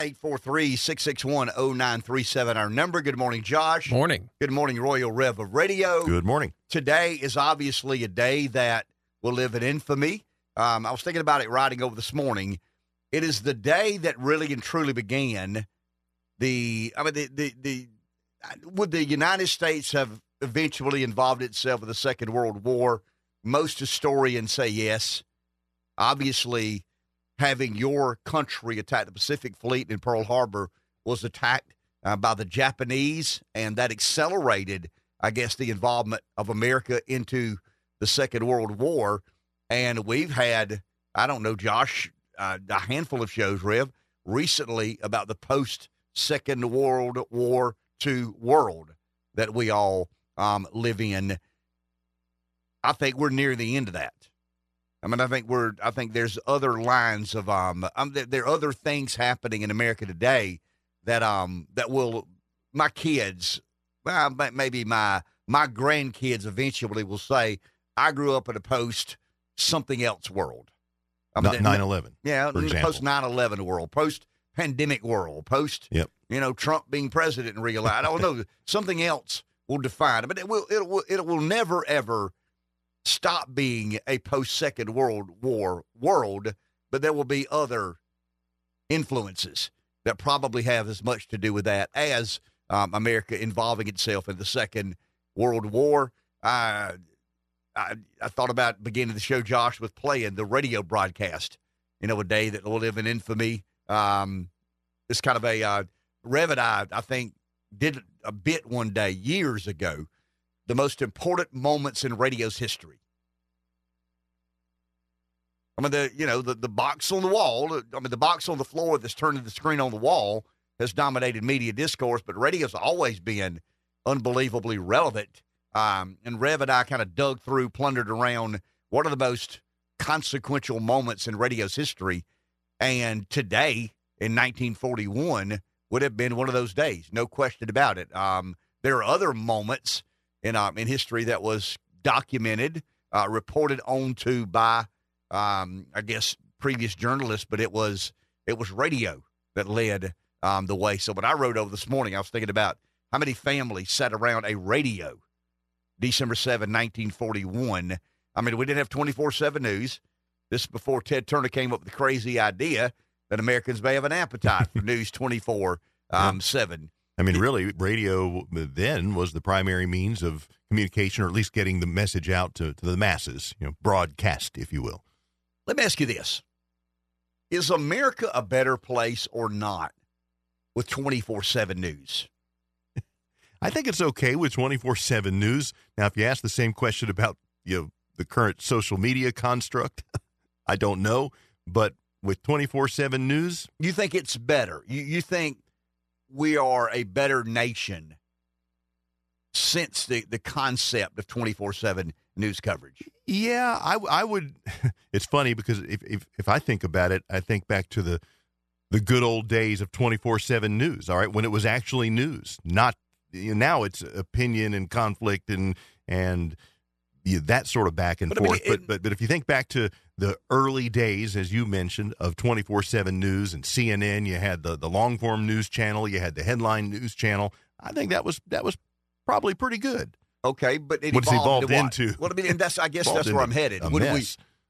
843-661-0937, our number. Good morning, Josh. Morning. Good morning, Royal Rev of Radio. Good morning. Today is obviously a day that will live in infamy. Um, I was thinking about it riding over this morning. It is the day that really and truly began the. I mean, the the, the would the United States have eventually involved itself in the Second World War? Most historians say yes. Obviously, having your country attack the Pacific Fleet in Pearl Harbor was attacked uh, by the Japanese, and that accelerated, I guess, the involvement of America into the Second World War. And we've had, I don't know, Josh, uh, a handful of shows, Rev, recently about the post Second World War II world that we all um, live in. I think we're near the end of that. I mean, I think we're. I think there's other lines of um. um there, there, are other things happening in America today that um that will my kids, well, maybe my my grandkids eventually will say, I grew up in a post something else world. I mean, 9/11. Yeah, post 9/11 world, post pandemic world, post yep. you know Trump being president in real life. I don't know something else will define it, but it will it will it will never ever stop being a post Second World War world, but there will be other influences that probably have as much to do with that as um, America involving itself in the Second World War. I, I, I thought about beginning the show, Josh, with playing the radio broadcast. You know, a day that will live in infamy. Um, it's kind of a uh, I, I think, did a bit one day years ago the most important moments in radio's history. I mean, the you know the the box on the wall. I mean, the box on the floor that's turned the screen on the wall has dominated media discourse, but radio's always been unbelievably relevant. Um, and Rev and I kind of dug through, plundered around what are the most consequential moments in radio's history, and today in 1941 would have been one of those days, no question about it. Um, there are other moments in um, in history that was documented, uh, reported on to by, um, I guess, previous journalists, but it was it was radio that led um, the way. So, when I wrote over this morning, I was thinking about how many families sat around a radio December 7, 1941. I mean, we didn't have 24 7 news. This is before Ted Turner came up with the crazy idea that Americans may have an appetite for news 24 um, 7. I mean, really, radio then was the primary means of communication, or at least getting the message out to, to the masses, you know, broadcast, if you will. Let me ask you this Is America a better place or not with 24 7 news? I think it's okay with 24 7 news. Now, if you ask the same question about you know, the current social media construct, I don't know. But with 24 7 news, you think it's better? You, you think we are a better nation since the, the concept of 24 7 news coverage? Yeah, I, I would. It's funny because if, if, if I think about it, I think back to the the good old days of 24 7 news, all right, when it was actually news, not you know, now it's opinion and conflict and, and, you know, that sort of back and but forth. I mean, it, but, but but if you think back to the early days, as you mentioned, of 24 7 news and CNN. You had the, the long form news channel, you had the headline news channel. I think that was that was probably pretty good. Okay, but it What's evolved, evolved into? Well, I mean, and that's I guess that's where I'm headed. Would we?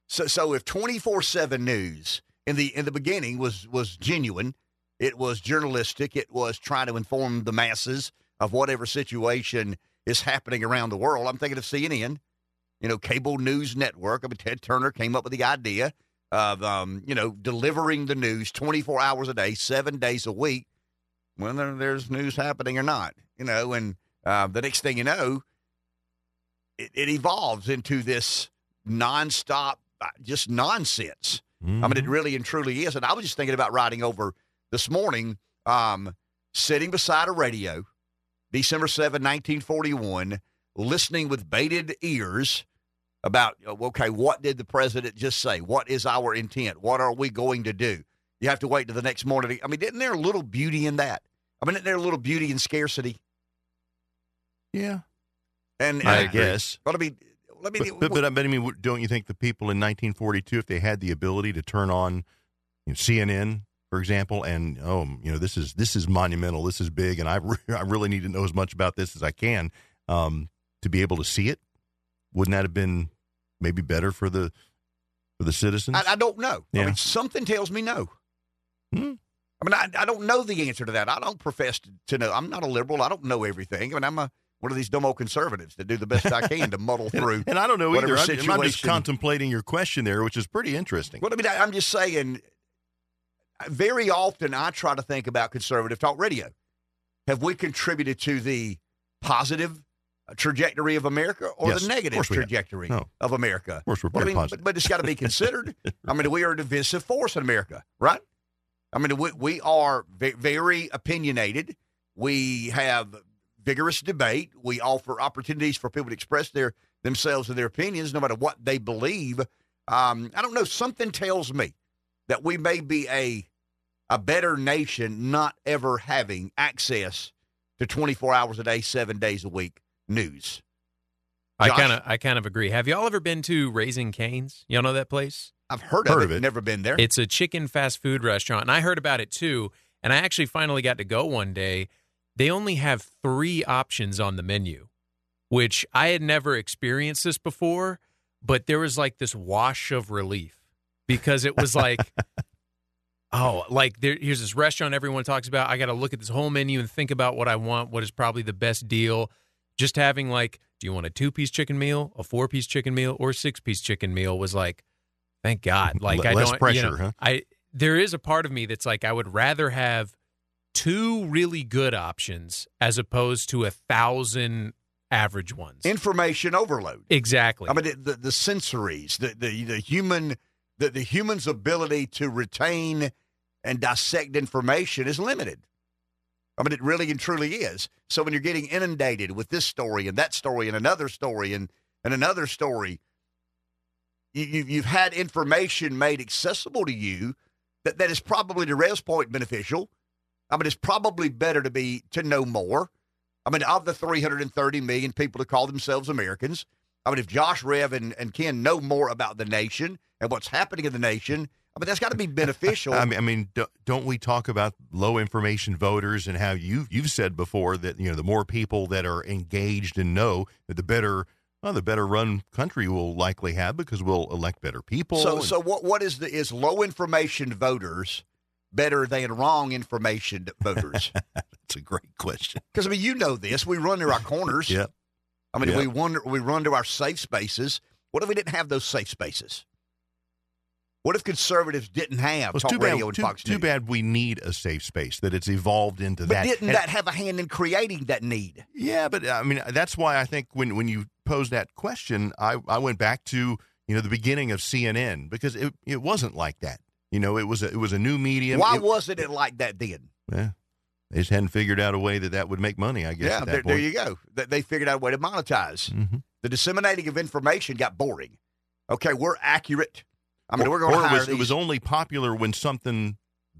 So, so if 24 seven news in the in the beginning was was genuine, it was journalistic, it was trying to inform the masses of whatever situation is happening around the world. I'm thinking of CNN you know, cable news network. I mean, Ted Turner came up with the idea of, um, you know, delivering the news 24 hours a day, seven days a week, whether there's news happening or not, you know, and uh, the next thing you know, it, it evolves into this nonstop, uh, just nonsense. Mm-hmm. I mean, it mm-hmm. really and truly is. And I was just thinking about riding over this morning, um, sitting beside a radio, December 7, 1941 listening with bated ears about, okay, what did the president just say? What is our intent? What are we going to do? You have to wait to the next morning. I mean, isn't there a little beauty in that? I mean, isn't there a little beauty in scarcity? Yeah. And, and I guess. But I mean, let me. But, but, but, but, I mean, don't you think the people in 1942, if they had the ability to turn on you know, CNN, for for example, and oh, you know, this is this is monumental, this is big, and I re- I really need to know as much about this as I can um, to be able to see it. Wouldn't that have been maybe better for the for the citizens? I, I don't know. Yeah. I mean, something tells me no. Hmm. I mean, I, I don't know the answer to that. I don't profess to, to know. I'm not a liberal. I don't know everything. I mean, I'm a one of these dumb old conservatives that do the best I can to muddle through. and I don't know either. I'm, I'm just contemplating your question there, which is pretty interesting. Well, I mean, I, I'm just saying. Very often, I try to think about conservative talk radio. Have we contributed to the positive trajectory of America or Yes, the negative have. trajectory No. of America? Of course, we're Well, I mean, but, but it's got to be considered. I mean, we are a divisive force in America, right? I mean, we, we are very opinionated. We have vigorous debate. We offer opportunities for people to express their themselves and their opinions, no matter what they believe. Um, I don't know. Something tells me that we may be a a better nation not ever having access to 24 hours a day, seven days a week news. I kind of I kind of agree. Have y'all ever been to Raising Cane's? Y'all know that place? I've heard, Heard of, of it, it. never been there. It's a chicken fast food restaurant, and I heard about it too. And I actually finally got to go one day. They only have three options on the menu, which I had never experienced this before. But there was like this wash of relief because it was like, oh, like there, here's this restaurant everyone talks about. I got to look at this whole menu and think about what I want, what is probably the best deal. Just having like, do you want a two piece chicken meal, a four piece chicken meal, or a six piece chicken meal was like, thank God. Like Le- I less don't, pressure, you know, huh? I there is a part of me that's like I would rather have two really good options as opposed to a thousand average ones. Information overload. exactly. I mean, the, the, the sensories, the, the, the human, the, the human's ability to retain and dissect information is limited. I mean, it really and truly is. So when you're getting inundated with this story and that story and another story and, and another story, you, you, you've had information made accessible to you that, that is probably, to Rev's point, beneficial. I mean, it's probably better to be to know more. I mean, of the 330 million people who call themselves Americans, I mean, if Josh, Rev, and, and Ken know more about the nation and what's happening in the nation, I mean, that's got to be beneficial. I mean, I mean, do- don't we talk about low information voters and how you you've said before that you know the more people that are engaged and know, the better well, the better run country will likely have because we'll elect better people. so, and- so what? What is the is low information voters better than wrong information voters? that's a great question. Because I mean, you know this. We run to our corners. Yep. I mean, Yeah. we wonder we run to our safe spaces. What if we didn't have those safe spaces? What if conservatives didn't have Well, talk too radio bad. and Too, Fox too bad we need a safe space that it's evolved into But that. didn't And- that have a hand in creating that need? Yeah, but I mean that's why I think when when you posed that question, I I went back to you know the beginning of CNN because it it wasn't like that. You know, it was a, it was a new medium. Why It- wasn't it like that then? Yeah. They just hadn't figured out a way that that would make money, I guess. Yeah, there, there you go. They, figured out a way to monetize. Mhm. The disseminating of information got boring. Okay, we're accurate. I mean, Or- we're going to it hire was, it was only popular when something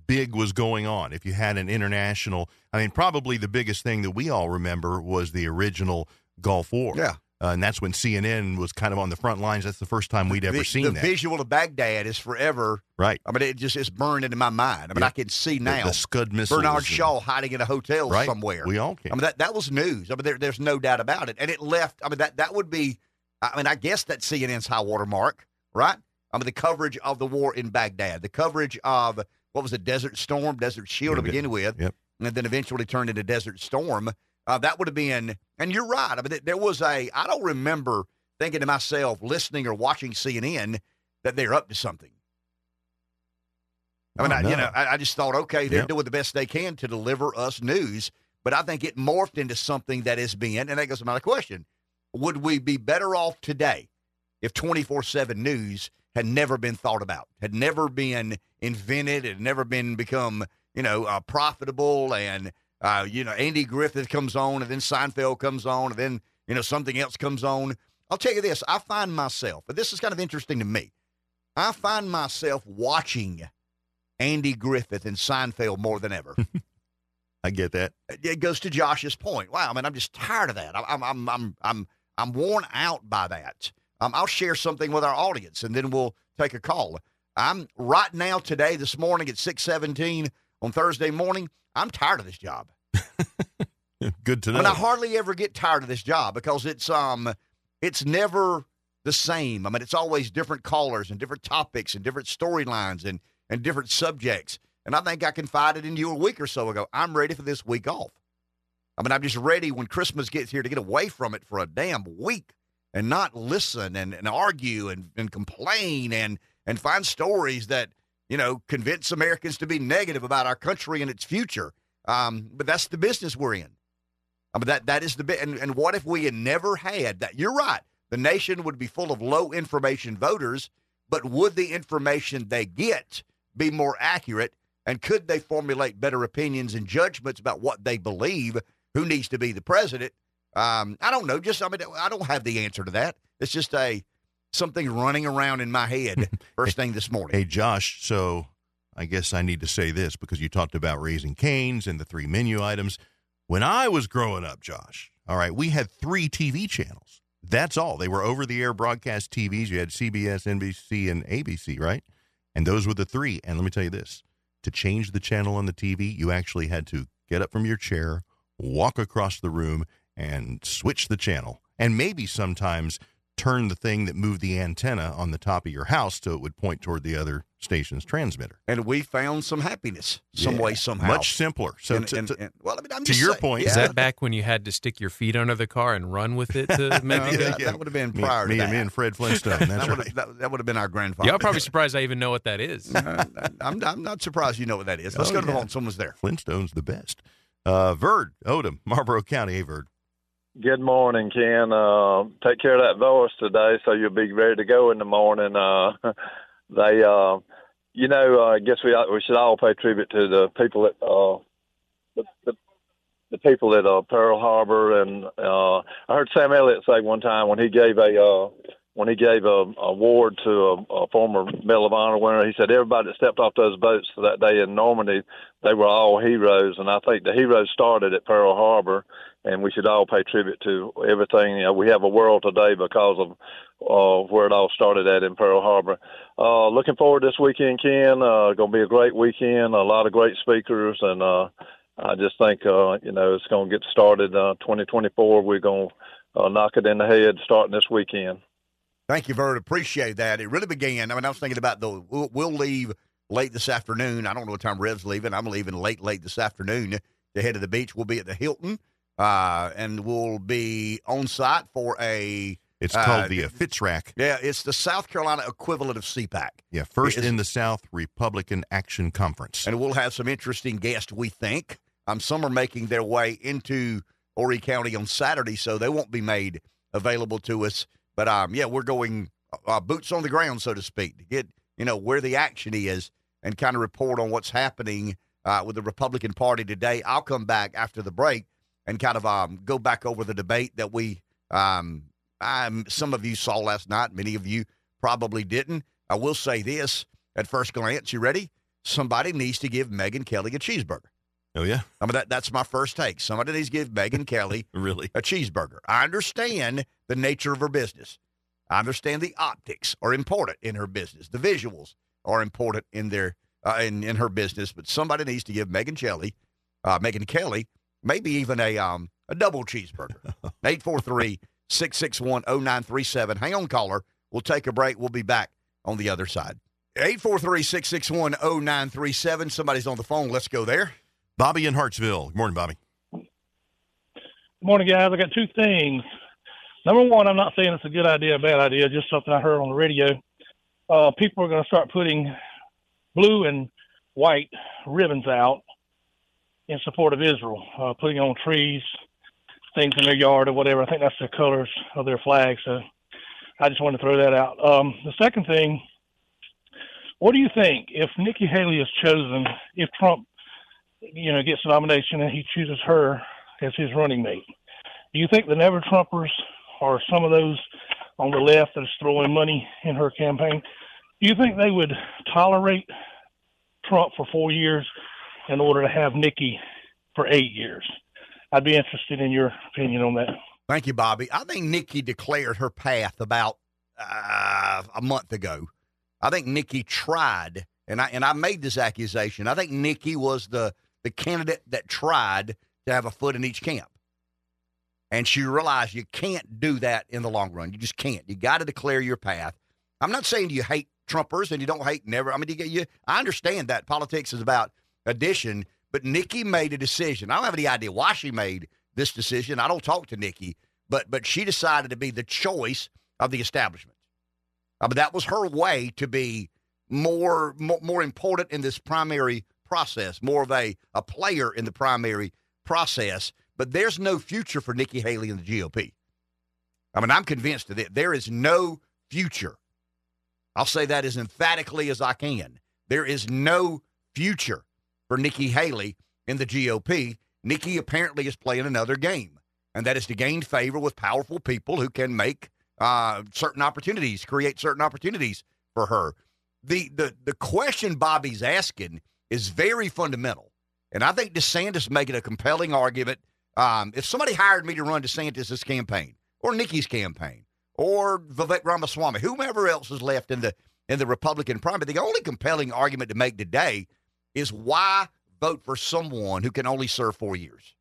big was going on. If you had an international, I mean, probably the biggest thing that we all remember was the original Gulf War. Yeah. Uh, and that's when CNN was kind of on the front lines. That's the first time we'd ever the, seen the that. visual of Baghdad is forever. right. I mean, it just is burned into my mind. I mean, Yeah. I can see The- now the, Scud missiles. Bernard and- Shaw hiding in a hotel right. somewhere. We all can. I mean, that, that was news. I mean, there, there's no doubt about it. And it left, I mean, that, that would be, I mean, I guess that's CNN's high water mark, right? I mean, the coverage of the war in Baghdad, the coverage of, what was it, Desert Storm, Desert Shield to Yeah, begin with, yep. and then eventually turned into Desert Storm. Uh, that would have been, and you're right. I mean, th- there was a, I don't remember thinking to myself, listening or watching CNN, that they're up to something. I mean, Oh, I, you know, I, I just thought, okay, they're Yep. doing the best they can to deliver us news. But I think it morphed into something that has been, and that goes to my question: Would we be better off today if twenty four seven news had never been thought about, had never been invented, had never been become, you know, uh, profitable, and uh, you know, Andy Griffith comes on, and then Seinfeld comes on, and then you know something else comes on. I'll tell you this: I find myself, but this is kind of interesting to me. I find myself watching Andy Griffith and Seinfeld more than ever. I get that. it goes to Josh's point. Wow, man, I'm just tired of that. I'm I'm I'm I'm I'm worn out by that. Um, I'll share something with our audience, and then we'll take a call. I'm right now today, this morning at six seventeen on Thursday morning. I'm tired of this job. Good to know. Mean, I hardly ever get tired of this job because it's um, it's never the same. I mean, it's always different callers and different topics and different storylines and and different subjects. And I think I confided in you a week or so ago. I'm ready for this week off. I mean, I'm just ready when Christmas gets here to get away from it for a damn week and not listen and, and argue and, and complain and and find stories that you know convince Americans to be negative about our country and its future. Um, but that's the business we're in. I mean, that that is the bit. And, and what if we had never had that? You're right. The nation would be full of low information voters, but would the information they get be more accurate? And could they formulate better opinions and judgments about what they believe? Who needs to be the president? Um, I don't know. Just I mean, I don't have the answer to that. It's just a something running around in my head first thing this morning. Hey, Josh. So I guess I need to say this because you talked about Raising Cane's and the three menu items. When I was growing up, Josh, all right, we had three TV channels. That's all. They were over the air broadcast TVs. You had CBS, NBC, and ABC, right? And those were the three. And let me tell you this to change the channel on the TV, you actually had to get up from your chair, walk across the room, and switch the channel. And maybe sometimes turn the thing that moved the antenna on the top of your house so it would point toward the other station's transmitter. And we found some happiness some Yeah. way, somehow. Much simpler. So And- to, and- and- well, I mean, I'm to just your saying- point, yeah, Is that back when you had to stick your feet under the car and run with it to make no, it? that, that would have been prior me to and me that. and Fred Flintstone. That's that, would right. have, that, that would have been our grandfather. Y'all probably surprised I even know what that is. Uh, I'm, I'm not surprised you know what that is. Let's Oh, go to the yeah. phone. Someone's there. Flintstone's the best. Uh, Verd, Odom, Marlboro County. Hey, Verd. Good morning, Ken. Uh, take care of that voice today, so you'll be ready to go in the morning. Uh, they, uh, you know, uh, I guess we we should all pay tribute to the people that uh, the, the the people at uh, Pearl Harbor, and uh, I heard Sam Elliott say one time when he gave a uh, when he gave a, a award to a, a former Medal of Honor winner, he said everybody that stepped off those boats that day in Normandy, they were all heroes, and I think the heroes started at Pearl Harbor and we should all pay tribute to everything. You know, we have a world today because of uh, where it all started at in Pearl Harbor. Uh, looking forward this weekend, Ken. Uh, going to be a great weekend. A lot of great speakers, and uh, I just think uh, you know it's going to get started. Uh, 2024, we're going to uh, knock it in the head starting this weekend. Thank you, Verd. Appreciate that. It really began. I mean, I was thinking about the we'll, we'll leave late this afternoon. I don't know what time Rev's leaving. I'm leaving late, late this afternoon to head to the beach. We'll be at the Hilton, uh, and we'll be on site for a It's Uh, called the uh, FITSRAC. yeah. It's the South Carolina equivalent of CPAC. Yeah, first It's- in the South Republican Action Conference. and we'll have some interesting guests. We think um, some are making their way into Horry County on Saturday, so they won't be made available to us. But um, yeah, we're going uh, boots on the ground, so to speak, to get you know where the action is and kind of report on what's happening uh, with the Republican Party today. I'll come back after the break and kind of um, go back over the debate that we um, um, some of you saw last night. Many of you probably didn't. I will say this at first glance. You ready? Somebody needs to give Megyn Kelly a cheeseburger. oh yeah, I mean, that, that's my first take. Somebody needs to give Megyn Kelly really? a cheeseburger. I understand the nature of her business. I understand the optics are important in her business. The visuals are important in their uh, in, in her business. But somebody needs to give Megyn Kelly, uh, Megyn Kelly, maybe even a um a double cheeseburger. 843-661-0937. Hang on, caller. We'll take a break. We'll be back on the other side. 843-661-0937. Somebody's on the phone. Let's go there. Bobby in Hartsville. Good morning, Bobby. Good morning, guys. I got two things. Number one, I'm not saying it's a good idea, a bad idea, just something I heard on the radio. Uh, people are going to start putting blue and white ribbons out in support of Israel, uh, putting on trees, things in their yard or whatever. I think that's the colors of their flag. So I just wanted to throw that out. Um, the second thing, what do you think if Nikki Haley is chosen, if Trump, you know, gets the nomination and he chooses her as his running mate? Do you think the Never Trumpers or some of those on the left that is throwing money in her campaign, do you think they would tolerate Trump for four years in order to have Nikki for eight years? I'd be interested in your opinion on that. Thank you, Bobby. I think Nikki declared her path about uh, a month ago. I think Nikki tried, and I and I made this accusation. I think Nikki was the the candidate that tried to have a foot in each camp. And she realized you can't do that in the long run. You just can't. You got to declare your path. I'm not saying you hate Trumpers and you don't hate never. I mean, you, you, I understand that politics is about addition, but Nikki made a decision. I don't have any idea why she made this decision. I don't talk to Nikki, but but she decided to be the choice of the establishment. I mean, that was her way to be more, more more important in this primary process, more of a a player in the primary process. But there's no future for Nikki Haley in the GOP. I mean, I'm convinced of it. There is no future. I'll say that as emphatically as I can. There is no future for Nikki Haley in the GOP. Nikki apparently is playing another game, and that is to gain favor with powerful people who can make uh, certain opportunities, create certain opportunities for her. The, the the question Bobby's asking is very fundamental, and I think DeSantis making a compelling argument um, if somebody hired me to run DeSantis' campaign or Nikki's campaign or Vivek Ramaswamy, whomever else is left in the in the Republican primary, the only compelling argument to make today is why vote for someone who can only serve four years.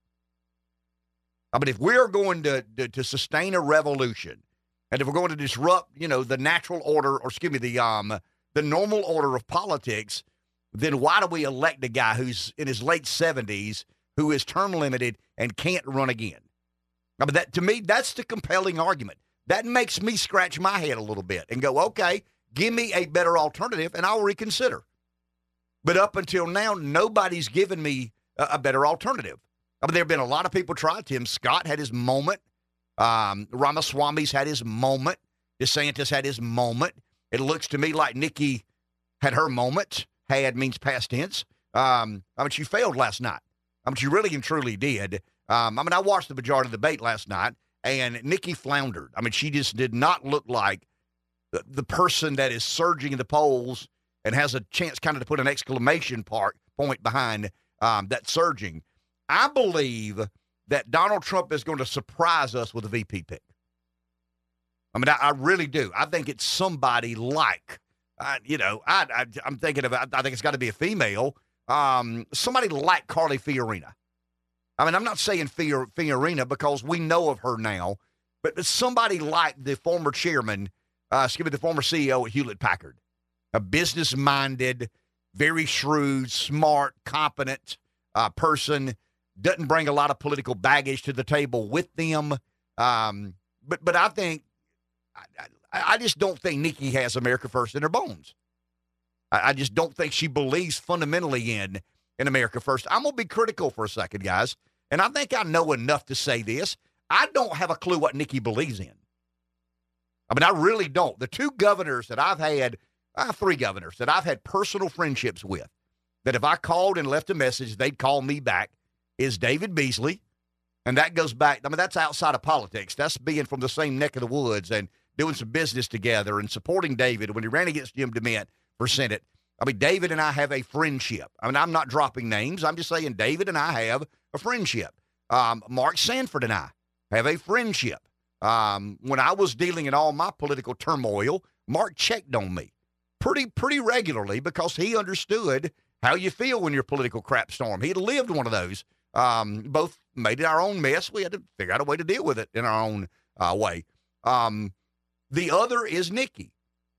I mean, if we're going to, to, to sustain a revolution, and if we're going to disrupt, you know, the natural order, or excuse me, the um the normal order of politics, then why do we elect a guy who's in his late seventies who is term limited and can't run again. I mean, that to me, that's the compelling argument. That makes me scratch my head a little bit and go, okay, give me a better alternative and I'll reconsider. But up until now, nobody's given me a, a better alternative. I mean, there have been a lot of people try. Tim Scott had his moment. Um, Ramaswamy's had his moment. DeSantis had his moment. It looks to me like Nikki had her moment. Had means past tense. Um, I mean, she failed last night. I mean, she really and truly did. Um, I mean, I watched the majority of the debate last night, and Nikki floundered. I mean, she just did not look like the, the person that is surging in the polls and has a chance kind of to put an exclamation part point behind um, that surging. I believe that Donald Trump is going to surprise us with a VP pick. I mean, I, I really do. I think it's somebody like, uh, you know, I, I, am thinking of, I think it's got to be a female um, somebody like Carly Fiorina. I mean, I'm not saying Fior, Fiorina because we know of her now, but somebody like the former chairman, uh, excuse me, the former CEO at Hewlett Packard, a business minded, very shrewd, smart, competent uh, person, doesn't bring a lot of political baggage to the table with them. Um, but but I think I, I just don't think Nikki has America first in her bones. I, I just don't think she believes fundamentally in in America first. I'm gonna be critical for a second, guys, and I think I know enough to say this. I don't have a clue what Nikki believes in. I mean, I really don't. The two governors that I've had, uh, three governors that I've had personal friendships with, that if I called and left a message, they'd call me back, is David Beasley. And that goes back, I mean, that's outside of politics. That's being from the same neck of the woods and doing some business together and supporting David when he ran against Jim DeMint for Senate. I mean, David and I have a friendship. I mean, I'm not dropping names. I'm just saying David and I have a friendship. Um, Mark Sanford and I have a friendship. Um, when I was dealing in all my political turmoil, Mark checked on me pretty pretty regularly because he understood how you feel when you're political crap storm. He had lived one of those. Um, both made it our own mess. We had to figure out a way to deal with it in our own uh, way. Um, the other is Nikki.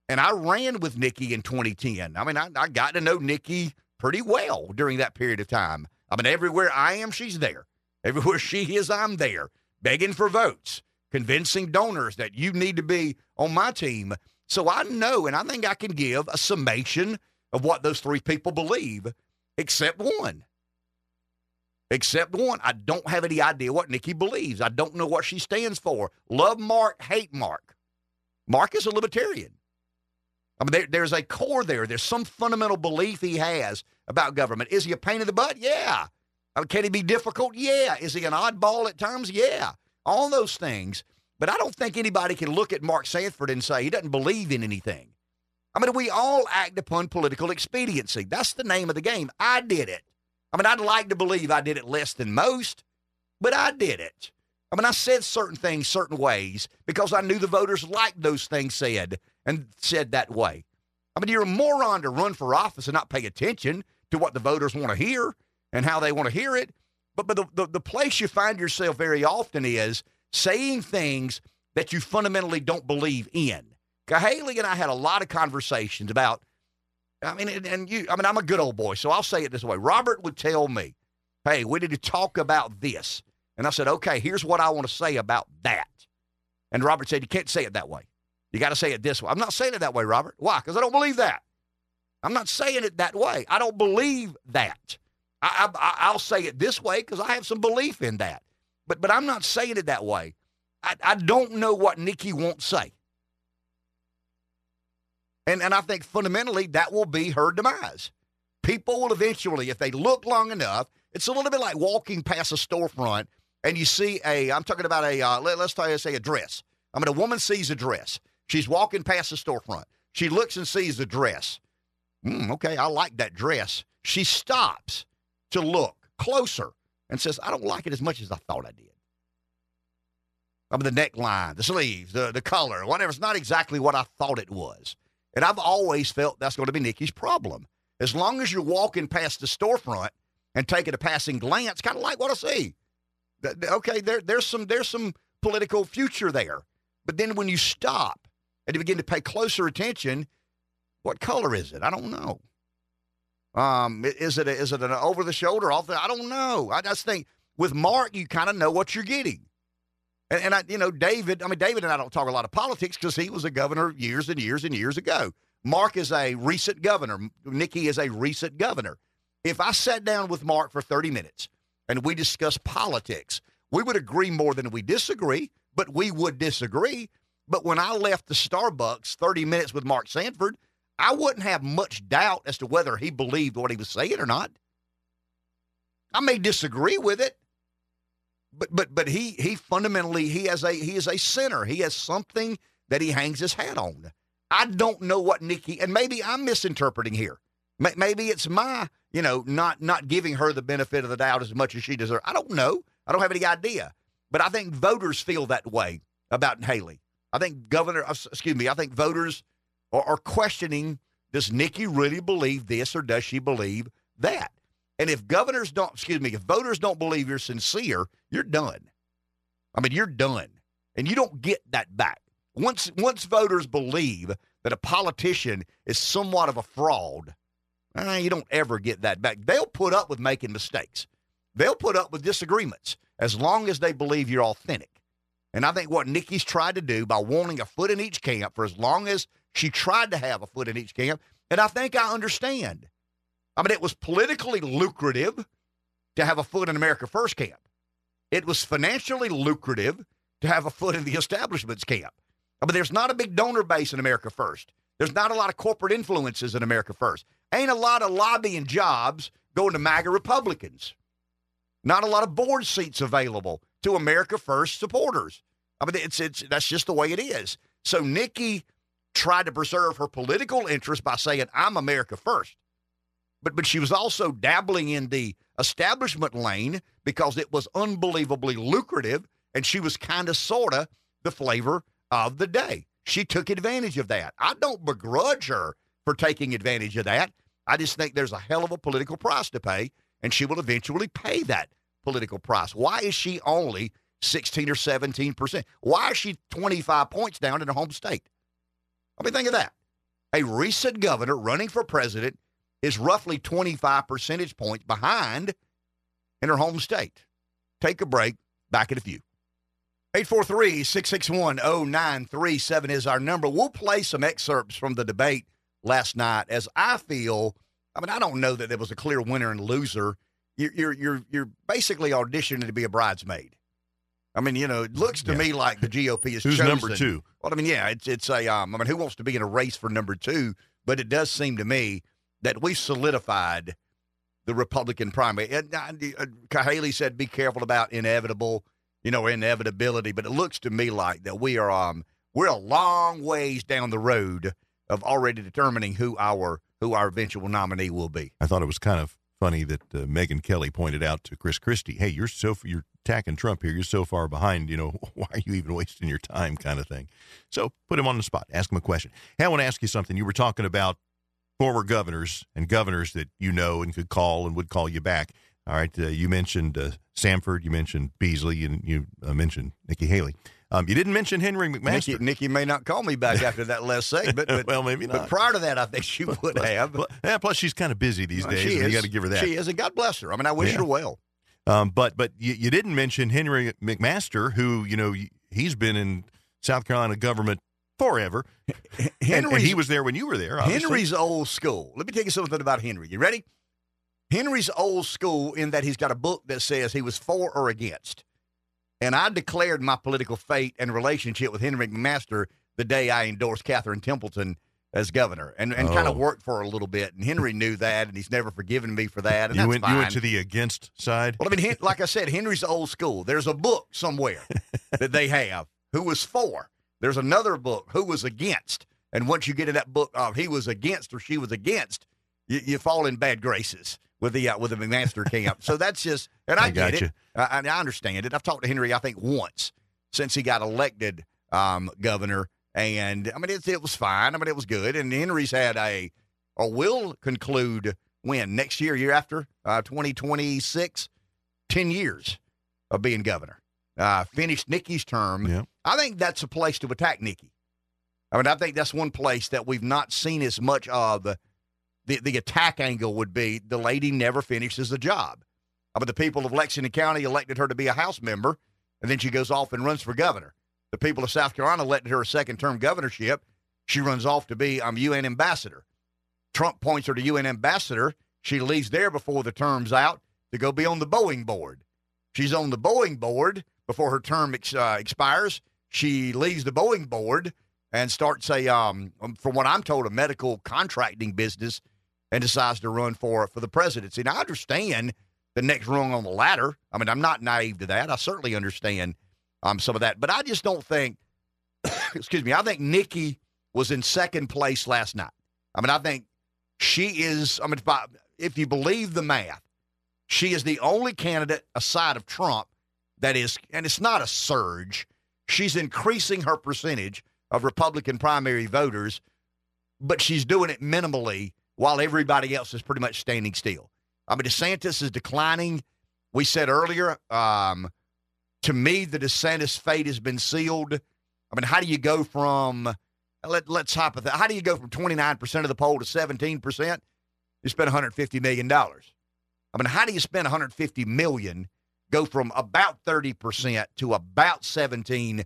And I ran with Nikki in 2010. I mean, I, I got to know Nikki pretty well during that period of time. I mean, everywhere I am, she's there. Everywhere she is, I'm there, begging for votes, convincing donors that you need to be on my team. So I know, and I think I can give a summation of what those three people believe, except one. Except one. I don't have any idea what Nikki believes. I don't know what she stands for. Love Mark, hate Mark. Mark is a libertarian. I mean, there, there's a core there. There's some fundamental belief he has about government. Is he a pain in the butt? Yeah. I mean, can he be difficult? Yeah. Is he an oddball at times? Yeah. All those things. But I don't think anybody can look at Mark Sanford and say he doesn't believe in anything. I mean, we all act upon political expediency. That's the name of the game. I did it. I mean, I'd like to believe I did it less than most, but I did it. I mean, I said certain things certain ways because I knew the voters liked those things said and said that way. I mean, you're a moron to run for office and not pay attention to what the voters want to hear and how they want to hear it. But, but the, the, the place you find yourself very often is saying things that you fundamentally don't believe in. Haley and I had a lot of conversations about, I mean, and, and you, I mean, I'm a good old boy, so I'll say it this way. Robert would tell me, hey, we need to talk about this. And I said, okay, here's what I want to say about that. And Robert said, you can't say it that way. You got to say it this way. I'm not saying it that way, Robert. Why? Because I don't believe that. I'm not saying it that way. I don't believe that. I, I, will say it this way because I have some belief in that. But but I'm not saying it that way. I, I don't know what Nikki won't say. And and I think fundamentally that will be her demise. People will eventually, if they look long enough, it's a little bit like walking past a storefront and you see a. I'm talking about a. Uh, let, us say a dress. I mean, a woman sees a dress. She's walking past the storefront. She looks and sees the dress. Mm, okay, I like that dress. She stops to look closer and says, I don't like it as much as I thought I did. I mean, the neckline, the sleeves, the, the color, whatever. It's not exactly what I thought it was. And I've always felt that's going to be Nikki's problem. As long as you're walking past the storefront and taking a passing glance, kind of like what I see. Okay, there, there's some there's some political future there. But then when you stop and you begin to pay closer attention, what color is it? I don't know. Um, is it a, is it an over the shoulder off the? I don't know. I just think with Mark, you kind of know what you're getting. And, and I, you know, David. I mean, David and I don't talk a lot of politics because he was a governor years and years and years ago. Mark is a recent governor. Nikki is a recent governor. If I sat down with Mark for 30 minutes and we discussed politics, we would agree more than we disagree, but we would disagree. But when I left the Starbucks 30 minutes with Mark Sanford, I wouldn't have much doubt as to whether he believed what he was saying or not. I may disagree with it, but but but he he fundamentally he has a he is a sinner. He has something that he hangs his hat on. I don't know what Nikki and maybe I'm misinterpreting here. Maybe it's my you know not not giving her the benefit of the doubt as much as she deserves. I don't know. I don't have any idea. But I think voters feel that way about Haley. I think governor, uh, excuse me, I think voters are questioning does Nikki really believe this or does she believe that? And if governors don't, excuse me, if voters don't believe you're sincere, you're done. I mean, you're done. And you don't get that back. Once once voters believe that a politician is somewhat of a fraud, eh, you don't ever get that back. They'll put up with making mistakes. They'll put up with disagreements as long as they believe you're authentic. And I think what Nikki's tried to do by wanting a foot in each camp for as long as she tried to have a foot in each camp, and I think I understand. I mean, it was politically lucrative to have a foot in America First camp. It was financially lucrative to have a foot in the establishment's camp. I mean, there's not a big donor base in America First. There's not a lot of corporate influences in America First. Ain't a lot of lobbying jobs going to MAGA Republicans. Not a lot of board seats available to America First supporters. I mean, it's it's that's just the way it is. So Nikki tried to preserve her political interest by saying, "I'm America first. But but she was also dabbling in the establishment lane because it was unbelievably lucrative, and she was kind of sorta the flavor of the day. She took advantage of that. I don't begrudge her for taking advantage of that. I just think there's a hell of a political price to pay, and she will eventually pay that political price. Why is she only 16 or 17 percent? Why is she 25 points down in her home state? I mean, think of that. A recent governor running for president is roughly 25 percentage points behind in her home state. Take a break. Back in a few. 843 661 0937 is our number. We'll play some excerpts from the debate last night as I feel. I mean, I don't know that there was a clear winner and loser you're you're you're, you're basically auditioning to be a bridesmaid. I mean, you know, it looks to yeah. me like the GOP is who's chosen. number two. Well, I mean, yeah, it's it's a um, I mean, who wants to be in a race for number two? But it does seem to me that we solidified the Republican primary. And uh, Haley said, "Be careful about inevitable, you know, inevitability." But it looks to me like that we are um we're a long ways down the road of already determining who our who our eventual nominee will be. I thought it was kind of funny that uh, Megyn Kelly pointed out to Chris Christie, "Hey, you're so you're attacking Trump here. You're so far behind. You know, why are you even wasting your time?" Kind of thing. So put him on the spot. Ask him a question. Hey, I want to ask you something. You were talking about former governors and governors that you know and could call and would call you back. All right, uh, you mentioned uh, you mentioned Beasley, and you uh, mentioned Nikki Haley. Um, you didn't mention Henry McMaster. Nikki, Nikki may not call me back after that last segment, but well, maybe not. But prior to that, I think she would plus, have. Plus, yeah, plus she's kind of busy these days. She is. You got to give her that. She is, and God bless her. I mean, I wish Yeah. her well. Um, but but you, you didn't mention Henry McMaster, who you know he's been in South Carolina government forever, and, and he was there when you were there. obviously. Henry's old school. Let me tell you something about Henry. You ready? Henry's old school in that he's got a book that says he was for or against. And I declared my political fate and relationship with Henry McMaster the day I endorsed Catherine Templeton as governor and, and kind Oh. of worked for her a little bit. And Henry knew that, and he's never forgiven me for that. And you went fine. you went to the against side. Well, I mean, like I said, Henry's old school. There's a book somewhere that they have who was for. There's another book who was against. And once you get in that book of he was against or she was against, you, you fall in bad graces with the uh, with the McMaster camp. So that's just, and I, I get it. I, I understand it. I've talked to Henry, I think, once since he got elected um, governor, and I mean, it, it was fine. I mean, it was good. And Henry's had a, or will conclude when next year, year after, uh, 2026, 10 years of being governor. Uh, finished Nikki's term. Yeah. I think that's a place to attack Nikki. I mean, I think that's one place that we've not seen as much of. The, the attack angle would be the lady never finishes the job. Mean, the people of Lexington County elected her to be a House member, and then she goes off and runs for governor. The people of South Carolina elected her a second term governorship. She runs off to be um, UN ambassador. Trump points her to UN ambassador. She leaves there before the term's out to go be on the Boeing board. She's on the Boeing board before her term ex- uh, expires. She leaves the Boeing board and starts a, um, from what I'm told, a medical contracting business and decides to run for for the presidency. Now, I understand the next rung on the ladder. I mean, I'm not naive to that. I certainly understand um, some of that, but I just don't think. excuse me. I think Nikki was in second place last night. I mean, I think she is. I mean, if, I, if you believe the math, she is the only candidate aside of Trump that is, and it's not a surge. She's increasing her percentage of Republican primary voters, but she's doing it minimally while everybody else is pretty much standing still. I mean, DeSantis is declining. We said earlier, um, to me, the DeSantis fate has been sealed. I mean, how do you go from let, let's hypothesize. How do you go from 29% of the poll to 17%? You spend $150 million. I mean, how do you spend $150 million, go from about 30% to about 17%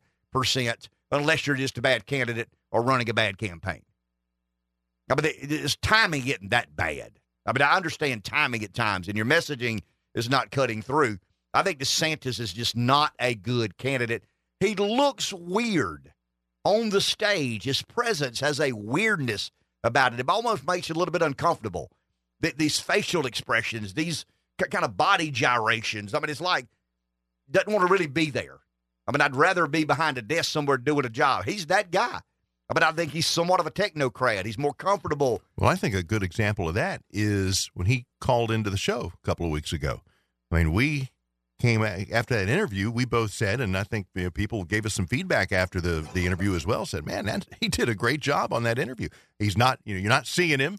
unless you're just a bad candidate or running a bad campaign? I mean, is timing getting that bad? I mean, I understand timing at times, and your messaging is not cutting through. I think DeSantis is just not a good candidate. He looks weird on the stage. His presence has a weirdness about it. It almost makes you a little bit uncomfortable. Th- these facial expressions, these kind of body gyrations. I mean, it's like doesn't want to really be there. I mean, I'd rather be behind a desk somewhere doing a job. He's that guy. Mean, I think he's somewhat of a technocrat. He's more comfortable. Well, I think a good example of that is when he called into the show a couple of weeks ago. I mean, we came after that interview. We both said, and I think you know, people gave us some feedback after the the interview as well. Said, "Man, that, he did a great job on that interview. He's not, you know, you're not seeing him.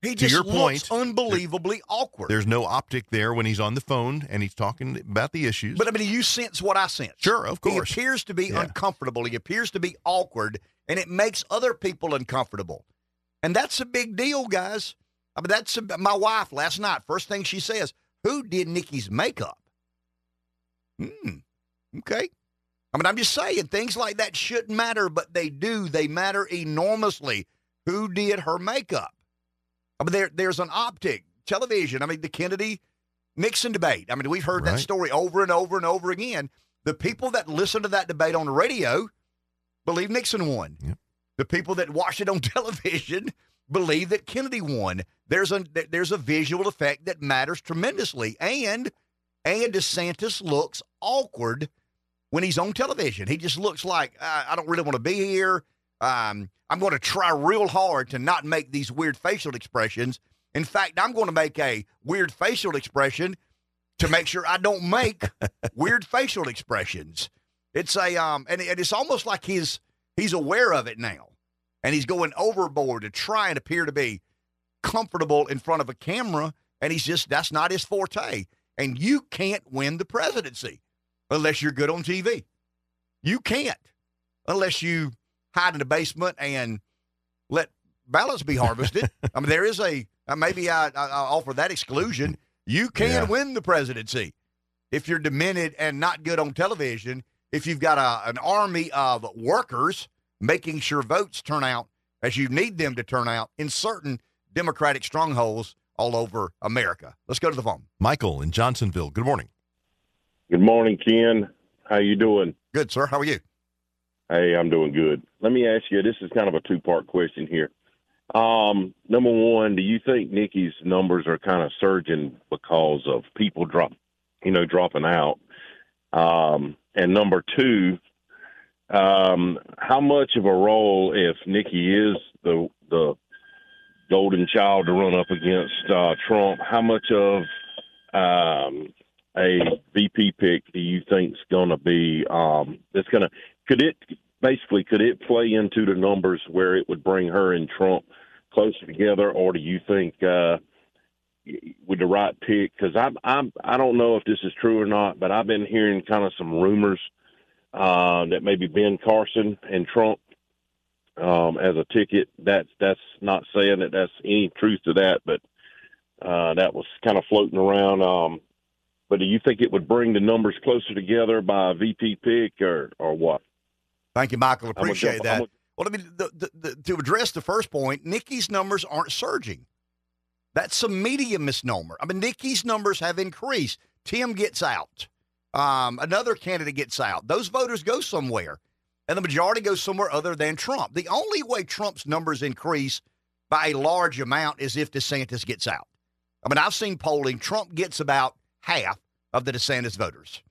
He To your looks point, unbelievably awkward. There's no optic there when he's on the phone and he's talking about the issues. But I mean, you sense what I sense. sure, of course. He appears to be Yeah. uncomfortable. He appears to be awkward, and it makes other people uncomfortable. And that's a big deal, guys. I mean, that's a, my wife last night. First thing she says, "Who did Nikki's makeup?" Hmm. Okay. I mean, I'm just saying things like that shouldn't matter, but they do. They matter enormously. Who did her makeup? I mean, there, there's an optic television. I mean, the Kennedy Nixon debate. I mean, we've heard that story over and over and over again. The people that listen to that debate on the radio believe Nixon won. Yep. The people that watch it on television believe that Kennedy won. There's a there's a visual effect that matters tremendously, and and DeSantis looks awkward when he's on television. He just looks like uh, I don't really want to be here. Um, I'm going to try real hard to not make these weird facial expressions. In fact, I'm going to make a weird facial expression to make sure I don't make weird facial expressions. It's a um, and, and it's almost like he's he's aware of it now, and he's going overboard to try and appear to be comfortable in front of a camera, and he's just that's not his forte. And you can't win the presidency unless you're good on TV. You can't unless you hide in the basement and let ballots be harvested. I mean, there is a uh, maybe I, I, offer that exclusion. You can yeah. win the presidency if you're demented and not good on television. If you've got a, an army of workers making sure votes turn out as you need them to turn out in certain Democratic strongholds all over America. Let's go to the phone. Michael in Johnsonville. Good morning. Good morning, Ken. How you doing? Good, sir. How are you? Hey, I'm doing good. Let me ask you. This is kind of a two part question here. Um, number one, do you think Nikki's numbers are kind of surging because of people drop, you know, dropping out? Um, and number two, um, how much of a role, if Nikki is the the golden child to run up against uh, Trump, how much of um, a VP pick do you think is going to be? Um, that's going to could it basically could it play into the numbers where it would bring her and Trump closer together, or do you think uh, with the right pick? Because I'm I'm I don't know if this is true or not, but I've been hearing kind of some rumors uh, that maybe Ben Carson and Trump um, as a ticket. That's that's not saying that that's any truth to that, but uh, that was kind of floating around. Um, but do you think it would bring the numbers closer together by a VP pick or or what? Thank you, Michael. Appreciate that. well, I mean, the, the, the, to address the first point, Nikki's numbers aren't surging. That's a media misnomer. I mean, Nikki's numbers have increased. Tim gets out. Um, another candidate gets out. Those voters go somewhere, and the majority goes somewhere other than Trump. The only way Trump's numbers increase by a large amount is if DeSantis gets out. I mean, I've seen polling. Trump gets about half of the DeSantis voters,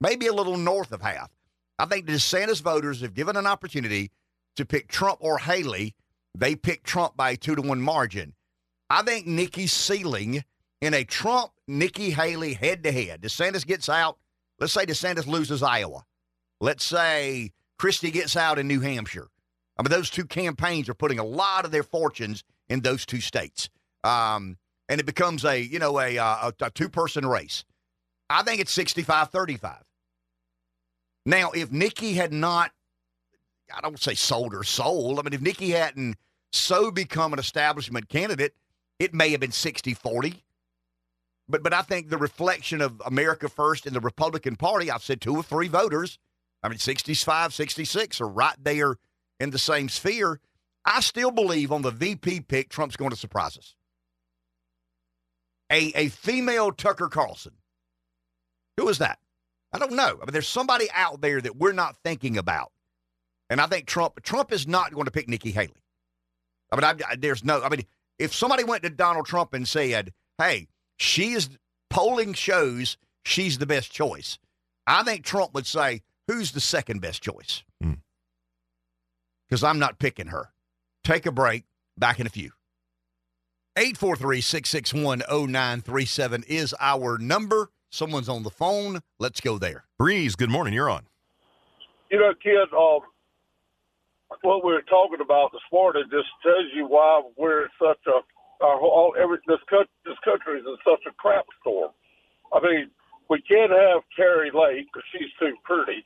maybe a little north of half. I think the DeSantis voters have given an opportunity to pick Trump or Haley. They picked Trump by a two to one margin. I think Nikki's ceiling in a Trump Nikki Haley head to head. DeSantis gets out. Let's say DeSantis loses Iowa. Let's say Christie gets out in New Hampshire. I mean, those two campaigns are putting a lot of their fortunes in those two states. Um, and it becomes a, you know, a, a, a two person race. I think it's 65 35. Now, if Nikki had not, I don't say sold her soul. I mean, if Nikki hadn't so become an establishment candidate, it may have been 60 40. But, but I think the reflection of America First in the Republican Party, I've said two or three voters, I mean, 65, 66 are right there in the same sphere. I still believe on the VP pick, Trump's going to surprise us. A, a female Tucker Carlson. Who is that? I don't know. I mean, there's somebody out there that we're not thinking about. And I think Trump Trump is not going to pick Nikki Haley. I mean, I, I, there's no. I mean, if somebody went to Donald Trump and said, "Hey, she is polling shows she's the best choice," I think Trump would say, "Who's the second best choice?" Because hmm. I'm not picking her. Take a break. Back in a few. 843 661 0937 is our number. Someone's on the phone. Let's go there. Breeze, good morning. You're on. You know, kid, um, what we are talking about this morning just tells you why we're such a our whole every this country this country is in such a crap storm. I mean, we can't have Kari Lake because she's too pretty.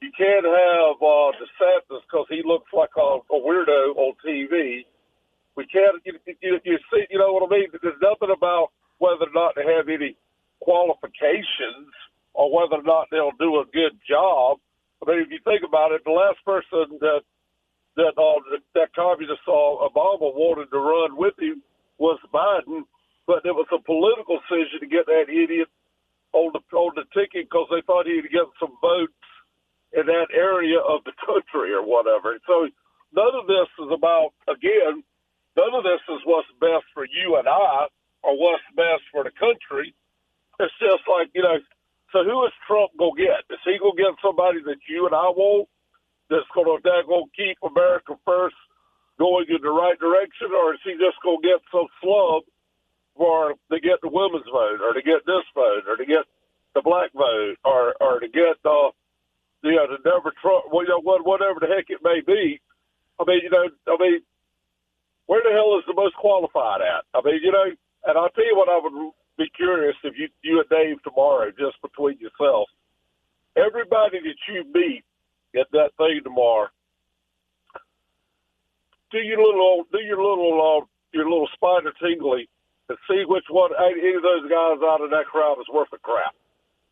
You can't have uh, DeSantis because he looks like a, a weirdo on TV. We can't. You, you, you see, you know what I mean? There's nothing about whether or not they have any qualifications or whether or not they'll do a good job. I mean, if you think about it, the last person that that uh, that communist uh, Obama wanted to run with him was Biden, but it was a political decision to get that idiot on the on the ticket because they thought he'd get some votes in that area of the country or whatever. So none of this is about again. None of this is what's best for you and I or what's best for the country. It's just like you know. So who is Trump gonna get? Is he gonna get somebody that you and I want? That's gonna that gonna keep America first going in the right direction, or is he just gonna get some slub for to get the women's vote, or to get this vote, or to get the black vote, or or to get uh, you know the never Trump, well, you know what, whatever the heck it may be. I mean, you know, I mean, where the hell is the most qualified at? I mean, you know, and I'll tell you what I would be curious if you you and Dave tomorrow, just between yourselves, everybody that you meet at that thing tomorrow, do your little do your little uh, your little spider tingly and see which one any of those guys out of that crowd is worth a crap.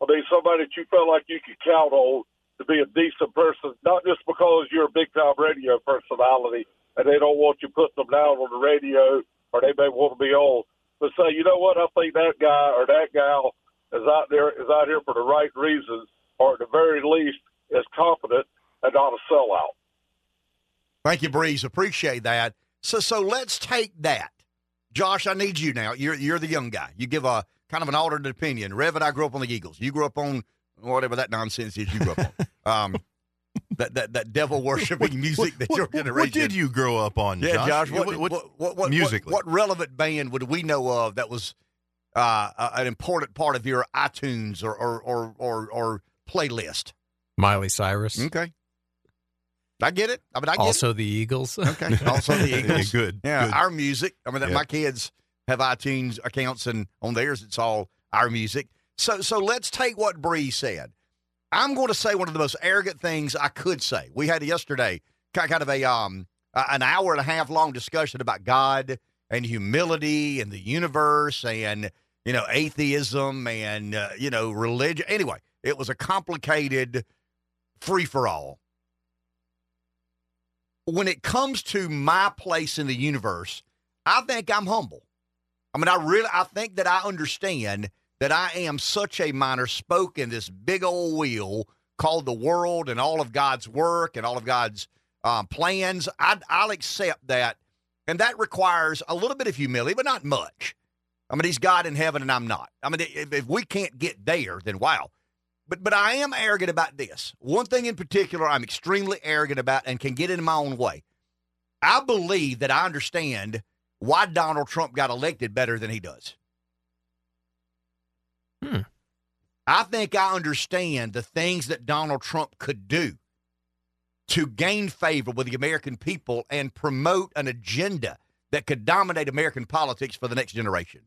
I mean, somebody that you felt like you could count on to be a decent person, not just because you're a big time radio personality and they don't want you putting them down on the radio or they may want to be on, but say, you know what, I think that guy or that gal is out there is out here for the right reasons, or at the very least is competent and not a sellout. Thank you, Breeze. Appreciate that. So, so let's take that, Josh. I need you now. You're you're the young guy. You give a kind of an altered opinion. Rev and I grew up on the Eagles. You grew up on whatever that nonsense is. You grew up on. Um, that, that, that devil worshiping music that what, your what- generation. What did you grow up on, Yeah, Josh. Yeah, what, what, what, what, musically? what, what relevant band would we know of that was uh, an important part of your iTunes or or or or, or playlist? Miley Cyrus. Okay, I get it. I mean, I get Also the Eagles. Okay, also the Eagles. good. Yeah, good. our music. I mean, Yeah. my kids have iTunes accounts, and on theirs, it's all our music. So, so let's take what Bree said. I'm going to say one of the most arrogant things I could say. We had yesterday kind of a um an hour and a half long discussion about God and humility and the universe and you know atheism and uh, you know religion. Anyway, it was a complicated free for all. When it comes to my place in the universe, I think I'm humble. I mean, I really, I think that I understand that I am such a minor spoke in this big old wheel called the world and all of God's work and all of God's um, plans. I, I'll accept that. And that requires a little bit of humility, but not much. I mean, he's God in heaven and I'm not. I mean, if, if we can't get there, then wow. But but I am arrogant about this. One thing in particular I'm extremely arrogant about and can get in my own way. I believe that I understand why Donald Trump got elected better than he does. Hmm. I think I understand the things that Donald Trump could do to gain favor with the American people and promote an agenda that could dominate American politics for the next generation.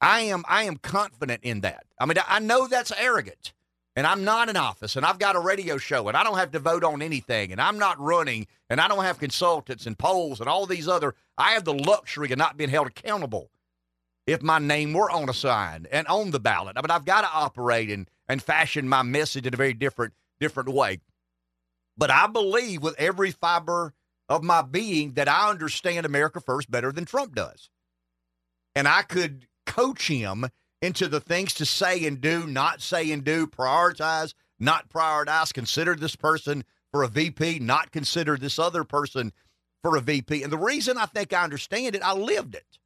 I am I am confident in that. I mean, I know that's arrogant. And I'm not in office and I've got a radio show and I don't have to vote on anything and I'm not running and I don't have consultants and polls and all these other I have the luxury of not being held accountable if my name were on a sign and on the ballot. I mean, I've got to operate and, and fashion my message in a very different different way. But I believe with every fiber of my being that I understand America first better than Trump does. And I could coach him into the things to say and do, not say and do, prioritize, not prioritize, consider this person for a VP, not consider this other person for a VP. And the reason I think I understand it, I lived it.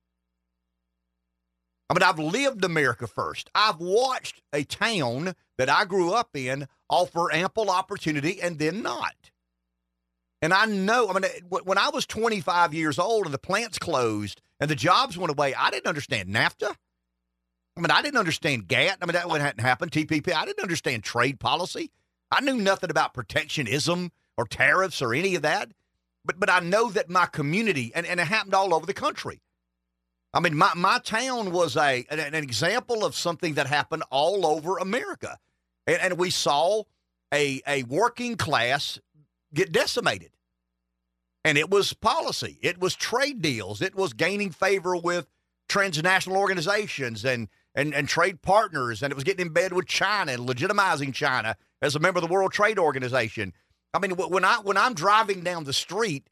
I mean, I've lived America first. I've watched a town that I grew up in offer ample opportunity and then not. And I know, I mean, when I was 25 years old and the plants closed and the jobs went away, I didn't understand NAFTA. I mean, I didn't understand GATT. I mean, that hadn't happened. TPP. I didn't understand trade policy. I knew nothing about protectionism or tariffs or any of that. But but I know that my community, and, and it happened all over the country. I mean, my, my town was a an, an example of something that happened all over America. And, and we saw a, a working class get decimated. And it was policy, it was trade deals, it was gaining favor with transnational organizations and, and, and trade partners, and it was getting in bed with China and legitimizing China as a member of the World Trade Organization. I mean, when I when I'm driving down the street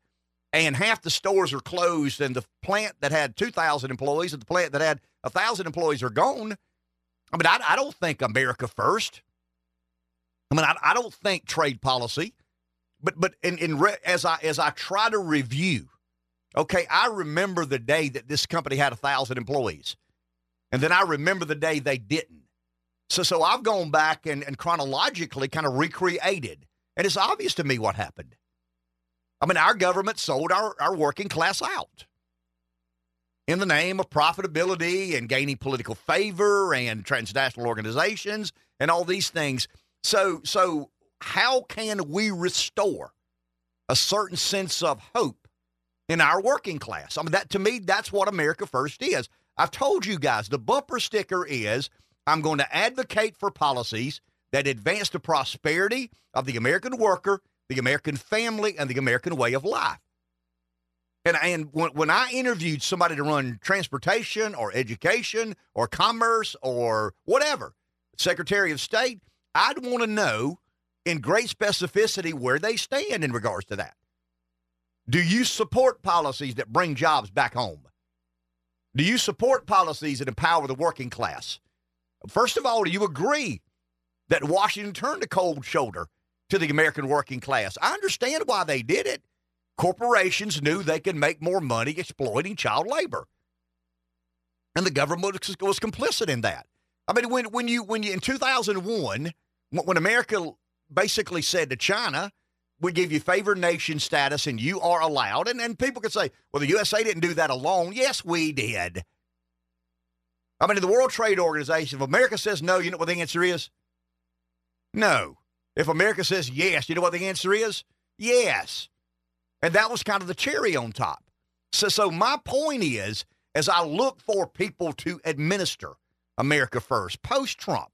and half the stores are closed and the plant that had 2,000 employees and the plant that had 1,000 employees are gone, I mean, I, I don't think America first. I mean, I, I don't think trade policy, but but in, in re, as I as I try to review, okay, I remember the day that this company had a thousand employees, and then I remember the day they didn't. So so I've gone back and, and chronologically kind of recreated, and it's obvious to me what happened. I mean, our government sold our, our working class out in the name of profitability and gaining political favor and transnational organizations and all these things. So, so how can we restore a certain sense of hope in our working class. I mean, that to me, that's what America First is. I've told you guys the bumper sticker is I'm going to advocate for policies that advance the prosperity of the American worker, the American family, and the American way of life. And, and when, when I interviewed somebody to run transportation or education or commerce or whatever, Secretary of State, I'd want to know in great specificity where they stand in regards to that. Do you support policies that bring jobs back home? Do you support policies that empower the working class? First of all, do you agree that Washington turned a cold shoulder to the American working class? I understand why they did it. Corporations knew they could make more money exploiting child labor. And the government was complicit in that. I mean, when, when you when you in 2001, when America basically said to China, we give you favored nation status and you are allowed. And, and people could say, well, the USA didn't do that alone. Yes, we did. I mean, the World Trade Organization, if America says no, you know what the answer is? No. If America says yes, you know what the answer is? Yes. And that was kind of the cherry on top. So, so my point is, as I look for people to administer America first, post Trump,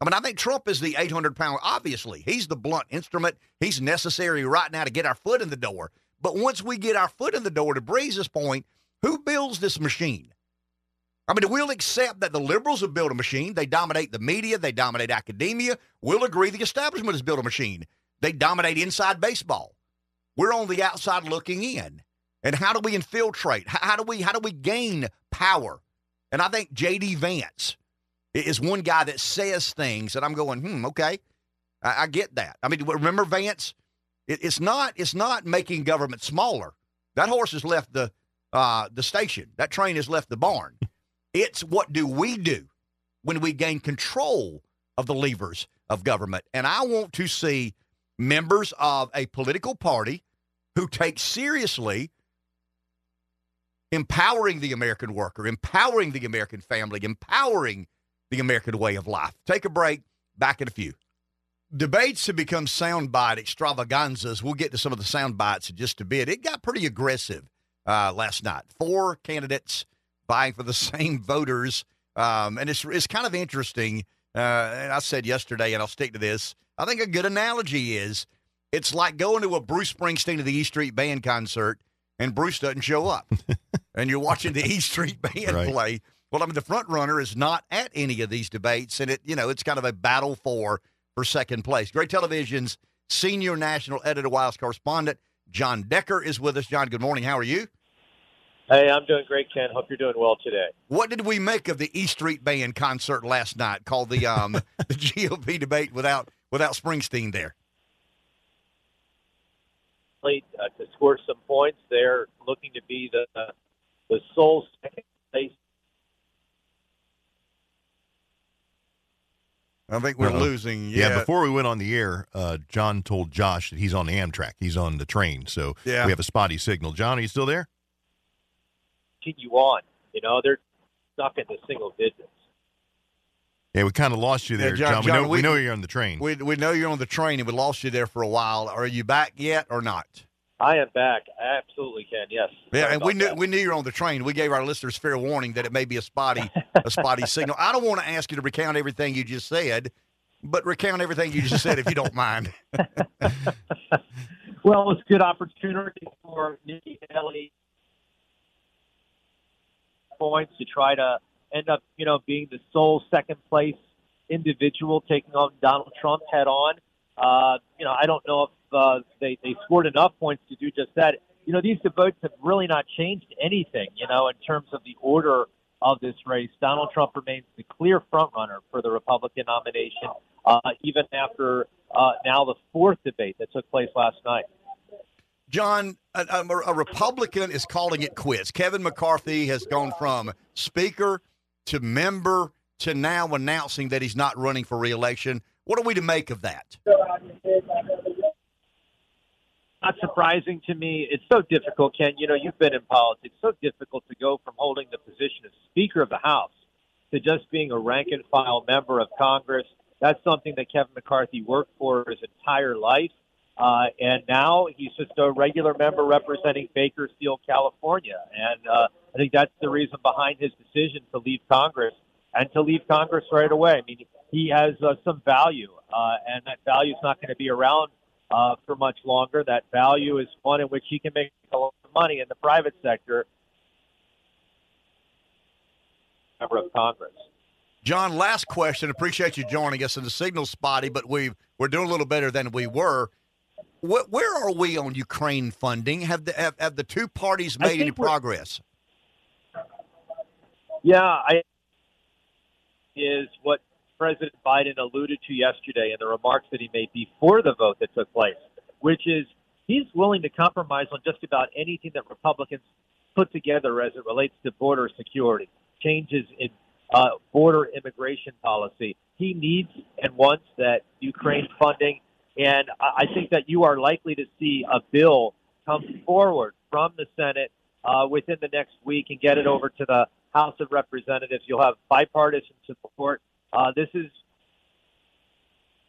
I mean, I think Trump is the 800 pound, obviously. He's the blunt instrument. He's necessary right now to get our foot in the door. But once we get our foot in the door, to Breeze's point, who builds this machine? I mean, we'll accept that the liberals have built a machine. They dominate the media, they dominate academia. We'll agree the establishment has built a machine. They dominate inside baseball. We're on the outside looking in. And how do we infiltrate? How, do we how do we gain power? And I think J.D. Vance is one guy that says things that I'm going, hmm, okay, I, I get that. I mean, remember Vance? It, it's not it's not making government smaller. That horse has left the uh, the station. That train has left the barn. It's what do we do when we gain control of the levers of government? And I want to see members of a political party who take seriously empowering the American worker, empowering the American family, empowering the American way of life. Take a break. Back in a few. Debates have become soundbite extravaganzas. We'll get to some of the sound bites in just a bit. It got pretty aggressive uh, last night. Four candidates vying for the same voters, um, and it's it's kind of interesting. Uh, and I said yesterday, and I'll stick to this. I think a good analogy is it's like going to a Bruce Springsteen of the E Street Band concert, and Bruce doesn't show up, and you're watching the E Street Band right. play well, I mean, the front runner is not at any of these debates, and it you know it's kind of a battle for for second place. Gray Television's senior national editor, White correspondent John Decker is with us. John, good morning. How are you? Hey, I'm doing great, Ken. Hope you're doing well today. What did we make of the E Street Band concert last night, called the um, the GOP debate without without Springsteen there? Uh, to score some points, they're looking to be the the sole second place I think we're uh losing. Yeah. Before we went on the air, uh, John told Josh that he's on the Amtrak. He's on the train, so yeah. we have a spotty signal. John, are you still there? Continue on. You know they're stuck in the single digits. Yeah, we kind of lost you there, yeah, John. John, we know we, we, know you're on the train. We we know you're on the train, and we lost you there for a while. Are you back yet or not? I am back. I absolutely can. Yes. Yeah, and we knew that. we knew you're on the train. We gave our listeners fair warning that it may be a spotty a spotty signal. I don't want to ask you to recount everything you just said, but recount everything you just said if you don't mind. well, it's a good opportunity for Nikki Haley points to try to end up, you know, being the sole second place individual taking on Donald Trump head on. Uh, you know, I don't know if uh, they they scored enough points to do just that. You know, these debates have really not changed anything. You know, in terms of the order of this race, Donald Trump remains the clear frontrunner for the Republican nomination, uh, even after uh, now the fourth debate that took place last night. John, a, a, Republican is calling it quits. Kevin McCarthy has gone from speaker to member to now announcing that he's not running for reelection. What are we to make of that? not surprising to me. It's so difficult, Ken. You know, you've been in politics. So difficult to go from holding the position of Speaker of the House to just being a rank and file member of Congress. That's something that Kevin McCarthy worked for his entire life. Uh, and now he's just a regular member representing Bakersfield, California. And uh, I think that's the reason behind his decision to leave Congress and to leave Congress right away. I mean, he has uh, some value, uh, and that value is not going to be around uh, for much longer. That value is one in which he can make a lot of money in the private sector. Member of Congress. John, last question. Appreciate you joining us. in the signal spotty, but we we're doing a little better than we were. Where, where are we on Ukraine funding? Have the have, have the two parties made any progress? Yeah, I is what President Biden alluded to yesterday in the remarks that he made before the vote that took place, which is he's willing to compromise on just about anything that Republicans put together as it relates to border security, changes in uh, border immigration policy. He needs and wants that Ukraine funding, and I think that you are likely to see a bill come forward from the Senate uh, within the next week and get it over to the House of Representatives. You'll have bipartisan support. Uh, this is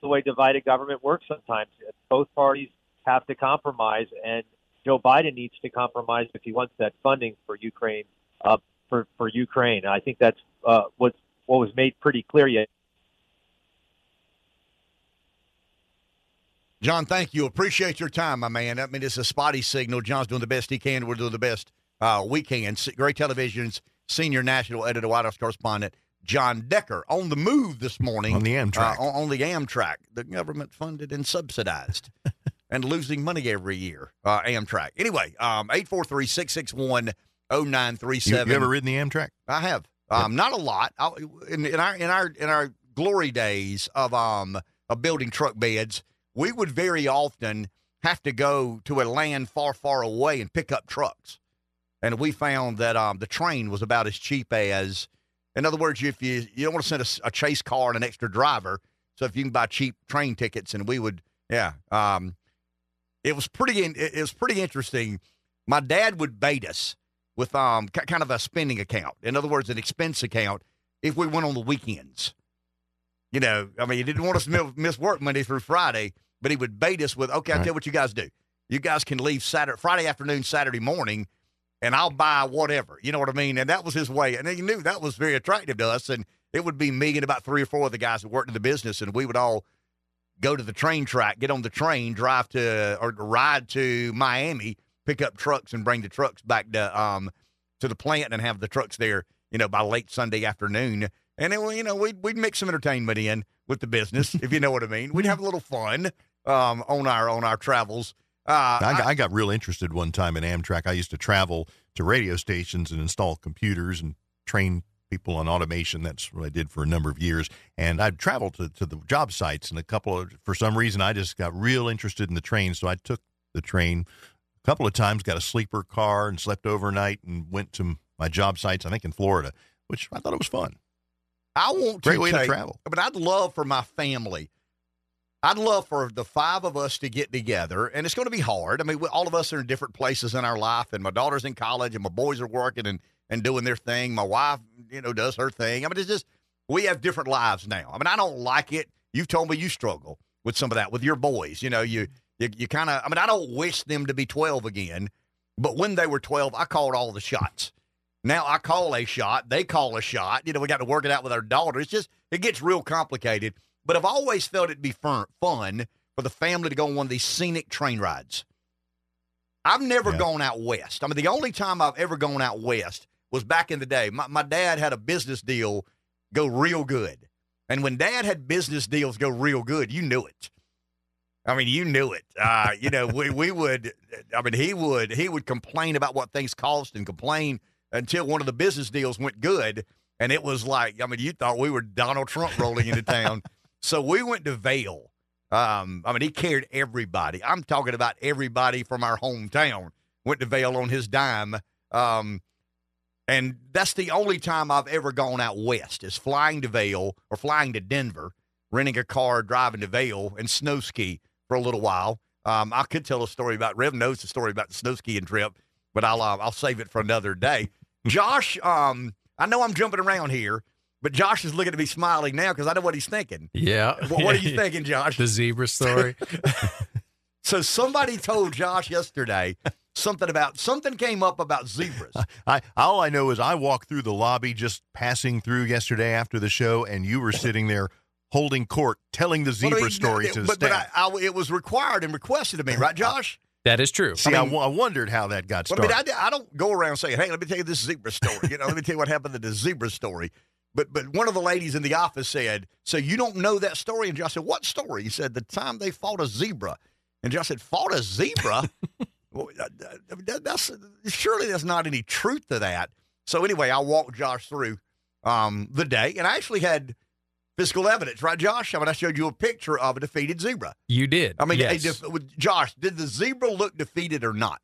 the way divided government works sometimes. Both parties have to compromise, and Joe Biden needs to compromise if he wants that funding for Ukraine. Uh, for for Ukraine, I think that's uh, what what was made pretty clear yet. John, thank you. Appreciate your time, my man. I mean, it's a spotty signal. John's doing the best he can. We're doing the best uh, we can. Gray Television's senior national editor, White House correspondent, John Decker, on the move this morning. On the Amtrak. Uh, on, on the Amtrak, the government funded and subsidized and losing money every year. Uh, Amtrak. Anyway, um, 843 661 You, 0937. you ever ridden the Amtrak? I have. Um, not a lot. I, in, in our in our in our glory days of um of building truck beds, we would very often have to go to a land far, far away and pick up trucks. And we found that um the train was about as cheap as, in other words, if you you don't want to send a chase car and an extra driver, so if you can buy cheap train tickets, and we would, yeah, um, it was pretty it, it was pretty interesting. My dad would bait us with um kind of a spending account. In other words, an expense account if we went on the weekends. You know, I mean, he didn't want us to miss- miss work Monday through Friday, but he would bait us with, okay, I'll Right. tell you what you guys do. You guys can leave Saturday, Friday afternoon, Saturday morning, and I'll buy whatever. You know what I mean? And that was his way. And he knew that was very attractive to us. And it would be me and about three or four of the guys that worked in the business, and we would all go to the train track, get on the train, drive to or ride to Miami, pick up trucks, and bring the trucks back to um to the plant and have the trucks there, you know, by late Sunday afternoon. And then, you know, we'd we'd mix some entertainment in with the business, if you know what I mean. We'd have a little fun um on our on our travels. Uh, I, got- I got real interested one time in Amtrak. I used to travel to radio stations and install computers and train people on automation. That's what I did for a number of years. And I'd travel to, to the job sites, and a couple of, for some reason, I just got real interested in the train. So I took the train a couple of times, got a sleeper car, and slept overnight and went to my job sites, I think in Florida, which I thought it was fun. I want Great to take- travel. But I'd love for my family. I'd love for the five of us to get together, and it's going to be hard. I mean, we, all of us are in different places in our life, and my daughter's in college, and my boys are working and and doing their thing. My wife, you know, does her thing. I mean, it's just we have different lives now. I mean, I don't like it. You've told me you struggle with some of that with your boys. You know, you you, you kind of. I mean, I don't wish them to be twelve again, but when they were twelve, I called all the shots. Now I call a shot, they call a shot. You know, we got to work it out with our daughter. It's just it gets real complicated. But I've always felt it'd be fun, fun for the family to go on one of these scenic train rides. I've never Yeah. gone out west. I mean, the only time I've ever gone out west was back in the day. My, my dad had a business deal go real good. And when dad had business deals go real good, you knew it. I mean, you knew it. Uh, you know, we, we would, I mean, he would, he would complain about what things cost and complain until one of the business deals went good. And it was like, I mean, you thought we were Donald Trump rolling into town. So we went to Vail. Um, I mean, he carried everybody. I'm talking about everybody from our hometown went to Vail on his dime. Um, and that's the only time I've ever gone out west is flying to Vail or flying to Denver, renting a car, driving to Vail, and snow ski for a little while. Um, I could tell a story about Rev knows the story about the snow skiing trip, but I'll uh, I'll save it for another day. Josh, um, I know I'm jumping around here, but Josh is looking at me smiling now because I know what he's thinking. Yeah. What, what are you thinking, Josh? The zebra story. So somebody told Josh yesterday something about something came up about zebras. I all I know is I walked through the lobby just passing through yesterday after the show, and you were sitting there holding court, telling the zebra Well, I mean, story it- to the but, but. I, I, it was required and requested of me, right, Josh? That is true. See, I I, mean- w- I wondered how that got Well, I started. mean, I, I don't go around saying, "Hey, let me tell you this zebra story." You know, let me tell you what happened to the zebra story. But but one of the ladies in the office said, "So you don't know that story?" And Josh said, "What story?" He said, "The time they fought a zebra." And Josh said, "Fought a zebra?" well, that- that- that- that's surely there's not any truth to that. So anyway, I walked Josh through um, the day, and I actually had physical evidence, right, Josh? I mean, I showed you a picture of a defeated zebra. You did. I mean, yes. def- Josh, did the zebra look defeated or not?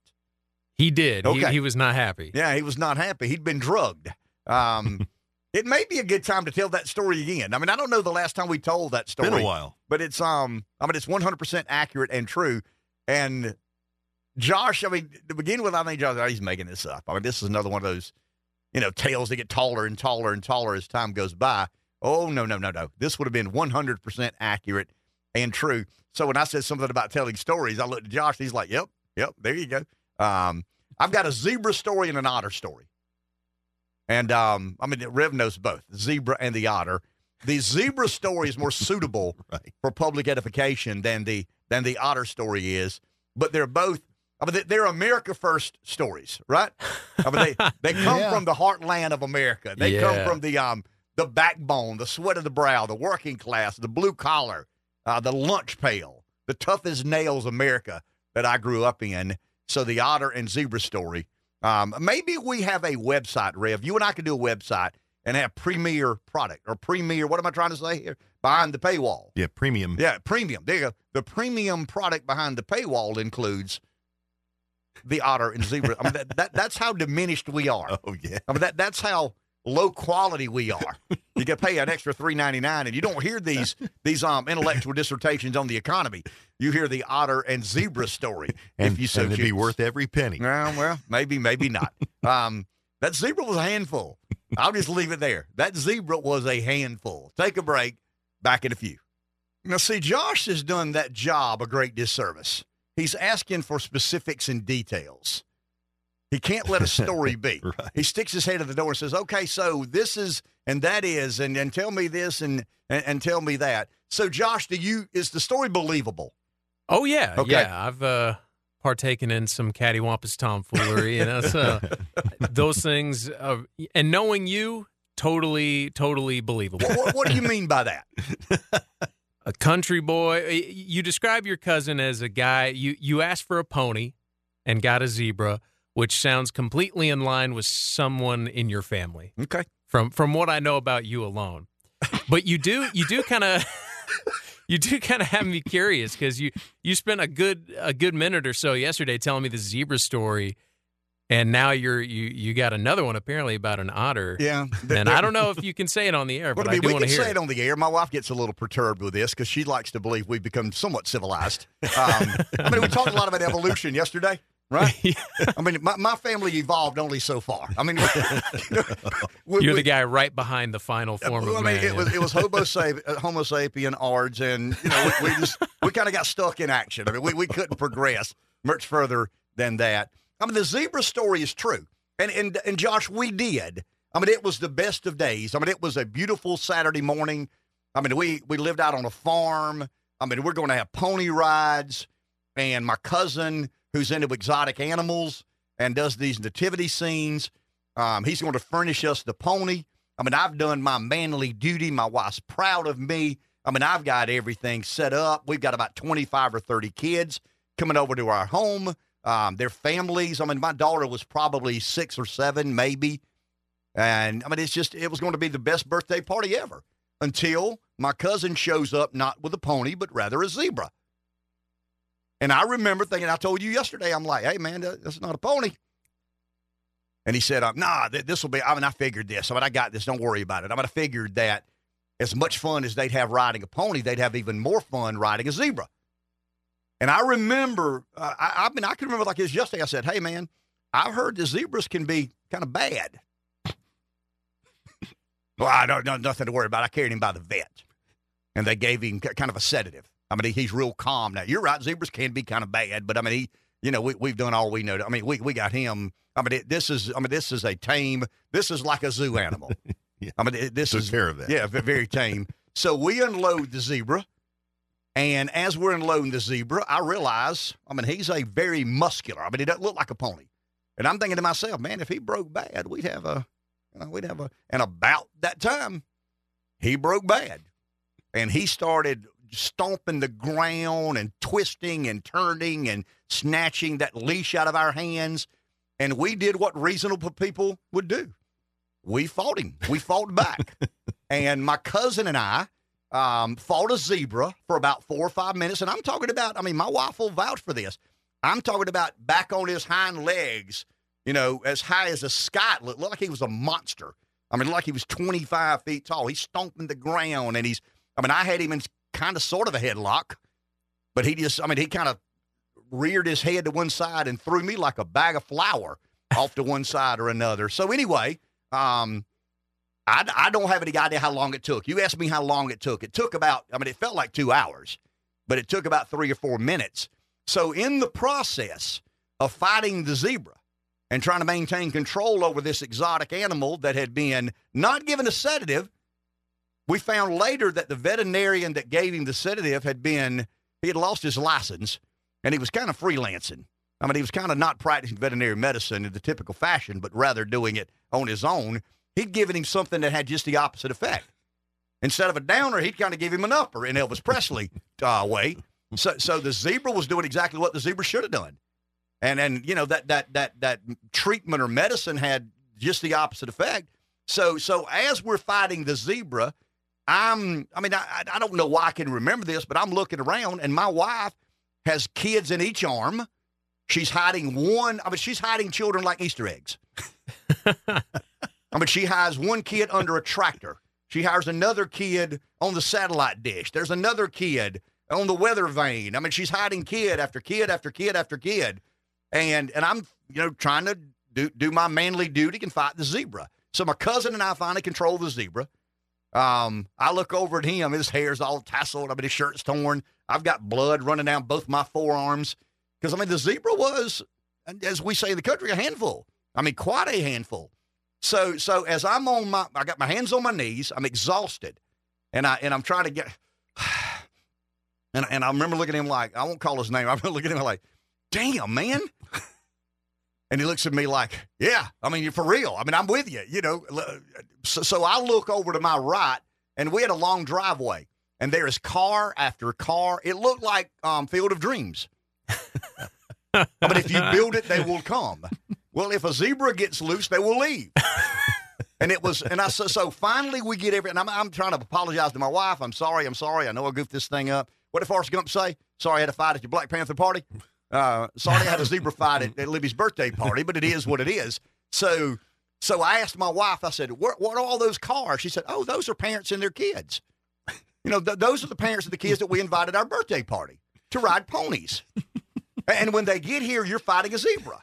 he did. He, Okay. he was not happy. Yeah, he was not happy. He'd been drugged. Um, it may be a good time to tell that story again. I mean, I don't know the last time we told that story, Been a while. but it's um, I mean, it's one hundred percent accurate and true. And Josh, I mean, to begin with, I think Josh, oh, he's making this up. I mean, this is another one of those, you know, tales that get taller and taller and taller as time goes by. Oh no, no, no, no! This would have been one hundred percent accurate and true. So when I said something about telling stories, I looked at Josh. He's like, "Yep, yep, there you go." Um, I've got a zebra story and an otter story. And um, I mean, Rev knows both zebra and the otter. The zebra story is more suitable Right. for public edification than the than the otter story is. But they're both. I mean, they- they're America first stories, right? I mean, they they come Yeah. from the heartland of America. They come from the um the backbone, the sweat of the brow, the working class, the blue collar, uh, the lunch pail, the tough as nails America that I grew up in. So the otter and zebra story. Um, maybe we have a website, Rev. You and I could do a website and have premier product or premier. What am I trying to say here? Behind the paywall. Yeah, premium. Yeah, premium. There you go. The premium product behind the paywall includes the otter and zebra. I mean, that, that that's how diminished we are. Oh yeah. I mean, that that's how low quality we are. You get pay an extra three ninety nine, and you don't hear these these um intellectual dissertations on the economy. You hear the otter and zebra story. And, if you so and it'd be worth every penny. Well, well, maybe, maybe not. Um, that zebra was a handful. I'll just leave it there. That zebra was a handful. Take a break. Back in a few. Now, see, Josh has done that job a great disservice. He's asking for specifics and details. He can't let a story be. Right. He sticks his head at the door and says, "Okay, so this is and that is, and and tell me this and and, and tell me that." So, Josh, do you is the story believable? Oh yeah, Okay. yeah. I've uh, partaken in some cattywampus tomfoolery, you know. So those things, uh, and knowing you, totally, totally believable. What, what, what do you mean by that? a country boy. You describe your cousin as a guy. You you asked for a pony, and got a zebra, which sounds completely in line with someone in your family. Okay. From from what I know about you alone, but you do you do kind of. You do kind of have me curious because you you spent a good a good minute or so yesterday telling me the zebra story, and now you're you you got another one apparently about an otter. Yeah. And I don't know if you can say it on the air, but I I, mean, do we want can to hear say it on the air. My wife gets a little perturbed with this because she likes to believe we've become somewhat civilized. Um, I mean, we talked a lot about evolution yesterday, right? I mean, my, my family evolved only so far. I mean, we- You're we- the guy right behind the final form well, of I mean, man. it was it was Homo, sap- uh, Homo sapien ards, and you know we, we just we kind of got stuck in action. I mean, we, we couldn't progress much further than that. I mean, the zebra story is true, and and and Josh, we did. I mean, it was the best of days. I mean, it was a beautiful Saturday morning. I mean, we we lived out on a farm. I mean, we're going to have pony rides, and my cousin, who's into exotic animals and does these nativity scenes, um, he's going to furnish us the pony. I mean, I've done my manly duty. My wife's proud of me. I mean, I've got everything set up. We've got about 25 or 30 kids coming over to our home. Um, their families. I mean, my daughter was probably six or seven, maybe. And I mean, it's just, it was going to be the best birthday party ever until my cousin shows up, not with a pony, but rather a zebra. And I remember thinking, I told you yesterday, I'm like, hey, man, that's not a pony. And he said, um, nah, this will be, I mean, I figured this. I mean, I got this. Don't worry about it. I mean, I figured that as much fun as they'd have riding a pony, they'd have even more fun riding a zebra. And I remember, uh, I, I mean, I can remember like it was yesterday. I said, hey, man, I've heard the zebras can be kind of bad. well, I don't know, nothing to worry about. I carried him by the vet, and they gave him kind of a sedative. I mean, he's real calm now. You're right. Zebras can be kind of bad, but I mean, he, you know, we, we've done all we know. I mean, we, we got him. I mean, it, this is, I mean, this is a tame, this is like a zoo animal. Yeah. I mean, it- this Took is, care of that. yeah, very tame. so we unload the zebra. And as we're unloading the zebra, I realize, I mean, he's a very muscular. I mean, he doesn't look like a pony. And I'm thinking to myself, man, if he broke bad, we'd have a, you know, we'd have a, and about that time, he broke bad. And he started stomping the ground and twisting and turning and snatching that leash out of our hands. And we did what reasonable people would do. We fought him. We fought back. and my cousin and I um, fought a zebra for about four or five minutes. And I'm talking about, I mean, my wife will vouch for this. I'm talking about back on his hind legs, you know, as high as a sky. It looked like he was a monster. I mean, like he was 25 feet tall. He's stomping the ground, and he's, I mean, I had him in kind of sort of a headlock, but he just, I mean, he kind of reared his head to one side and threw me like a bag of flour off to one side or another. So, anyway, um, I, I don't have any idea how long it took. You asked me how long it took. It took about, I mean, it felt like two hours, but it took about three or four minutes. So, in the process of fighting the zebra and trying to maintain control over this exotic animal that had been not given a sedative, we found later that the veterinarian that gave him the sedative had been, he had lost his license and he was kind of freelancing. I mean, he was kind of not practicing veterinary medicine in the typical fashion, but rather doing it on his own. He'd given him something that had just the opposite effect. Instead of a downer, he'd kind of give him an upper in Elvis Presley uh, way. So, so the zebra was doing exactly what the zebra should have done, and and you know that that that that treatment or medicine had just the opposite effect. So, so as we're fighting the zebra, I'm, I mean, I, I- don't know why I can remember this, but I'm looking around and my wife has kids in each arm. She's hiding one, I mean, she's hiding children like Easter eggs. I mean, she hides one kid under a tractor. She hires another kid on the satellite dish. There's another kid on the weather vane. I mean, she's hiding kid after kid after kid after kid. And and I'm, you know, trying to do do my manly duty and fight the zebra. So my cousin and I finally control the zebra. Um, I look over at him. His hair's all tasseled. I mean, his shirt's torn. I've got blood running down both my forearms. Because, I mean, the zebra was, as we say in the country, a handful. I mean, quite a handful. So, so as I'm on my, I got my hands on my knees. I'm exhausted, and I and I'm trying to get, and and I remember looking at him like I won't call his name. I remember looking at him like, "Damn, man." And he looks at me like, "Yeah, I mean, you're for real. I mean, I'm with you. You know." So, so I look over to my right, and we had a long driveway, and there is car after car. It looked like um, Field of Dreams. but if you build it, they will come. Well, if a zebra gets loose, they will leave. And it was, and I so, so finally we get every, and I'm, I'm trying to apologize to my wife. I'm sorry. I'm sorry. I know I goofed this thing up. What did Forrest Gump say? Sorry, I had a fight at your Black Panther party. Uh, sorry, I had a zebra fight at, at Libby's birthday party, but it is what it is. So, so I asked my wife. I said, "What, what are all those cars?" She said, "Oh, those are parents and their kids. You know, th- those are the parents of the kids that we invited our birthday party to ride ponies. and when they get here, you're fighting a zebra."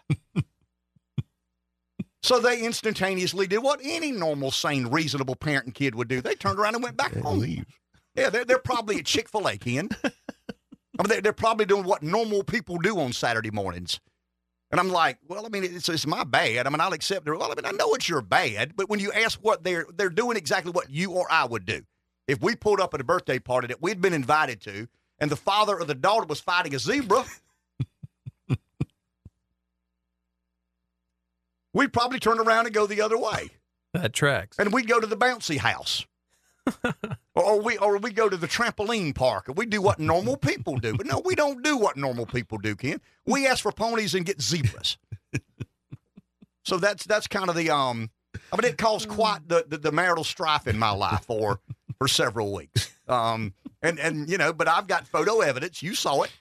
So they instantaneously did what any normal, sane, reasonable parent and kid would do. They turned around and went back home. Yeah, they're, they're probably at Chick fil A, Ken. I mean, they're, they're probably doing what normal people do on Saturday mornings. And I'm like, well, I mean, it's, it's my bad. I mean, I'll accept it. Well, I mean, I know it's your bad, but when you ask what they're, they're doing exactly what you or I would do. If we pulled up at a birthday party that we'd been invited to, and the father or the daughter was fighting a zebra, we'd probably turn around and go the other way That tracks. and we'd go to the bouncy house. or, we or we go to the trampoline park and we do what normal people do. But no, we don't do what normal people do, Ken. We ask for ponies and get zebras. so that's that's kind of the um I mean it caused quite the, the, the marital strife in my life for for several weeks. Um and and you know, but I've got photo evidence, you saw it,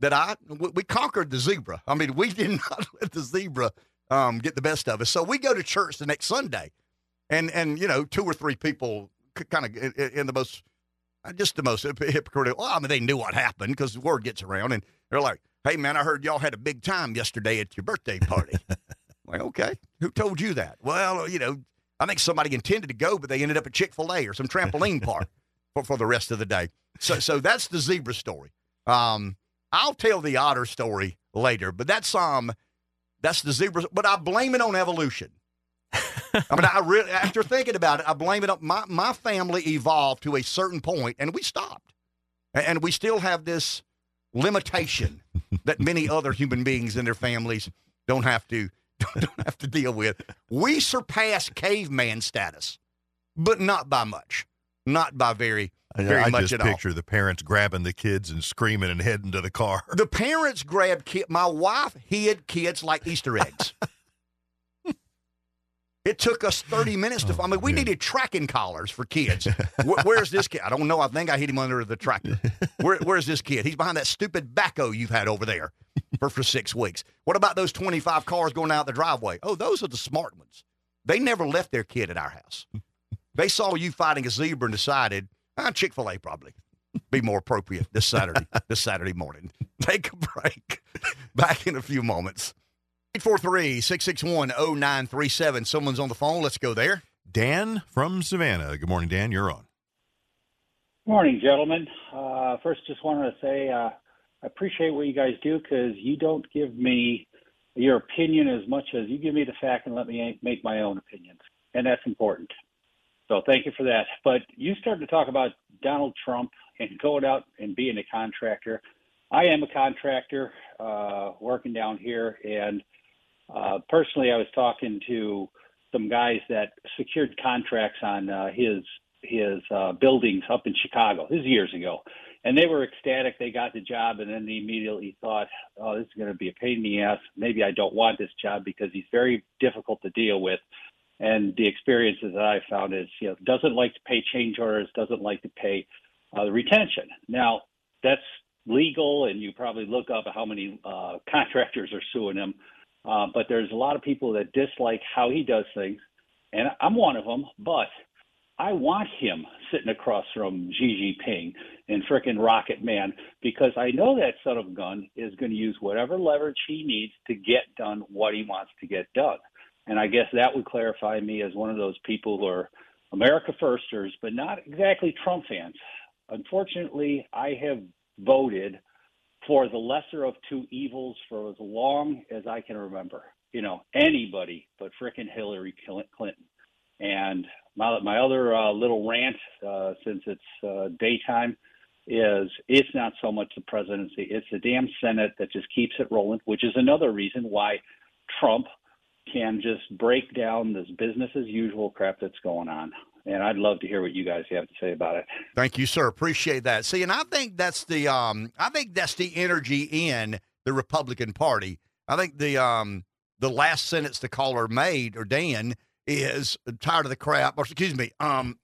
that I we, we conquered the zebra. I mean, we did not let the zebra um, get the best of us. So we go to church the next Sunday, and and you know, two or three people kind of in, in the most, uh, just the most hypocritical. Well, I mean, they knew what happened because the word gets around, and they're like, "Hey, man, I heard y'all had a big time yesterday at your birthday party." like, okay, who told you that? Well, you know, I think somebody intended to go, but they ended up at Chick Fil A or some trampoline park for, for the rest of the day. so so that's the zebra story. Um, I'll tell the otter story later, but that's um that's the zebra. But I blame it on evolution. I mean, I really after thinking about it, I blame it on my my family evolved to a certain point, and we stopped, and we still have this limitation that many other human beings and their families don't have to don't have to deal with. We surpass caveman status, but not by much, not by very very I much just at all. picture the parents grabbing the kids and screaming and heading to the car. The parents grabbed kid. My wife hid kids like Easter eggs. it took us 30 minutes to. I mean, we man. needed tracking collars for kids. Wh- where's this kid? I don't know. I think I hit him under the tractor. Where, where's this kid? He's behind that stupid backhoe you've had over there for, for six weeks. What about those 25 cars going out the driveway? Oh, those are the smart ones. They never left their kid at our house. They saw you fighting a zebra and decided, ah, Chick fil A probably be more appropriate this Saturday, this Saturday morning. Take a break. Back in a few moments. 843 661 0937. Someone's on the phone. Let's go there. Dan from Savannah. Good morning, Dan. You're on. Morning, gentlemen. Uh, first, just wanted to say uh, I appreciate what you guys do because you don't give me your opinion as much as you give me the fact and let me make my own opinions, and that's important. So thank you for that. But you started to talk about Donald Trump and going out and being a contractor. I am a contractor uh, working down here, and uh, personally, I was talking to some guys that secured contracts on uh, his his uh, buildings up in Chicago. This is years ago, and they were ecstatic. They got the job, and then they immediately thought, "Oh, this is going to be a pain in the ass. Maybe I don't want this job because he's very difficult to deal with." And the experiences that I found is, you know, doesn't like to pay change orders, doesn't like to pay uh, the retention. Now, that's legal, and you probably look up how many uh, contractors are suing him. Uh, but there's a lot of people that dislike how he does things, and I'm one of them. But I want him sitting across from Xi Jinping and frickin' Rocket Man because I know that son of a gun is going to use whatever leverage he needs to get done what he wants to get done. And I guess that would clarify me as one of those people who are America firsters, but not exactly Trump fans. Unfortunately, I have voted for the lesser of two evils for as long as I can remember. You know, anybody but frickin' Hillary Clinton. And my my other uh, little rant, uh, since it's uh, daytime, is it's not so much the presidency; it's the damn Senate that just keeps it rolling. Which is another reason why Trump can just break down this business as usual crap that's going on. And I'd love to hear what you guys have to say about it. Thank you, sir. Appreciate that. See, and I think that's the um, I think that's the energy in the Republican Party. I think the um, the last sentence the caller made or Dan is tired of the crap, or excuse me, um,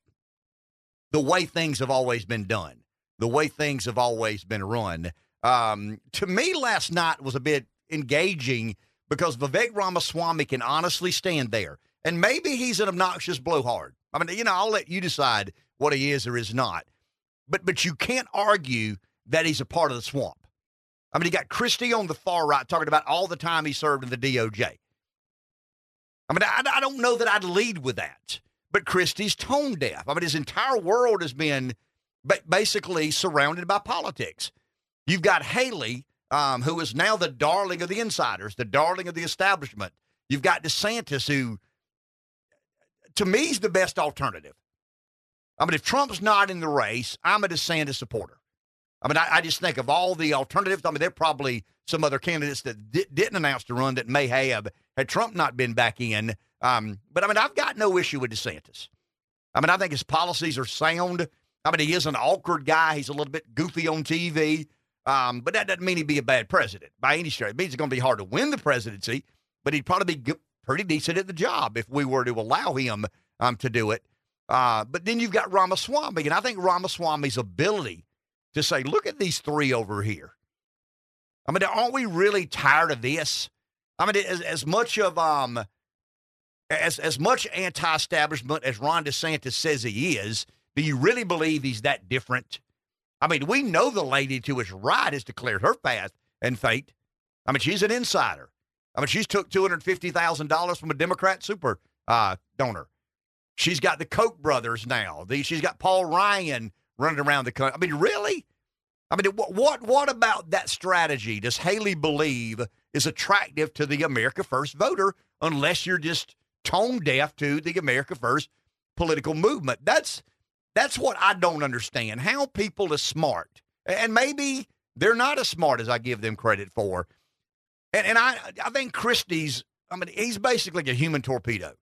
the way things have always been done, the way things have always been run. Um, to me, last night was a bit engaging because Vivek Ramaswamy can honestly stand there, and maybe he's an obnoxious blowhard. I mean, you know, I'll let you decide what he is or is not, but but you can't argue that he's a part of the swamp. I mean, he got Christie on the far right talking about all the time he served in the DOJ. I mean, I, I don't know that I'd lead with that, but Christie's tone deaf. I mean, his entire world has been ba- basically surrounded by politics. You've got Haley, um, who is now the darling of the insiders, the darling of the establishment. You've got DeSantis, who, to me, is the best alternative. I mean, if Trump's not in the race, I'm a DeSantis supporter. I mean, I, I just think of all the alternatives. I mean, there are probably some other candidates that di- didn't announce to run that may have had Trump not been back in. Um, but I mean, I've got no issue with DeSantis. I mean, I think his policies are sound. I mean, he is an awkward guy. He's a little bit goofy on TV. Um, but that doesn't mean he'd be a bad president by any stretch. It means it's going to be hard to win the presidency, but he'd probably be pretty decent at the job if we were to allow him um, to do it. Uh, but then you've got Ramaswamy, and I think Ramaswamy's ability to say, look at these three over here. I mean, aren't we really tired of this? I mean, as, as much of um, as as much anti-establishment as Ron DeSantis says he is, do you really believe he's that different? I mean, we know the lady to his right has declared her path and fate. I mean, she's an insider. I mean, she's took two hundred fifty thousand dollars from a Democrat super uh, donor. She's got the Koch brothers now. The, she's got Paul Ryan running around the country. I mean, really? I mean, what what what about that strategy does Haley believe is attractive to the America First voter? Unless you're just tone deaf to the America First political movement. That's that's what I don't understand. How people are smart, and maybe they're not as smart as I give them credit for. And and I I think Christie's. I mean, he's basically a human torpedo.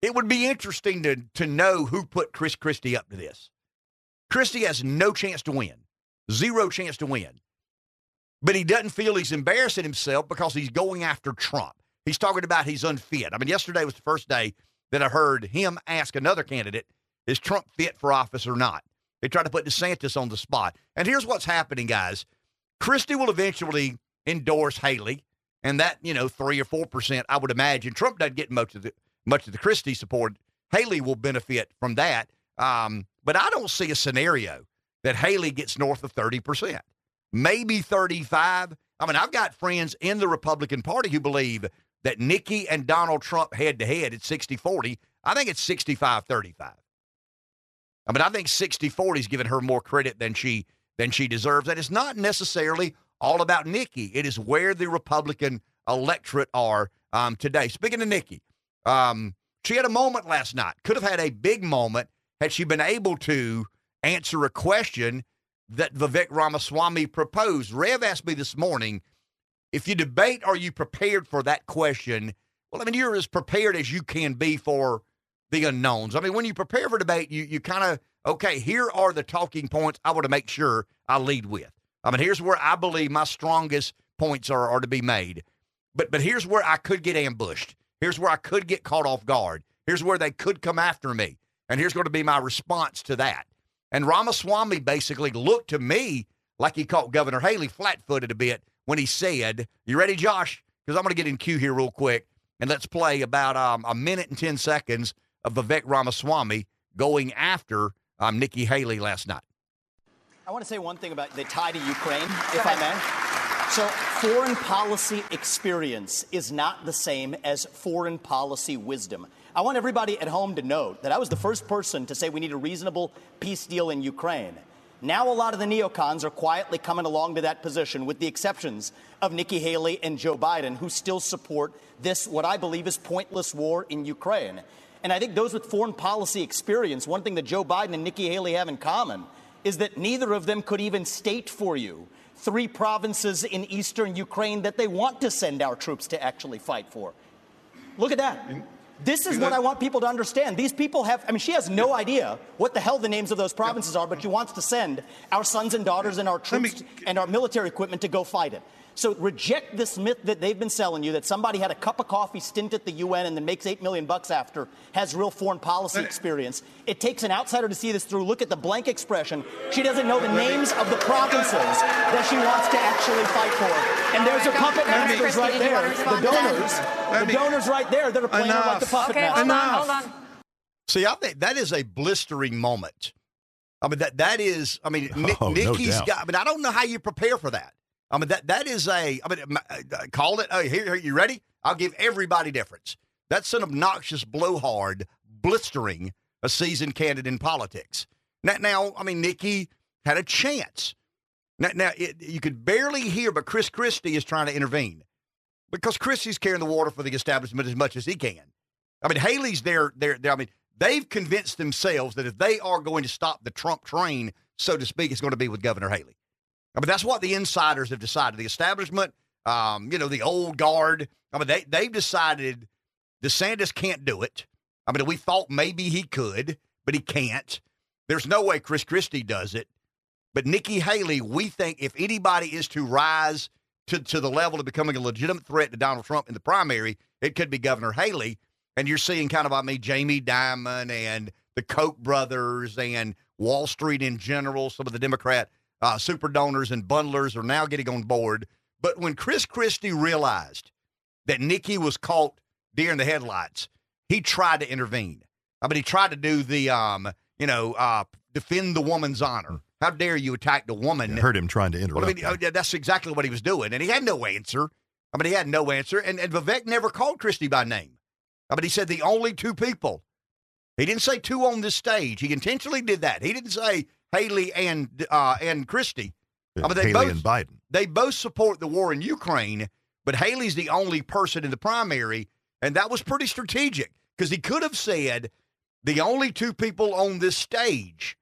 It would be interesting to to know who put Chris Christie up to this. Christie has no chance to win, zero chance to win. But he doesn't feel he's embarrassing himself because he's going after Trump. He's talking about he's unfit. I mean, yesterday was the first day that I heard him ask another candidate, is Trump fit for office or not? They tried to put DeSantis on the spot. And here's what's happening, guys. Christie will eventually endorse Haley, and that, you know, three or four percent, I would imagine. Trump doesn't get much of the much of the Christie support. Haley will benefit from that. Um, but I don't see a scenario that Haley gets north of 30%, maybe 35. I mean, I've got friends in the Republican Party who believe that Nikki and Donald Trump head to head at 60 40. I think it's 65 35. I mean, I think 60 40 is giving her more credit than she than she deserves. And it's not necessarily all about Nikki. It is where the Republican electorate are um, today. Speaking of Nikki, um, she had a moment last night. Could have had a big moment had she been able to answer a question that Vivek Ramaswamy proposed. Rev asked me this morning, if you debate, are you prepared for that question? Well, I mean, you're as prepared as you can be for the unknowns. I mean, when you prepare for debate, you you kind of okay. Here are the talking points I want to make sure I lead with. I mean, here's where I believe my strongest points are are to be made. But but here's where I could get ambushed. Here's where I could get caught off guard. Here's where they could come after me. And here's going to be my response to that. And Ramaswamy basically looked to me like he caught Governor Haley flat footed a bit when he said, You ready, Josh? Because I'm going to get in queue here real quick. And let's play about um, a minute and 10 seconds of Vivek Ramaswamy going after um, Nikki Haley last night. I want to say one thing about the tie to Ukraine, if I may. So, foreign policy experience is not the same as foreign policy wisdom. I want everybody at home to note that I was the first person to say we need a reasonable peace deal in Ukraine. Now, a lot of the neocons are quietly coming along to that position, with the exceptions of Nikki Haley and Joe Biden, who still support this, what I believe is pointless war in Ukraine. And I think those with foreign policy experience, one thing that Joe Biden and Nikki Haley have in common is that neither of them could even state for you three provinces in eastern Ukraine that they want to send our troops to actually fight for. Look at that. This is what I want people to understand. These people have, I mean, she has no idea what the hell the names of those provinces are, but she wants to send our sons and daughters and our troops and our military equipment to go fight it. So reject this myth that they've been selling you that somebody had a cup of coffee stint at the UN and then makes eight million bucks after has real foreign policy experience. It takes an outsider to see this through. Look at the blank expression. She doesn't know the names of the provinces that she wants to actually fight for. And there's her puppet masters right there. The donors. The donors right there that are playing her like the puppet Okay, hold masters. on, hold on. See, I think that is a blistering moment. I mean, that that is. I mean, Ni- Oh, Nikki's doubt. got. I mean, I don't know how you prepare for that. I mean, that that is a. I mean, uh, call it. Hey, here, here, you ready? I'll give everybody difference. That's an obnoxious blowhard, blistering a seasoned candidate in politics. Now, now I mean, Nikki had a chance. Now, now it, you could barely hear, but Chris Christie is trying to intervene because Christie's carrying the water for the establishment as much as he can. I mean, Haley's there. There. I mean, they've convinced themselves that if they are going to stop the Trump train, so to speak, it's going to be with Governor Haley. I mean, that's what the insiders have decided. The establishment, um, you know, the old guard. I mean, they they've decided DeSantis can't do it. I mean, we thought maybe he could, but he can't. There's no way Chris Christie does it. But Nikki Haley, we think if anybody is to rise to, to the level of becoming a legitimate threat to Donald Trump in the primary, it could be Governor Haley. And you're seeing kind of, I mean, Jamie Dimon and the Koch brothers and Wall Street in general, some of the Democrat uh, super donors and bundlers are now getting on board. But when Chris Christie realized that Nikki was caught deer in the headlights, he tried to intervene. I mean, he tried to do the, um, you know, uh, defend the woman's honor. How dare you attack the woman? I heard him trying to interrupt. Well, I mean, oh, yeah, that's exactly what he was doing, and he had no answer. I mean, he had no answer, and, and Vivek never called Christie by name. I mean, he said the only two people. He didn't say two on this stage. He intentionally did that. He didn't say Haley and uh, and Christie. I mean, they Haley both and Biden. they both support the war in Ukraine, but Haley's the only person in the primary, and that was pretty strategic because he could have said the only two people on this stage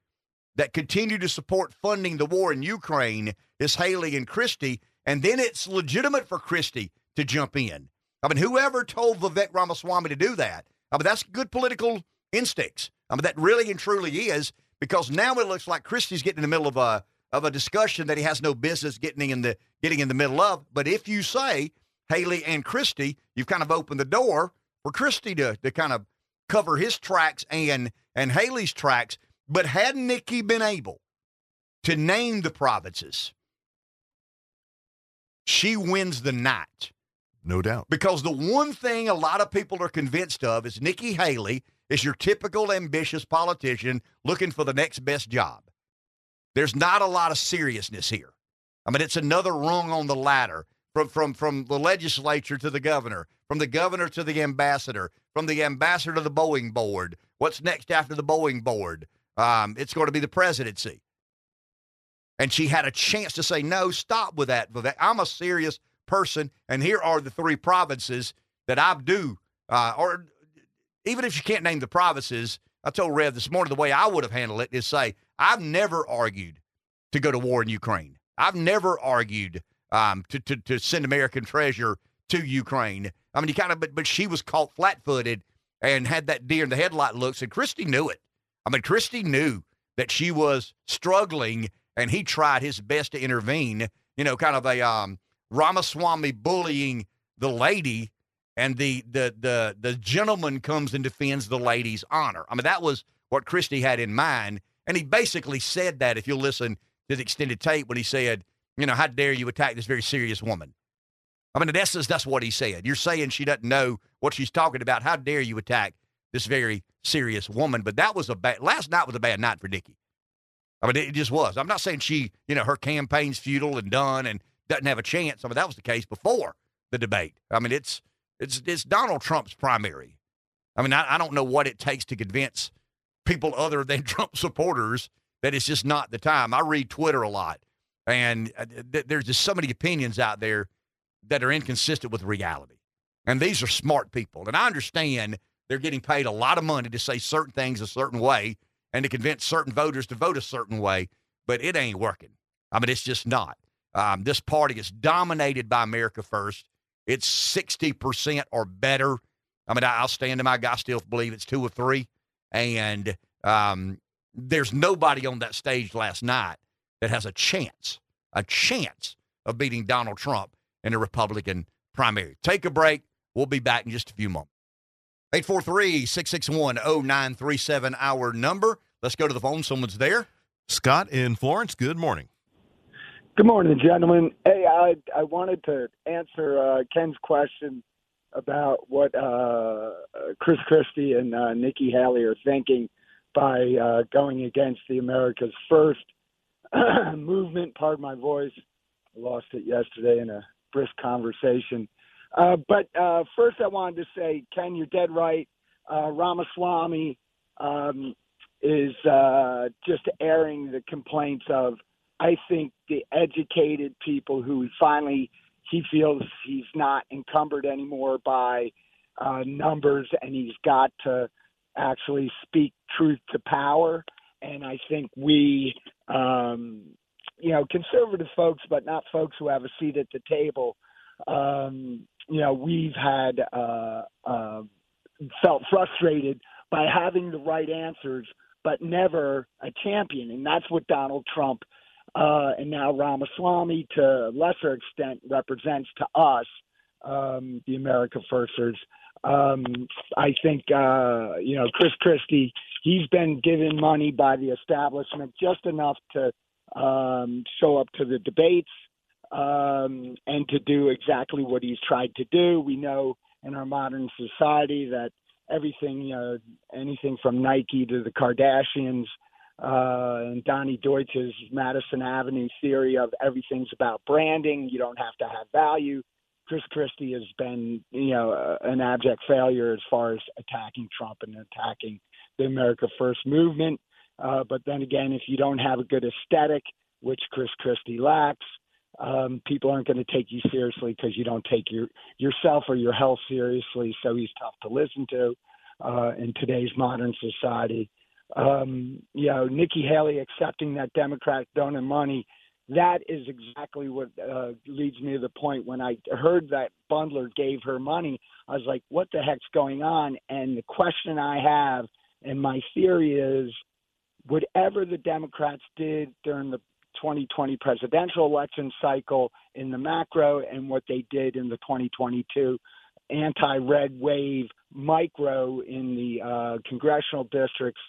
that continue to support funding the war in Ukraine is Haley and Christie, and then it's legitimate for Christie to jump in. I mean, whoever told Vivek Ramaswamy to do that, I mean, that's good political instincts. I mean, that really and truly is because now it looks like Christie's getting in the middle of a of a discussion that he has no business getting in the getting in the middle of. But if you say Haley and Christie, you've kind of opened the door for Christie to to kind of cover his tracks and and Haley's tracks. But had Nikki been able to name the provinces, she wins the night. No doubt. Because the one thing a lot of people are convinced of is Nikki Haley is your typical ambitious politician looking for the next best job. There's not a lot of seriousness here. I mean, it's another rung on the ladder from from from the legislature to the governor, from the governor to the ambassador, from the ambassador to the Boeing board. What's next after the Boeing board? Um, it's going to be the presidency. And she had a chance to say, no, stop with that. I'm a serious person, and here are the three provinces that I do. Uh, or even if you can't name the provinces, I told Rev this morning the way I would have handled it is say, I've never argued to go to war in Ukraine. I've never argued um, to, to, to send American treasure to Ukraine. I mean, you kind of, but, but she was caught flat footed and had that deer in the headlight looks, and Christie knew it. I mean, Christie knew that she was struggling, and he tried his best to intervene. You know, kind of a um, Ramaswamy bullying the lady, and the the the the gentleman comes and defends the lady's honor. I mean, that was what Christie had in mind, and he basically said that. If you'll listen to the extended tape, when he said, "You know, how dare you attack this very serious woman?" I mean, in essence, that's what he said. You're saying she doesn't know what she's talking about. How dare you attack this very serious woman? But that was a bad. Last night was a bad night for Nikki. I mean, it just was. I'm not saying she, you know, her campaign's futile and done and doesn't have a chance. I mean, that was the case before the debate. I mean, it's it's it's Donald Trump's primary. I mean, I, I don't know what it takes to convince people other than Trump supporters that it's just not the time. I read Twitter a lot, and uh, th- there's just so many opinions out there that are inconsistent with reality. And these are smart people, and I understand they're getting paid a lot of money to say certain things a certain way and to convince certain voters to vote a certain way, but it ain't working. I mean, it's just not. Um, this party is dominated by America First. It's 60% or better. I mean, I'll stand to my guy, still believe it's two or three. And um, there's nobody on that stage last night that has a chance, a chance of beating Donald Trump in a Republican primary. Take a break. We'll be back in just a few moments. 843 661 0937, our number. Let's go to the phone. Someone's there. Scott in Florence, good morning. Good morning, gentlemen. Hey, I I wanted to answer uh, Ken's question about what uh, Chris Christie and uh, Nikki Haley are thinking by uh, going against the America's First movement. Pardon my voice. I lost it yesterday in a brisk conversation. Uh, but uh, first, I wanted to say, Ken, you're dead right. Uh, Ramaswamy um, is uh, just airing the complaints of, I think, the educated people who finally he feels he's not encumbered anymore by uh, numbers and he's got to actually speak truth to power. And I think we, um, you know, conservative folks, but not folks who have a seat at the table, um, you know, we've had uh, uh, felt frustrated by having the right answers, but never a champion. And that's what Donald Trump uh, and now Ramaswamy, to lesser extent, represents to us, um, the America Firsters. Um, I think, uh, you know, Chris Christie, he's been given money by the establishment just enough to um, show up to the debates um, and to do exactly what he's tried to do. We know in our modern society that everything, you know, anything from Nike to the Kardashians, uh, and Donny Deutsch's Madison Avenue theory of everything's about branding. You don't have to have value. Chris Christie has been, you know, uh, an abject failure as far as attacking Trump and attacking the America First movement. Uh, but then again, if you don't have a good aesthetic, which Chris Christie lacks, um, people aren't going to take you seriously because you don't take your yourself or your health seriously. So he's tough to listen to uh, in today's modern society. Um, you know, Nikki Haley accepting that Democrat donor money. That is exactly what uh, leads me to the point when I heard that Bundler gave her money. I was like, what the heck's going on? And the question I have, and my theory is, whatever the Democrats did during the 2020 presidential election cycle in the macro and what they did in the 2022 anti red wave micro in the uh, congressional districts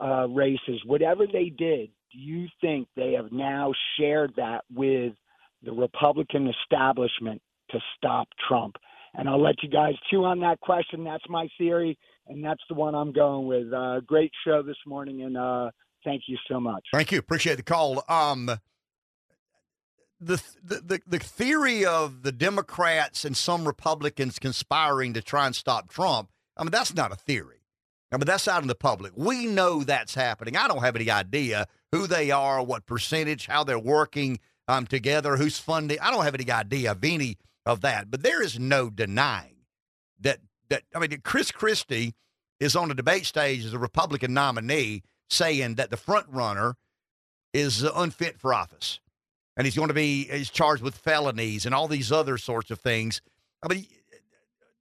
uh, races, whatever they did, do you think they have now shared that with the Republican establishment to stop Trump? And I'll let you guys chew on that question. That's my theory, and that's the one I'm going with. Uh, great show this morning, and uh, thank you so much. Thank you. Appreciate the call. Um, the, the the theory of the Democrats and some Republicans conspiring to try and stop Trump. I mean, that's not a theory. I mean, that's out in the public. We know that's happening. I don't have any idea who they are, what percentage, how they're working um, together, who's funding. I don't have any idea of any of that. But there is no denying that that. I mean, Chris Christie is on the debate stage as a Republican nominee, saying that the front runner is unfit for office and he's going to be he's charged with felonies and all these other sorts of things. I mean,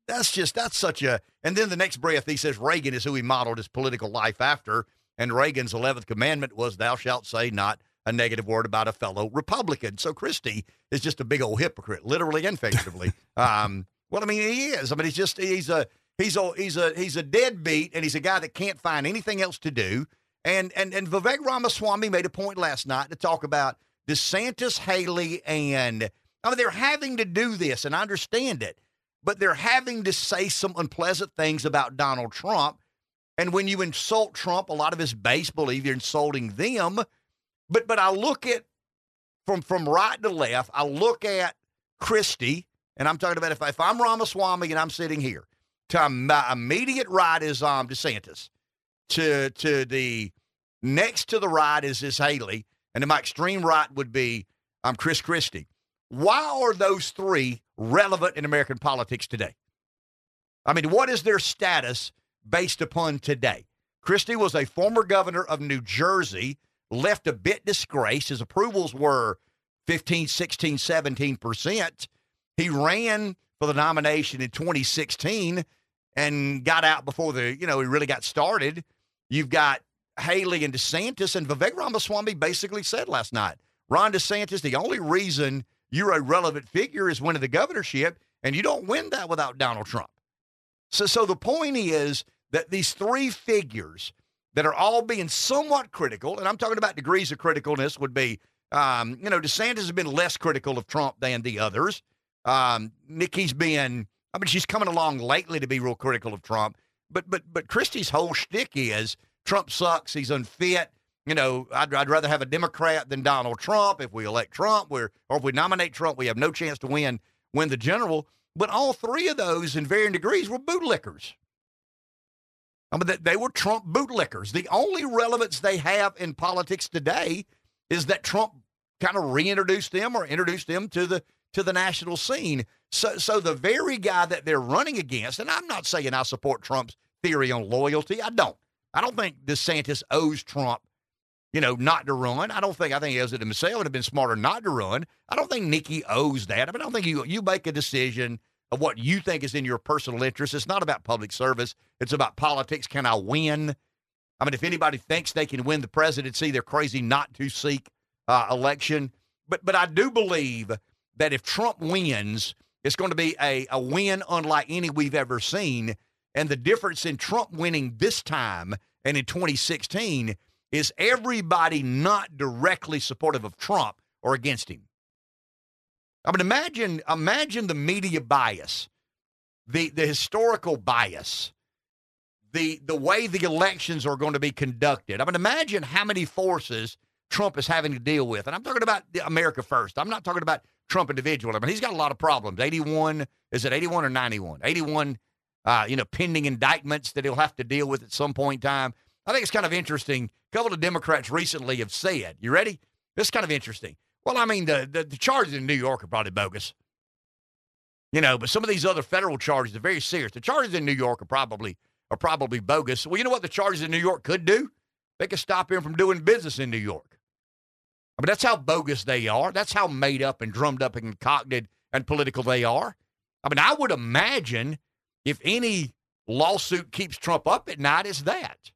that's just that's such a. And then the next breath, he says Reagan is who he modeled his political life after, and Reagan's eleventh commandment was, "Thou shalt say not a negative word about a fellow Republican." So Christie is just a big old hypocrite, literally and figuratively. um, well, I mean, he is. I mean, he's just he's a he's a he's a he's a deadbeat, and he's a guy that can't find anything else to do. And and and Vivek Ramaswamy made a point last night to talk about DeSantis, Haley, and I mean, they're having to do this, and I understand it, but they're having to say some unpleasant things about Donald Trump. And when you insult Trump, a lot of his base believe you're insulting them. But but I look at from from right to left, I look at Christie, and I'm talking about if, if I'm Ramaswamy and I'm sitting here, to my immediate right is um DeSantis, to to the next to the right is this Haley, and then my extreme right would be I'm Chris Christie. Why are those three relevant in American politics today? I mean, what is their status based upon today? Christie was a former governor of New Jersey, left a bit disgraced. His approvals were 15, 16, 17%. He ran for the nomination in 2016 and got out before the, you know, he really got started. You've got Haley and DeSantis, and Vivek Ramaswamy basically said last night, Ron DeSantis, the only reason you're a relevant figure is winning the governorship, and you don't win that without Donald Trump. So, so the point is that these three figures that are all being somewhat critical, and I'm talking about degrees of criticalness, would be, um, you know, DeSantis has been less critical of Trump than the others. Um, Nikki's been, I mean, she's coming along lately to be real critical of Trump, but but but Christie's whole shtick is Trump sucks. He's unfit. You know, I'd, I'd rather have a Democrat than Donald Trump. If we elect Trump, we're or if we nominate Trump, we have no chance to win win the general. But all three of those, in varying degrees, were bootlickers. I mean, they were Trump bootlickers. The only relevance they have in politics today is that Trump kind of reintroduced them or introduced them to the to the national scene. So, so the very guy that they're running against, and I'm not saying I support Trump's theory on loyalty. I don't. I don't think DeSantis owes Trump, you know, not to run. I don't think I think to himself. Would have been smarter not to run. I don't think Nikki owes that. I mean, I don't think you you make a decision of what you think is in your personal interest. It's not about public service. It's about politics. Can I win? I mean, if anybody thinks they can win the presidency, they're crazy not to seek uh, election. But but I do believe that if Trump wins, it's going to be a, a win unlike any we've ever seen. And the difference in Trump winning this time and in 2016 is everybody not directly supportive of Trump or against him. I mean, imagine imagine the media bias, the the historical bias, the the way the elections are going to be conducted. I mean, imagine how many forces Trump is having to deal with. And I'm talking about America first. I'm not talking about Trump individual. I mean, he's got a lot of problems. 81, is it 81 or 91? 81 uh, you know, pending indictments that he'll have to deal with at some point in time. I think it's kind of interesting. A couple of Democrats recently have said, you ready? This is kind of interesting. Well, I mean, the, the, the charges in New York are probably bogus. You know, but some of these other federal charges are very serious. The charges in New York are probably are probably bogus. Well, you know what the charges in New York could do? They could stop him from doing business in New York. I mean, that's how bogus they are. That's how made up and drummed up and concocted and political they are. I mean, I would imagine if any lawsuit keeps Trump up at night, it's that.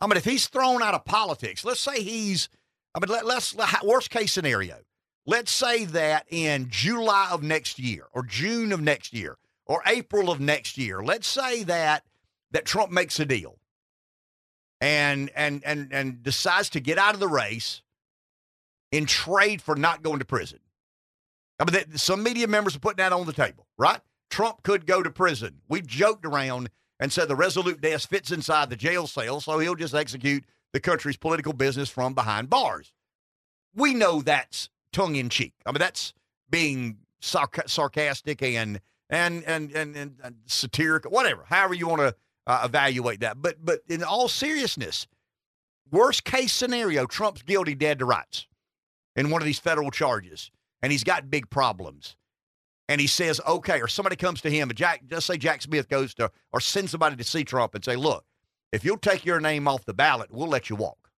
I mean, if he's thrown out of politics, let's say he's, I mean, let, let's, worst case scenario, let's say that in July of next year or June of next year or April of next year, let's say that that Trump makes a deal and and and and decides to get out of the race in trade for not going to prison. I mean, some media members are putting that on the table, right? Trump could go to prison. We've joked around and said the resolute desk fits inside the jail cell, so he'll just execute the country's political business from behind bars. We know that's tongue in cheek. I mean, that's being sarc- sarcastic and and and and, and, and satirical, whatever. However you want to uh, evaluate that. But but in all seriousness, worst case scenario, Trump's guilty, dead to rights in one of these federal charges, and he's got big problems. And he says, okay, or somebody comes to him, Jack, just say Jack Smith goes to, or send somebody to see Trump and say, look, if you'll take your name off the ballot, we'll let you walk.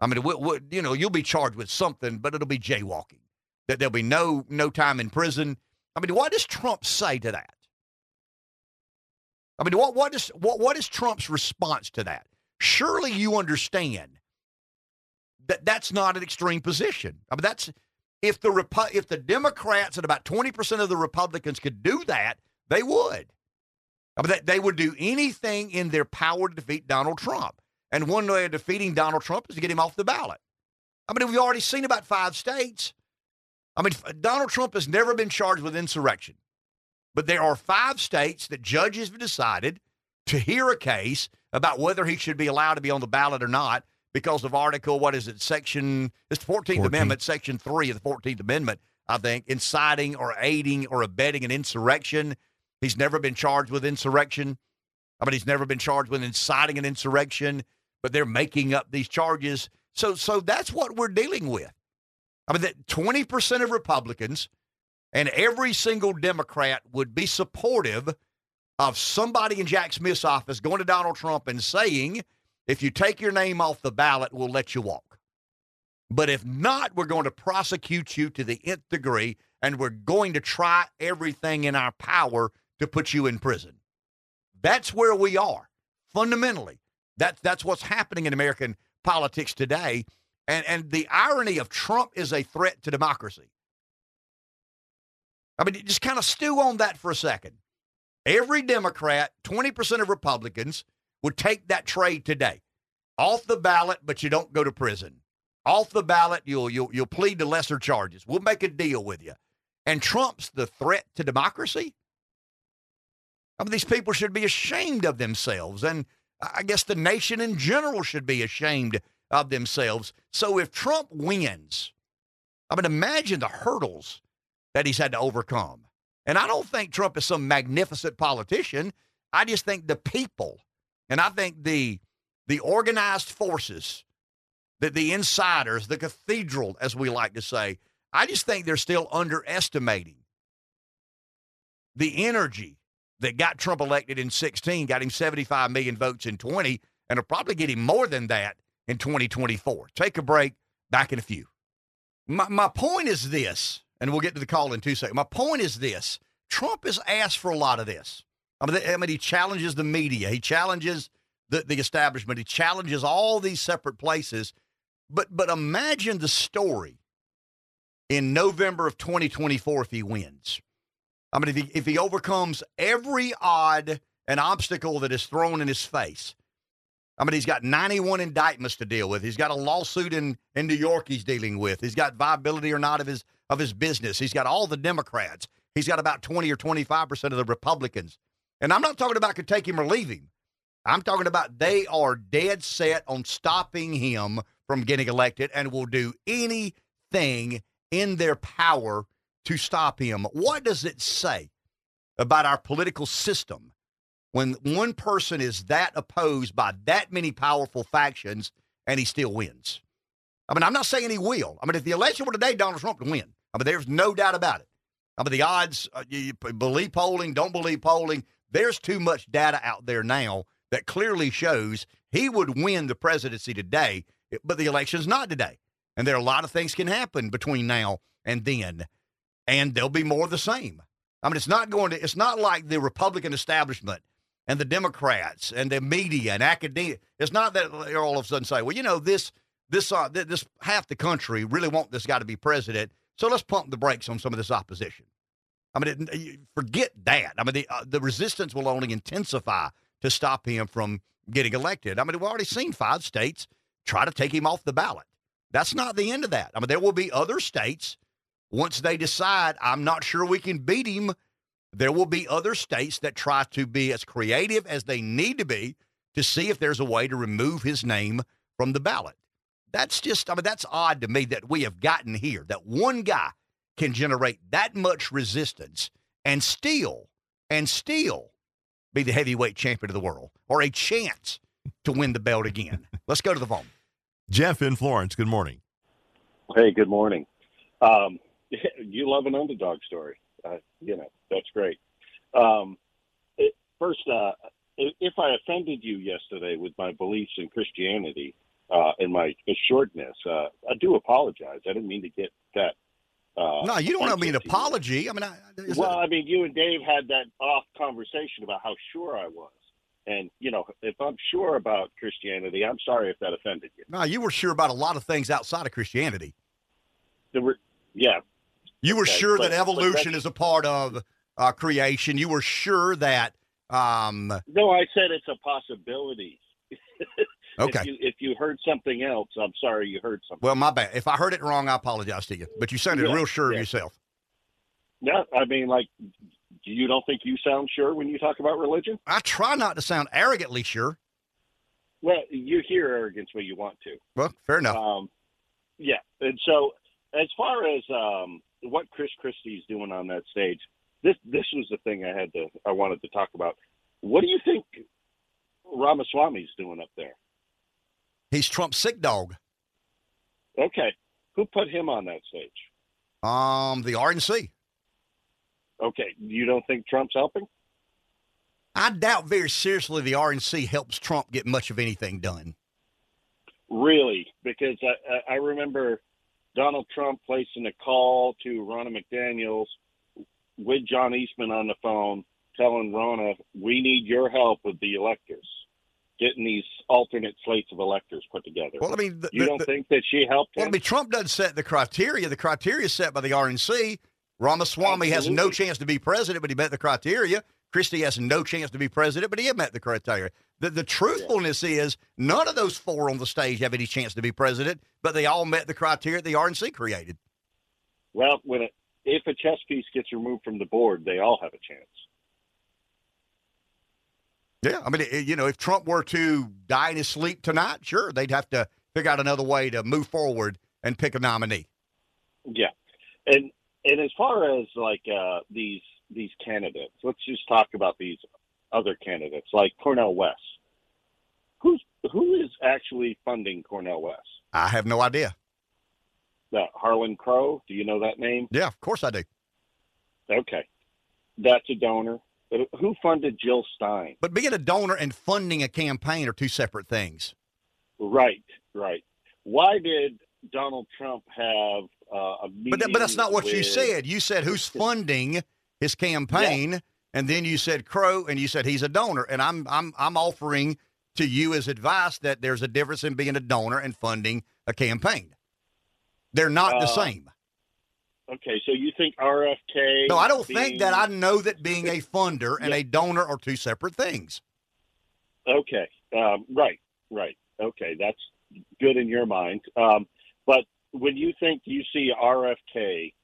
I mean, we, we, you know, you'll be charged with something, but it'll be jaywalking. That there'll be no no time in prison. I mean, what does Trump say to that? I mean, what what is what what is Trump's response to that? Surely you understand that that's not an extreme position. I mean, that's if the Repu- if the Democrats and about twenty percent of the Republicans could do that, they would. I mean, they would do anything in their power to defeat Donald Trump. And one way of defeating Donald Trump is to get him off the ballot. I mean, we've already seen about five states. I mean, Donald Trump has never been charged with insurrection. But there are five states that judges have decided to hear a case about whether he should be allowed to be on the ballot or not because of Article, what is it, Section, it's the 14th 14. Amendment, Section 3 of the 14th Amendment, I think, inciting or aiding or abetting an insurrection. He's never been charged with insurrection. I mean, he's never been charged with inciting an insurrection, but they're making up these charges. So, so that's what we're dealing with. I mean, that 20% of Republicans and every single Democrat would be supportive of somebody in Jack Smith's office going to Donald Trump and saying, if you take your name off the ballot, we'll let you walk. But if not, we're going to prosecute you to the nth degree, and we're going to try everything in our power to put you in prison. That's where we are fundamentally. That, that's what's happening in American politics today. And, and the irony of Trump is a threat to democracy. I mean, just kind of stew on that for a second. Every Democrat, 20% of Republicans would take that trade today. Off the ballot, but you don't go to prison. Off the ballot, you'll you'll you'll plead to lesser charges. We'll make a deal with you. And Trump's the threat to democracy. I mean, these people should be ashamed of themselves, and I guess the nation in general should be ashamed of themselves. So if Trump wins, I mean, imagine the hurdles that he's had to overcome. And I don't think Trump is some magnificent politician. I just think the people, and I think the the organized forces, the, the insiders, the cathedral, as we like to say, I just think they're still underestimating the energy that got Trump elected in 16, got him 75 million votes in 20, and will probably get him more than that in 2024. Take a break. Back in a few. My, my point is this and we'll get to the call in two seconds. My point is this Trump has asked for a lot of this. I mean, I mean he challenges the media, he challenges the, the establishment, he challenges all these separate places. But, but imagine the story in November of 2024 if he wins. I mean, if he, if he overcomes every odd and obstacle that is thrown in his face. I mean, he's got 91 indictments to deal with. He's got a lawsuit in, in New York he's dealing with. He's got viability or not of his of his business. He's got all the Democrats. He's got about 20 or 25% of the Republicans. And I'm not talking about could take him or leave him. I'm talking about they are dead set on stopping him from getting elected and will do anything in their power to stop him. What does it say about our political system when one person is that opposed by that many powerful factions and he still wins. I mean, I'm not saying he will. I mean, if the election were today, Donald Trump would win. I mean, there's no doubt about it. I mean, the odds, uh, you, you believe polling, don't believe polling, there's too much data out there now that clearly shows he would win the presidency today, but the election's not today. And there are a lot of things can happen between now and then, and there'll be more of the same. I mean, it's not going to, it's not like the Republican establishment and the Democrats and the media and academia. It's not that they're all of a sudden say, well, you know, this, this, uh, this half the country really want this guy to be president. So let's pump the brakes on some of this opposition. I mean, it, forget that. I mean, the, uh, the resistance will only intensify to stop him from getting elected. I mean, we've already seen five states try to take him off the ballot. That's not the end of that. I mean, there will be other states once they decide, I'm not sure we can beat him. There will be other states that try to be as creative as they need to be to see if there's a way to remove his name from the ballot. That's just, I mean, that's odd to me that we have gotten here, that one guy can generate that much resistance and still, and still be the heavyweight champion of the world or a chance to win the belt again. Let's go to the phone. Jeff in Florence, good morning. Hey, good morning. Um, you love an underdog story. Uh, you know, that's great. Um, it, first, uh, if I offended you yesterday with my beliefs in Christianity uh, and my shortness, uh, I do apologize. I didn't mean to get that. Uh, no, you don't owe me an apology. I mean, I, well, I mean, you and Dave had that off conversation about how sure I was. And you know, if I'm sure about Christianity, I'm sorry if that offended you. No, you were sure about a lot of things outside of Christianity. There were, yeah. You were Okay, sure but- that evolution is a part of uh, creation. You were sure that. Um, No, I said it's a possibility. Okay. If you, if you heard something else, I'm sorry you heard something. well, my bad. If I heard it wrong, I apologize to you. But you sounded Yeah, real sure yeah. of yourself. No, I mean, like, you don't think you sound sure when you talk about religion? I try not to sound arrogantly sure. Well, you hear arrogance when you want to. Well, fair enough. Um, yeah, and so as far as um, what Chris Christie's doing on that stage, this this was the thing I had to I wanted to talk about. What do you think Ramaswamy's doing up there? He's Trump's sick dog. Okay, who put him on that stage? Um, the RNC. Okay, you don't think Trump's helping? I doubt very seriously the RNC helps Trump get much of anything done. Really, because I, I remember Donald Trump placing a call to Ronna McDaniels with John Eastman on the phone, telling Ronna, "We need your help with the electors, getting these alternate slates of electors put together." Well, I mean, the, you the- don't the- think that she helped Well, I mean, Trump doesn't set the criteria. The criteria is set by the RNC. Ramaswamy has no chance to be president, but he met the criteria. Christie has no chance to be president, but he met the criteria. The, the truthfulness is none of those four on the stage have any chance to be president, but they all met the criteria the RNC created. well, when it, if a chess piece gets removed from the board, they all have a chance. Yeah, I mean, it- you know, if Trump were to die in his sleep tonight, sure, they'd have to figure out another way to move forward and pick a nominee. Yeah, and and as far as like uh, these these candidates, let's just talk about these other candidates like Cornel West. Who's who is actually funding Cornel West? I have no idea. Uh, Harlan Crow. Do you know that name? Yeah, of course I do. Okay, that's a donor. Who funded Jill Stein? But being a donor and funding a campaign are two separate things. Right, right. Why did Donald Trump have uh, a meeting? But, that, but that's not what you said. You said who's funding his campaign, and then you said Crow, and you said he's a donor. And I'm I'm I'm offering to you as advice that there's a difference in being a donor and funding a campaign. They're not the Uh, same. Okay, so you think RFK? No, I don't being- think that. I know that being a funder and a donor are two separate things. Okay, um, right, right. Okay, that's good in your mind. Um, but when you think you see RFK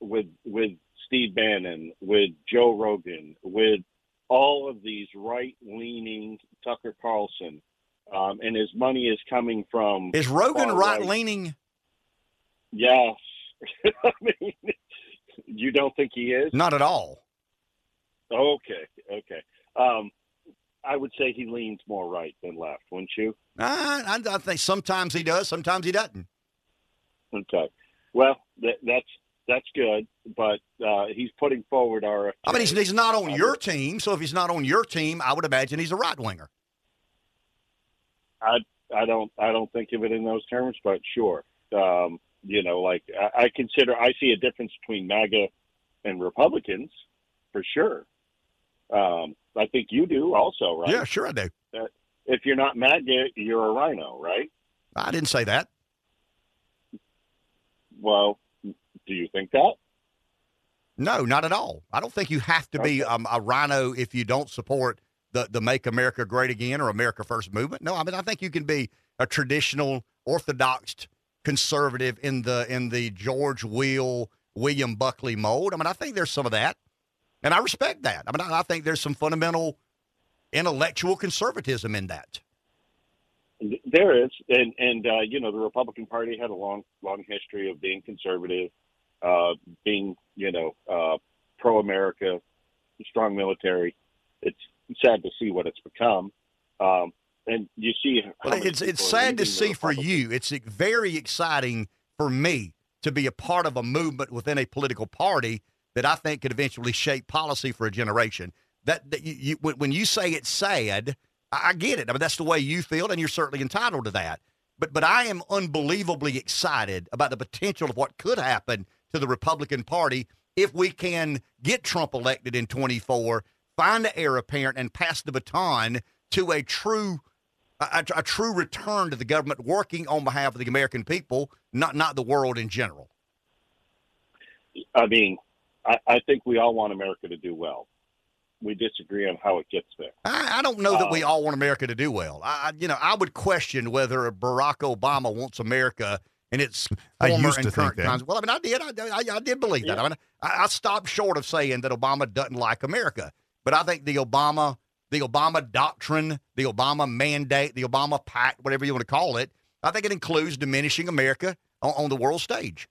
with with Steve Bannon, with Joe Rogan, with all of these right leaning Tucker Carlson, um, and his money is coming from Is Rogan right leaning? Yes. I mean, you don't think he is? Not at all. Okay, okay. Um, I would say he leans more right than left, wouldn't you? I, I, I think sometimes he does, sometimes he doesn't. Okay. Well, that, that's that's good, but uh, he's putting forward our. I mean, he's, he's not on your team, so if he's not on your team, I would imagine he's a right winger. I I don't I don't think of it in those terms, but sure. Um, you know, like I, I consider I see a difference between MAGA and Republicans for sure. Um, I think you do also, right? Yeah, sure I do. Uh, if you're not MAGA, you're a RINO, right? I didn't say that. Well, do you think that? No, not at all. I don't think you have to be um, a RINO if you don't support the, the Make America Great Again or America First movement. No, I mean I think you can be a traditional orthodox conservative in the in the George Will William Buckley mold. I mean I think there's some of that, and I respect that. I mean I, I think there's some fundamental intellectual conservatism in that. There is, and and uh, you know the Republican Party had a long long history of being conservative, uh, being you know uh, pro America, strong military. It's sad to see what it's become, um, and you see. It's it's sad to see for you. It's very exciting for me to be a part of a movement within a political party that I think could eventually shape policy for a generation. That, that you, you, when you say it's sad, I, I get it. I mean, that's the way you feel, and you're certainly entitled to that. But but I am unbelievably excited about the potential of what could happen to the Republican Party if we can get Trump elected in 24, find the heir apparent, and pass the baton to a true a, a, true return to the government working on behalf of the American people, not not the world in general. I mean, I, I think we all want America to do well we disagree on how it gets there. I, I don't know that we um, all want America to do well. I, you know, I would question whether Barack Obama wants America in its I former used and to current think that. times. Well, I mean, I did. I, I, I did believe Yeah. that. I mean, I, I stopped short of saying that Obama doesn't like America, but I think the Obama, the Obama doctrine, the Obama mandate, the Obama pact, whatever you want to call it, I think it includes diminishing America on, on the world stage.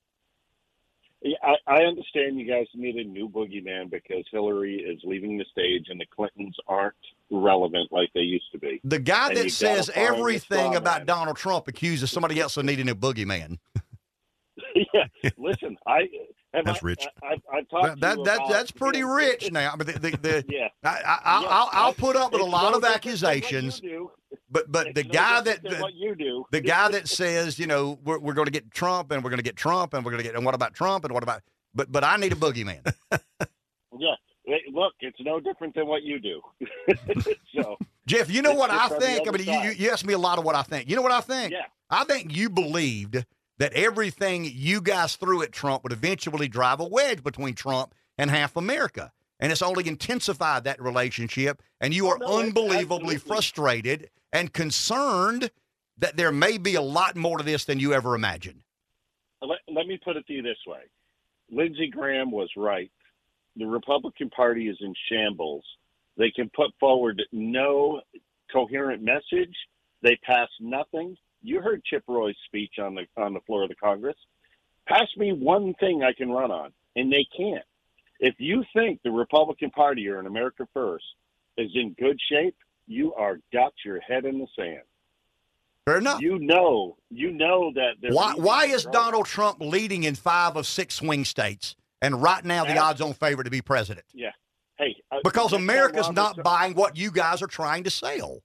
Yeah, I, I understand you guys need a new boogeyman because Hillary is leaving the stage and the Clintons aren't relevant like they used to be. The guy And that says everything about man. Donald Trump accuses somebody else of needing a boogeyman. yeah, listen, I have That's I, rich. I, I've, I've talked That, that, about, that's pretty rich now. I mean, the, the, the, Yeah. I, I, I'll, Yeah, I'll, I'll put up with a lot no of different than what accusations, but but the no guy that the, you do. the guy that says, you know, we're, we're going to get Trump and we're going to get Trump and we're going to get, and what about Trump and what about, but but I need a boogeyman. Yeah, look, it's no different than what you do. so Jeff, you know what I just on the think? I mean, you, you asked me a lot of what I think. You know what I think? yeah, I think you believed that everything you guys threw at Trump would eventually drive a wedge between Trump and half America. And it's only intensified that relationship. And you oh, are Oh, no, unbelievably absolutely- frustrated and concerned that there may be a lot more to this than you ever imagined. let, let me put it to you this way: Lindsey Graham was right. The Republican Party is in shambles. They can put forward no coherent message. They pass nothing. You heard Chip Roy's speech on the on the floor of the Congress. Pass me one thing I can run on, and they can't. If you think the Republican Party or an America First is in good shape, you are got your head in the sand. Fair enough. You know, you know that. Why, why is road. Donald Trump leading in five of six swing states and right now the Ask- odds on favorite to be president? Yeah. Hey, uh, Because America's not buying what you guys are trying to sell.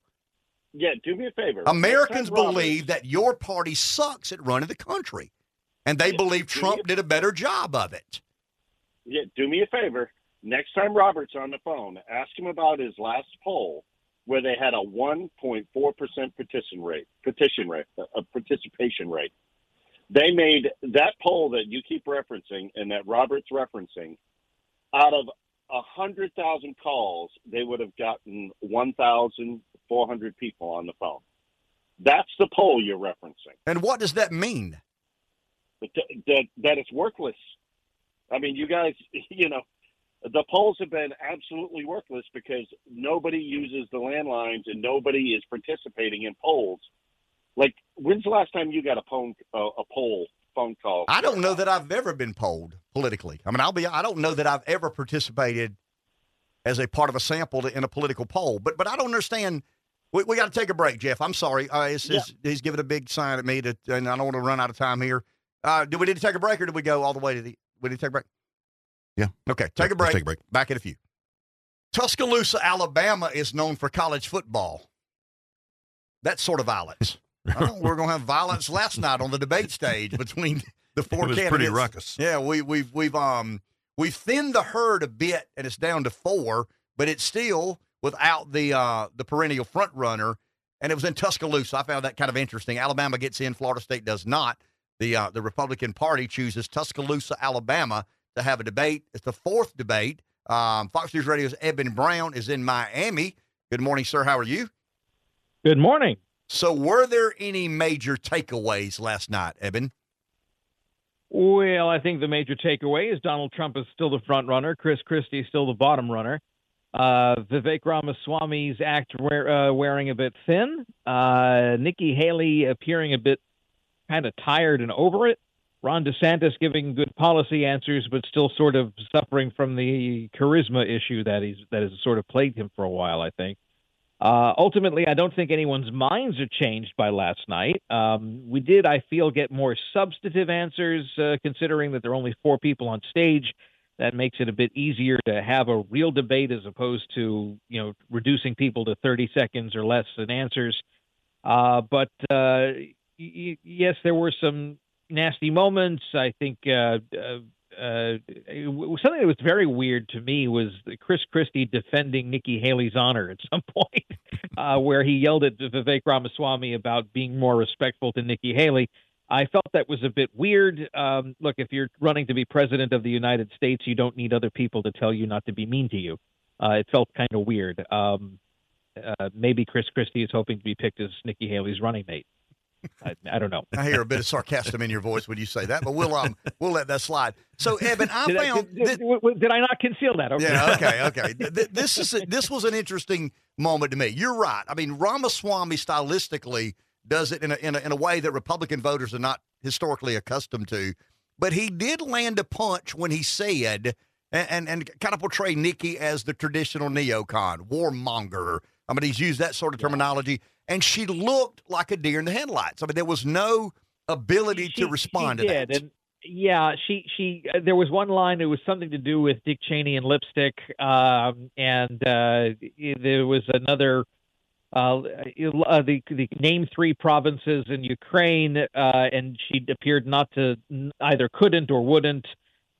Yeah, do me a favor. Americans time Roberts- believe that your party sucks at running the country, and they Yeah, believe Trump you- did a better job of it. Yeah, do me a favor. Next time Robert's on the phone, ask him about his last poll, where they had a 1.4 percent petition rate, petition rate, a participation rate. They made that poll that you keep referencing and that Robert's referencing. Out of a hundred thousand calls, they would have gotten 1,400 people on the phone. That's the poll you're referencing. And what does that mean? that, that that it's worthless. I mean, you guys, you know, the polls have been absolutely worthless because nobody uses the landlines and nobody is participating in polls. Like, when's the last time you got a a, a poll phone call? I don't know that I've ever been polled politically. I mean, I'll be. I don't know that I've ever participated as a part of a sample in a political poll. But but I don't understand. We, we got to take a break, Jeff. I'm sorry. Uh, it's, Yeah. it's- he's giving a big sign at me, to, and I don't want to run out of time here. Uh, do we need to take a break, or do we go all the way to the? We need to take a break. Yeah. Okay, take a Let's break. take a break. Back in a few. Tuscaloosa, Alabama is known for college football. That sort of violence. Oh, we're going to have violence last night on the debate stage between the four It was candidates. pretty ruckus. Yeah, we, we've we've um we've thinned the herd a bit, and it's down to four, but it's still without the uh the perennial front runner. And it was in Tuscaloosa. I found that kind of interesting. Alabama gets in, Florida State does not. The uh, the Republican Party chooses Tuscaloosa, Alabama, to have a debate. It's the fourth debate. Um, Fox News Radio's Eben Brown is in Miami. Good morning, sir. How are you? Good morning. So, were there any major takeaways last night, Eben? Well, I think the major takeaway is Donald Trump is still the front runner. Chris Christie is still the bottom runner. Uh, Vivek Ramaswamy's act wear, uh, wearing a bit thin. Uh, Nikki Haley appearing a bit kind of tired and over it. Ron DeSantis giving good policy answers, but still sort of suffering from the charisma issue that he's that has sort of plagued him for a while. I think. Uh, ultimately, I don't think anyone's minds are changed by last night. Um, we did, I feel, get more substantive answers, uh, considering that there are only four people on stage. That makes it a bit easier to have a real debate as opposed to, you know, reducing people to 30 seconds or less in answers. Uh, but uh, y- yes, there were some nasty moments. I think uh, something that was very weird to me was Chris Christie defending Nikki Haley's honor at some point, uh, where he yelled at Vivek Ramaswamy about being more respectful to Nikki Haley. I felt that was a bit weird. Um, look, if you're running to be president of the United States, you don't need other people to tell you not to be mean to you. Uh, it felt kind of weird. Um, uh, maybe Chris Christie is hoping to be picked as Nikki Haley's running mate. I, I don't know. I hear a bit of sarcasm in your voice when you say that, but we'll um we'll let that slide. So, Eben, I did, found I, did, did, did I not conceal that? Okay. Yeah, okay, okay. Th- th- this is a, this was an interesting moment to me. You're right. I mean, Ramaswamy stylistically does it in a, in a in a way that Republican voters are not historically accustomed to. But he did land a punch when he said and and, and kind of portray Nikki as the traditional neocon, warmonger. I mean, he's used that sort of terminology, and she looked like a deer in the headlights. I mean, there was no ability to respond she to did, that. And yeah, she she uh, there was one line it was something to do with Dick Cheney and lipstick, um, and uh, there was another. Uh, uh, the the name three provinces in Ukraine, uh, and she appeared not to either couldn't or wouldn't.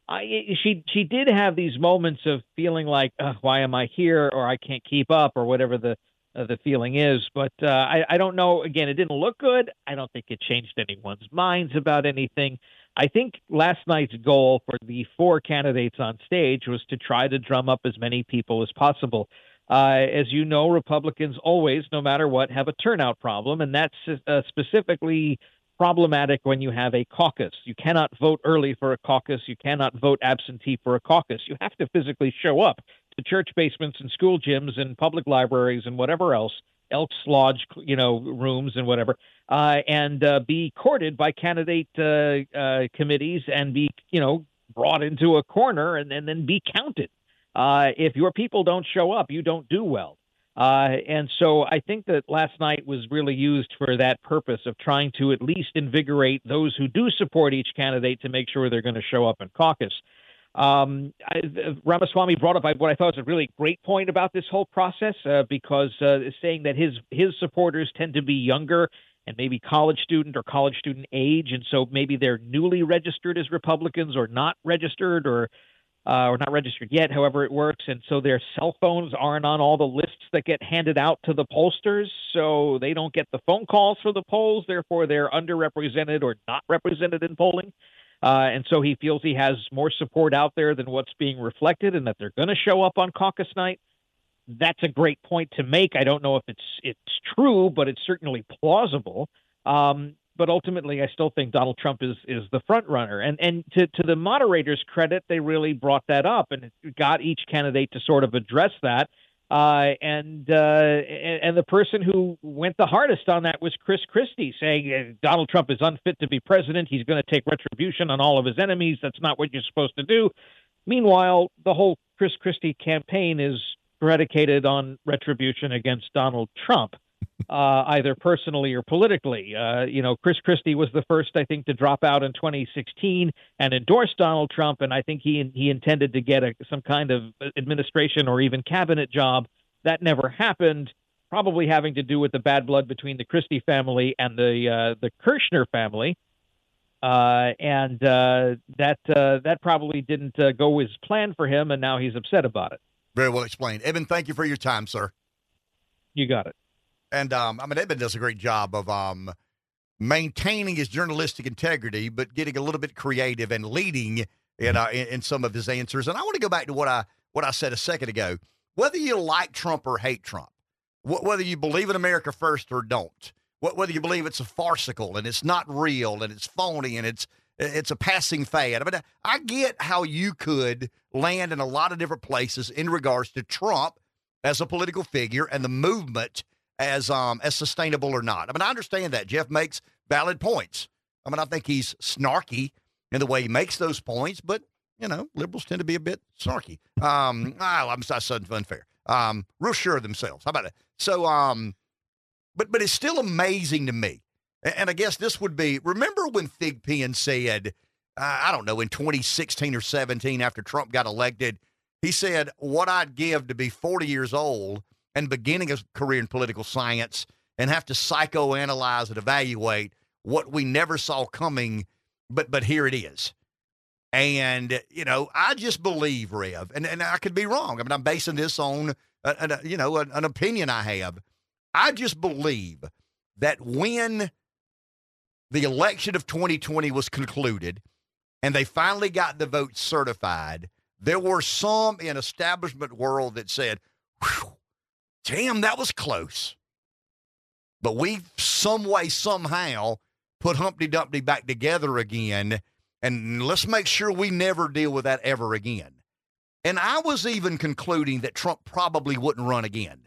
I, she she did have these moments of feeling like, why am I here, or I can't keep up, or whatever the uh, the feeling is. But uh, I, I don't know. Again, it didn't look good. I don't think it changed anyone's minds about anything. I think last night's goal for the four candidates on stage was to try to drum up as many people as possible. Uh, as you know, Republicans always, no matter what, have a turnout problem, and that's uh, specifically problematic when you have a caucus. You cannot vote early for a caucus. You cannot vote absentee for a caucus. You have to physically show up church basements and school gyms and public libraries and whatever else, Elks Lodge, you know, rooms and whatever, uh, and uh, be courted by candidate uh, uh, committees and be, you know, brought into a corner and, and then be counted. Uh, if your people don't show up, you don't do well. Uh, and so I think that last night was really used for that purpose of trying to at least invigorate those who do support each candidate to make sure they're going to show up in caucus. Um, I, Ramaswamy brought up what I thought was a really great point about this whole process uh, because uh, saying that his his supporters tend to be younger and maybe college student or college student age, and so maybe they're newly registered as Republicans or not registered or uh, or not registered yet, however it works, and so their cell phones aren't on all the lists that get handed out to the pollsters, so they don't get the phone calls for the polls. Therefore, they're underrepresented or not represented in polling. Uh, and so he feels he has more support out there than what's being reflected, and that they're going to show up on caucus night. That's a great point to make. I don't know if it's it's true, but it's certainly plausible. Um, but ultimately, I still think Donald Trump is is the front runner. And and to to the moderators' credit, they really brought that up and got each candidate to sort of address that. Uh, and, uh, and and the person who went the hardest on that was Chris Christie, saying Donald Trump is unfit to be president. He's going to take retribution on all of his enemies. That's not what you're supposed to do. Meanwhile, the whole Chris Christie campaign is predicated on retribution against Donald Trump, uh, either personally or politically. Uh, you know, Chris Christie was the first, I think, to drop out in 2016 and endorse Donald Trump, and I think he he intended to get a, some kind of administration or even cabinet job. That never happened. Probably having to do with the bad blood between the Christie family and the uh, the Kushner family. Uh, and uh, that uh, that probably didn't uh, go as planned for him, and now he's upset about it. Very well explained, Evan. Thank you for your time, sir. You got it. And um, I mean, Eben does a great job of um, maintaining his journalistic integrity, but getting a little bit creative and leading in, uh, in, in some of his answers. And I want to go back to what I what I said a second ago. Whether you like Trump or hate Trump, wh- whether you believe in America first or don't, whether you believe it's a farcical and it's not real and it's phony and it's it's a passing fad. I mean, I get how you could land in a lot of different places in regards to Trump as a political figure and the movement as um as sustainable or not. I mean, I understand that Jeff makes valid points. I mean, I think he's snarky in the way he makes those points, but you know, liberals tend to be a bit snarky. Um, oh, I'm not so unfair. Um, real sure of themselves. How about it? So, um, but but it's still amazing to me. And I guess this would be remember when Thigpen said, uh, I don't know, in 2016 or 17 after Trump got elected, he said, What I'd give to be 40 years old and beginning a career in political science and have to psychoanalyze and evaluate what we never saw coming, but but here it is. And, you know, I just believe, Rev, and, and I could be wrong. I mean, I'm basing this on, uh, a, a, uh, you know, an, an opinion I have I just believe that when the election of 2020 was concluded and they finally got the vote certified, there were some in establishment world that said, damn, that was close. But we some way, somehow put Humpty Dumpty back together again. And let's make sure we never deal with that ever again. And I was even concluding that Trump probably wouldn't run again.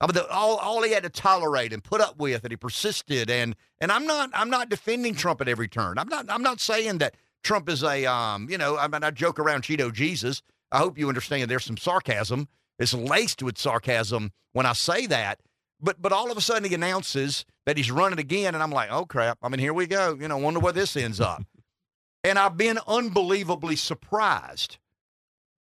I mean, all all he had to tolerate and put up with, and he persisted. And and I'm not I'm not defending Trump at every turn. I'm not I'm not saying that Trump is a um you know I mean I joke around Cheeto Jesus. I hope you understand there's some sarcasm. It's laced with sarcasm when I say that. But but all of a sudden he announces that he's running again, and I'm like, oh crap! I mean, here we go. You know, wonder where this ends up. and I've been unbelievably surprised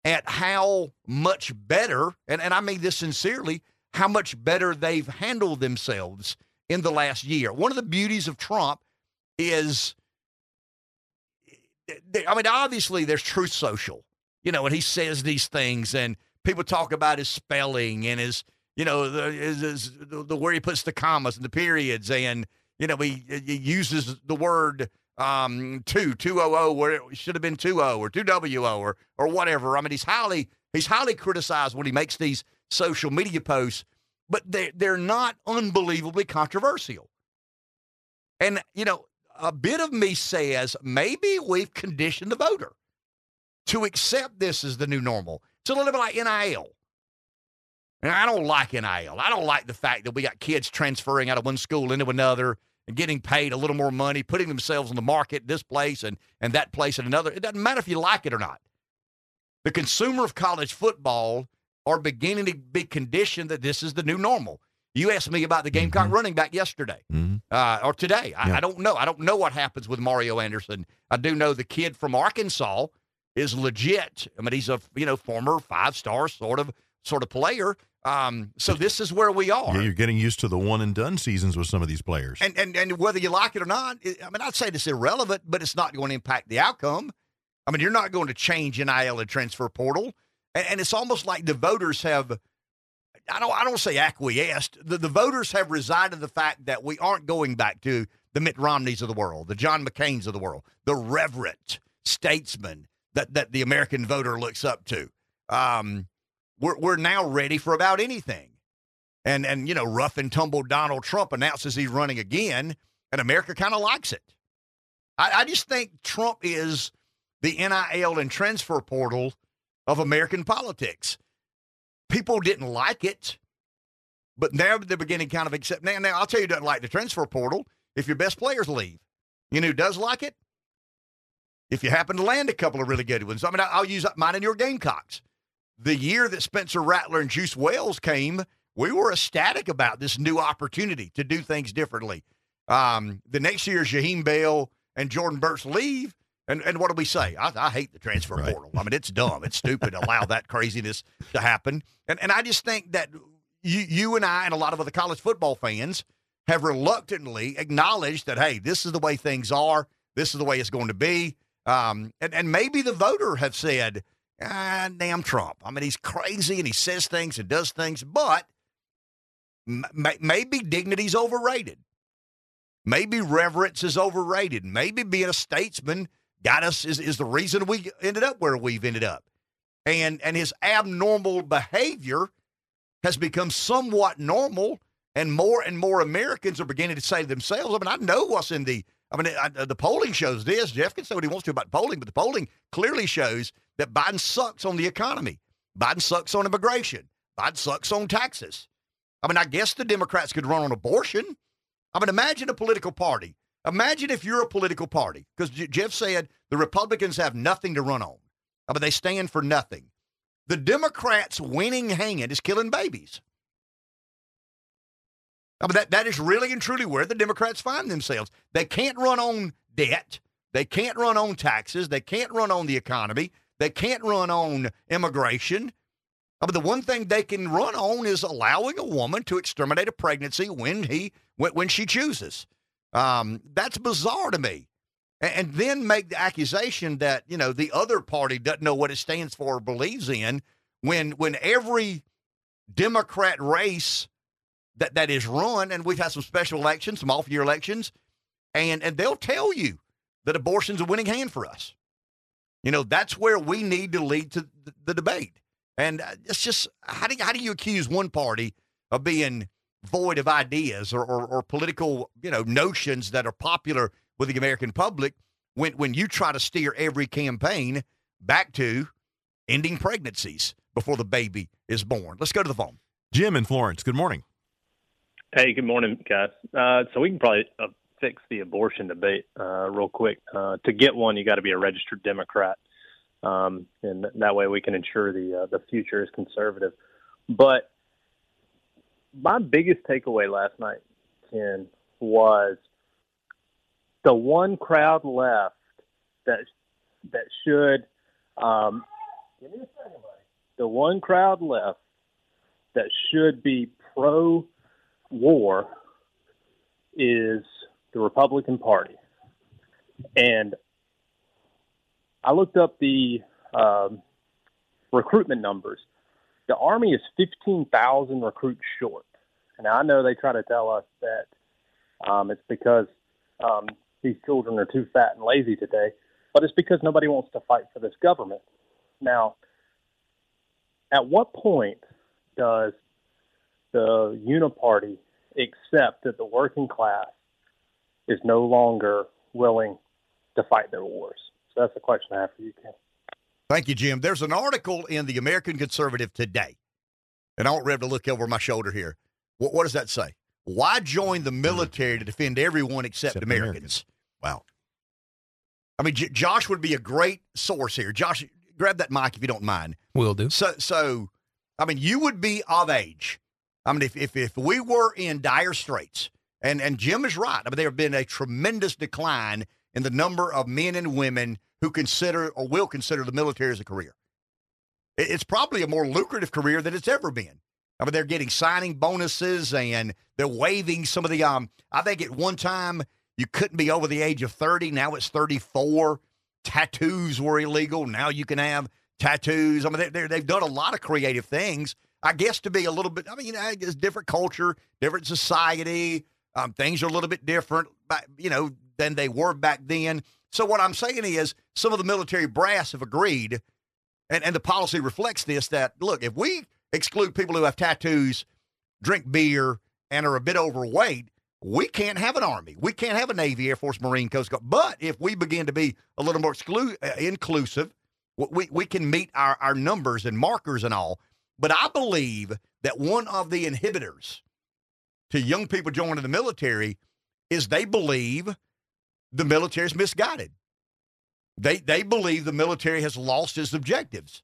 at how much better, and, and I mean this sincerely, how much better they've handled themselves in the last year. One of the beauties of Trump is, eh, I mean, obviously there's Truth Social, you know, and he says these things, and people talk about his spelling and his, you know, the, his, his, the, the where he puts the commas and the periods, and you know, he, he uses the word um, two, two O O, where it should have been two O or two W O or or whatever. I mean, he's highly he's highly criticized when he makes these social media posts, but they're, they're not unbelievably controversial. And, you know, a bit of me says maybe we've conditioned the voter to accept this as the new normal. It's a little bit like NIL. And I don't like NIL. I don't like the fact that we got kids transferring out of one school into another and getting paid a little more money, putting themselves on the market this place and, and that place and another. It doesn't matter if you like it or not. The consumer of college football are beginning to be conditioned that this is the new normal. You asked me about the Gamecock mm-hmm. running back yesterday mm-hmm. uh, or today. I, yeah. I, don't know. I don't know what happens with Mario Anderson. I do know the kid from Arkansas is legit. I mean, he's a you know former five star sort of sort of player. Um, so this is where we are. Yeah, you're getting used to the one and done seasons with some of these players. And and and whether you like it or not, I mean, I'd say it's irrelevant, but it's not going to impact the outcome. I mean, you're not going to change NIL and transfer portal and, and it's almost like the voters have. I don't. I don't say acquiesced. The, the voters have resigned to the fact that we aren't going back to the Mitt Romneys of the world, the John McCain's of the world, the reverent statesman that that the American voter looks up to. Um, we're we're now ready for about anything, and and you know, rough and tumble Donald Trump announces he's running again, and America kind of likes it. I, I just think Trump is the NIL and transfer portal of American politics. People didn't like it, but now they're beginning kind of accept. Now, now I'll tell you, doesn't like the transfer portal if your best players leave. You know who does like it? If you happen to land a couple of really good ones. I mean, I'll use mine and your Gamecocks. the year that Spencer Rattler and Juice Wells came, we were ecstatic about this new opportunity to do things differently. Um, the next year, Jaheim Bell and Jordan Burch leave. And, and what do we say? I, I hate the transfer Right. portal. I mean, it's dumb. It's stupid to allow that craziness to happen. And, and I just think that you, you and I and a lot of other college football fans have reluctantly acknowledged that, hey, this is the way things are. This is the way it's going to be. Um, and, and maybe the voter have said, ah, damn Trump. I mean, he's crazy and he says things and does things, but m- may- maybe dignity's overrated. Maybe reverence is overrated. Maybe being a statesman got us is, is the reason we ended up where we've ended up. And and his abnormal behavior has become somewhat normal, and more and more Americans are beginning to say to themselves, I mean, I know what's in the I mean, I, the polling shows this. Jeff can say what he wants to about polling, but the polling clearly shows that Biden sucks on the economy. Biden sucks on immigration. Biden sucks on taxes. I mean, I guess the Democrats could run on abortion. I mean, imagine a political party. Imagine if you're a political party, because Jeff said the Republicans have nothing to run on. I mean, they stand for nothing. The Democrats' winning hand is killing babies. I mean, that, that is really and truly where the Democrats find themselves. They can't run on debt. They can't run on taxes. They can't run on the economy. They can't run on immigration. I mean, the one thing they can run on is allowing a woman to exterminate a pregnancy when he when, when she chooses. Um, that's bizarre to me. And, and then make the accusation that you know the other party doesn't know what it stands for or believes in when when every Democrat race that that is run, and we've had some special elections, some off year elections, and and they'll tell you that abortion's a winning hand for us. You know, that's where we need to lead to the, the debate. And uh, it's just how do you, how do you accuse one party of being void of ideas or, or, or political you know notions that are popular with the American public when when you try to steer every campaign back to ending pregnancies before the baby is born. Let's go to the phone. Jim in Florence. Good morning. Hey, good morning, guys. Uh, so we can probably uh, fix the abortion debate uh, real quick. Uh, to get one, you got to be a registered Democrat, um, and that way we can ensure the uh, the future is conservative. But my biggest takeaway last night, Ken, was the one crowd left that that should. Um, give me a second, buddy. The one crowd left that should be pro war is the Republican Party. And I looked up the um, recruitment numbers. The Army is 15,000 recruits short. And I know they try to tell us that um, it's because um, these children are too fat and lazy today, but it's because nobody wants to fight for this government. Now, at what point does the uniparty accept that the working class is no longer willing to fight their wars? So that's the question I have for you, Ken. Thank you, Jim. There's an article in the American Conservative today, and I don't have to look over my shoulder here. What, what does that say? Why join the military to defend everyone except, Except Americans? Americans. Wow. I mean, J- Josh would be a great source here. Josh, grab that mic if you don't mind. Will do. So, so, I mean, you would be of age. I mean, if, if, if we were in dire straits, and, and Jim is right, I mean, there have been a tremendous decline in the number of men and women who consider or will consider the military as a career. It's probably a more lucrative career than it's ever been. I mean, they're getting signing bonuses and they're waiving some of the. Um, I think at one time you couldn't be over the age of thirty. Now it's thirty-four. Tattoos were illegal. Now you can have tattoos. I mean, they're, they've done a lot of creative things. I guess to be a little bit. I mean, you know, it's different culture, different society. Um, things are a little bit different, you know, than they were back then. So what I'm saying is, some of the military brass have agreed, and, and the policy reflects this. That look, if we exclude people who have tattoos, drink beer, and are a bit overweight, we can't have an army. We can't have a Navy, Air Force, Marine, Coast Guard. But if we begin to be a little more exclu- uh, inclusive, we, we can meet our, our numbers and markers and all. But I believe that one of the inhibitors to young people joining the military is they believe the military is misguided. They, they believe the military has lost its objectives.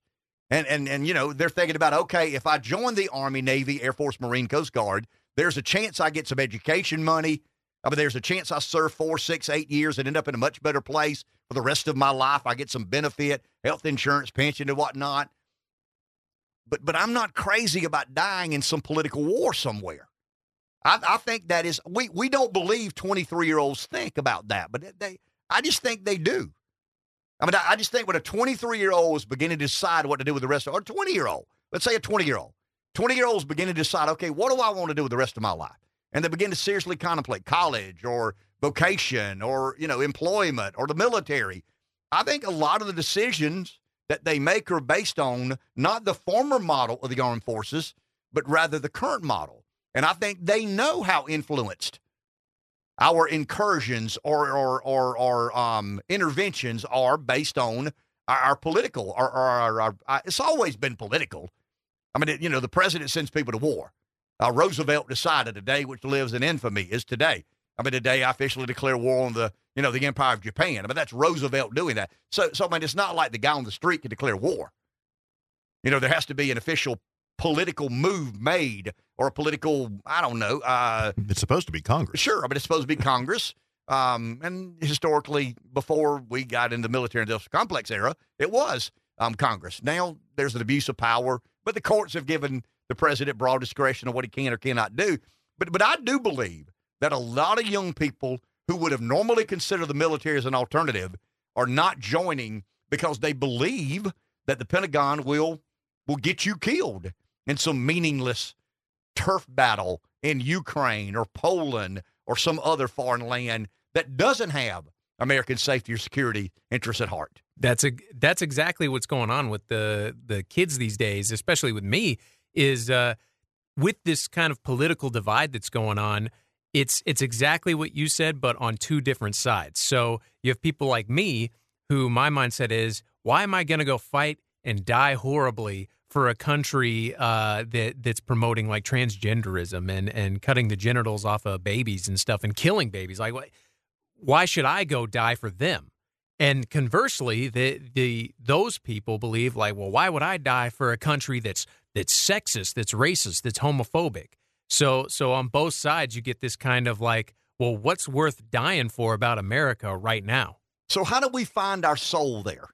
And, and, and, you know, they're thinking about, okay, if I join the Army, Navy, Air Force, Marine, Coast Guard, there's a chance I get some education money. I mean, there's a chance I serve four, six, eight years and end up in a much better place for the rest of my life. I get some benefit, health insurance, pension, and whatnot. But but I'm not crazy about dying in some political war somewhere. I, I think that is we we don't believe 23 year olds think about that, but they I just think they do. I mean, I, I just think when a 23 year old is beginning to decide what to do with the rest of, or 20 year old, let's say a 20 year old, 20 year olds beginning to decide, okay, what do I want to do with the rest of my life? and they begin to seriously contemplate college or vocation or you know employment or the military i think a lot of the decisions that they make are based on not the former model of the armed forces but rather the current model. And i think they know how influenced our incursions or or or, or um, interventions are based on our, our political or, our, our, our, it's always been political. I mean it, you know the president sends people to war. Uh, Roosevelt decided a day which lives in infamy is today. I mean, today I officially declare war on the, you know, the Empire of Japan. I mean, that's Roosevelt doing that. So, so I mean, it's not like the guy on the street can declare war. You know, there has to be an official political move made or a political, I don't know. Uh, it's supposed to be Congress. Sure. I mean, it's supposed to be Congress. Um, and historically, before we got into the military industrial complex era, it was um, Congress. Now there's an abuse of power, but the courts have given the president broad discretion of what he can or cannot do. But but I do believe that a lot of young people who would have normally considered the military as an alternative are not joining because they believe that the Pentagon will will get you killed in some meaningless turf battle in Ukraine or Poland or some other foreign land that doesn't have American safety or security interests at heart. That's a that's exactly what's going on with the the kids these days, especially with me is uh, with this kind of political divide that's going on. It's it's exactly what you said, but on two different sides. So you have people like me, who my mindset is, why am I going to go fight and die horribly for a country uh, that that's promoting like transgenderism and and cutting the genitals off of babies and stuff and killing babies? Like, why should I go die for them? And conversely, the the those people believe like, well, why would I die for a country that's that's sexist, that's racist, that's homophobic? So so on both sides, you get this kind of like, well, what's worth dying for about America right now? So how do we find our soul there?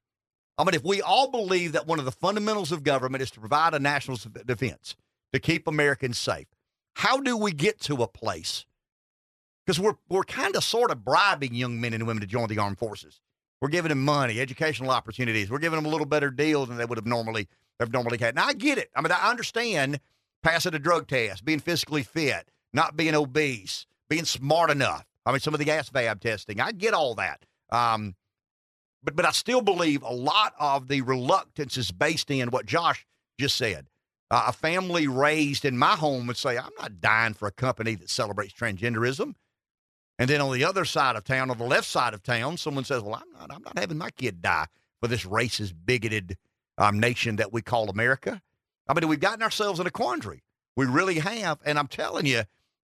I mean, if we all believe that one of the fundamentals of government is to provide a national defense to keep Americans safe, how do we get to a place? Because we're we're kind of sort of bribing young men and women to join the armed forces. We're giving them money, educational opportunities. We're giving them a little better deal than they would have normally have normally had. Now I get it. I mean, I understand passing a drug test, being physically fit, not being obese, being smart enough. I mean, some of the ASVAB testing. I get all that. Um, but but I still believe a lot of the reluctance is based in what Josh just said. Uh, a family raised in my home would say, "I'm not dying for a company that celebrates transgenderism." And then on the other side of town, on the left side of town, someone says, "Well, I'm not. I'm not having my kid die for this racist, bigoted um, nation that we call America." I mean, we've gotten ourselves in a quandary. We really have, and I'm telling you,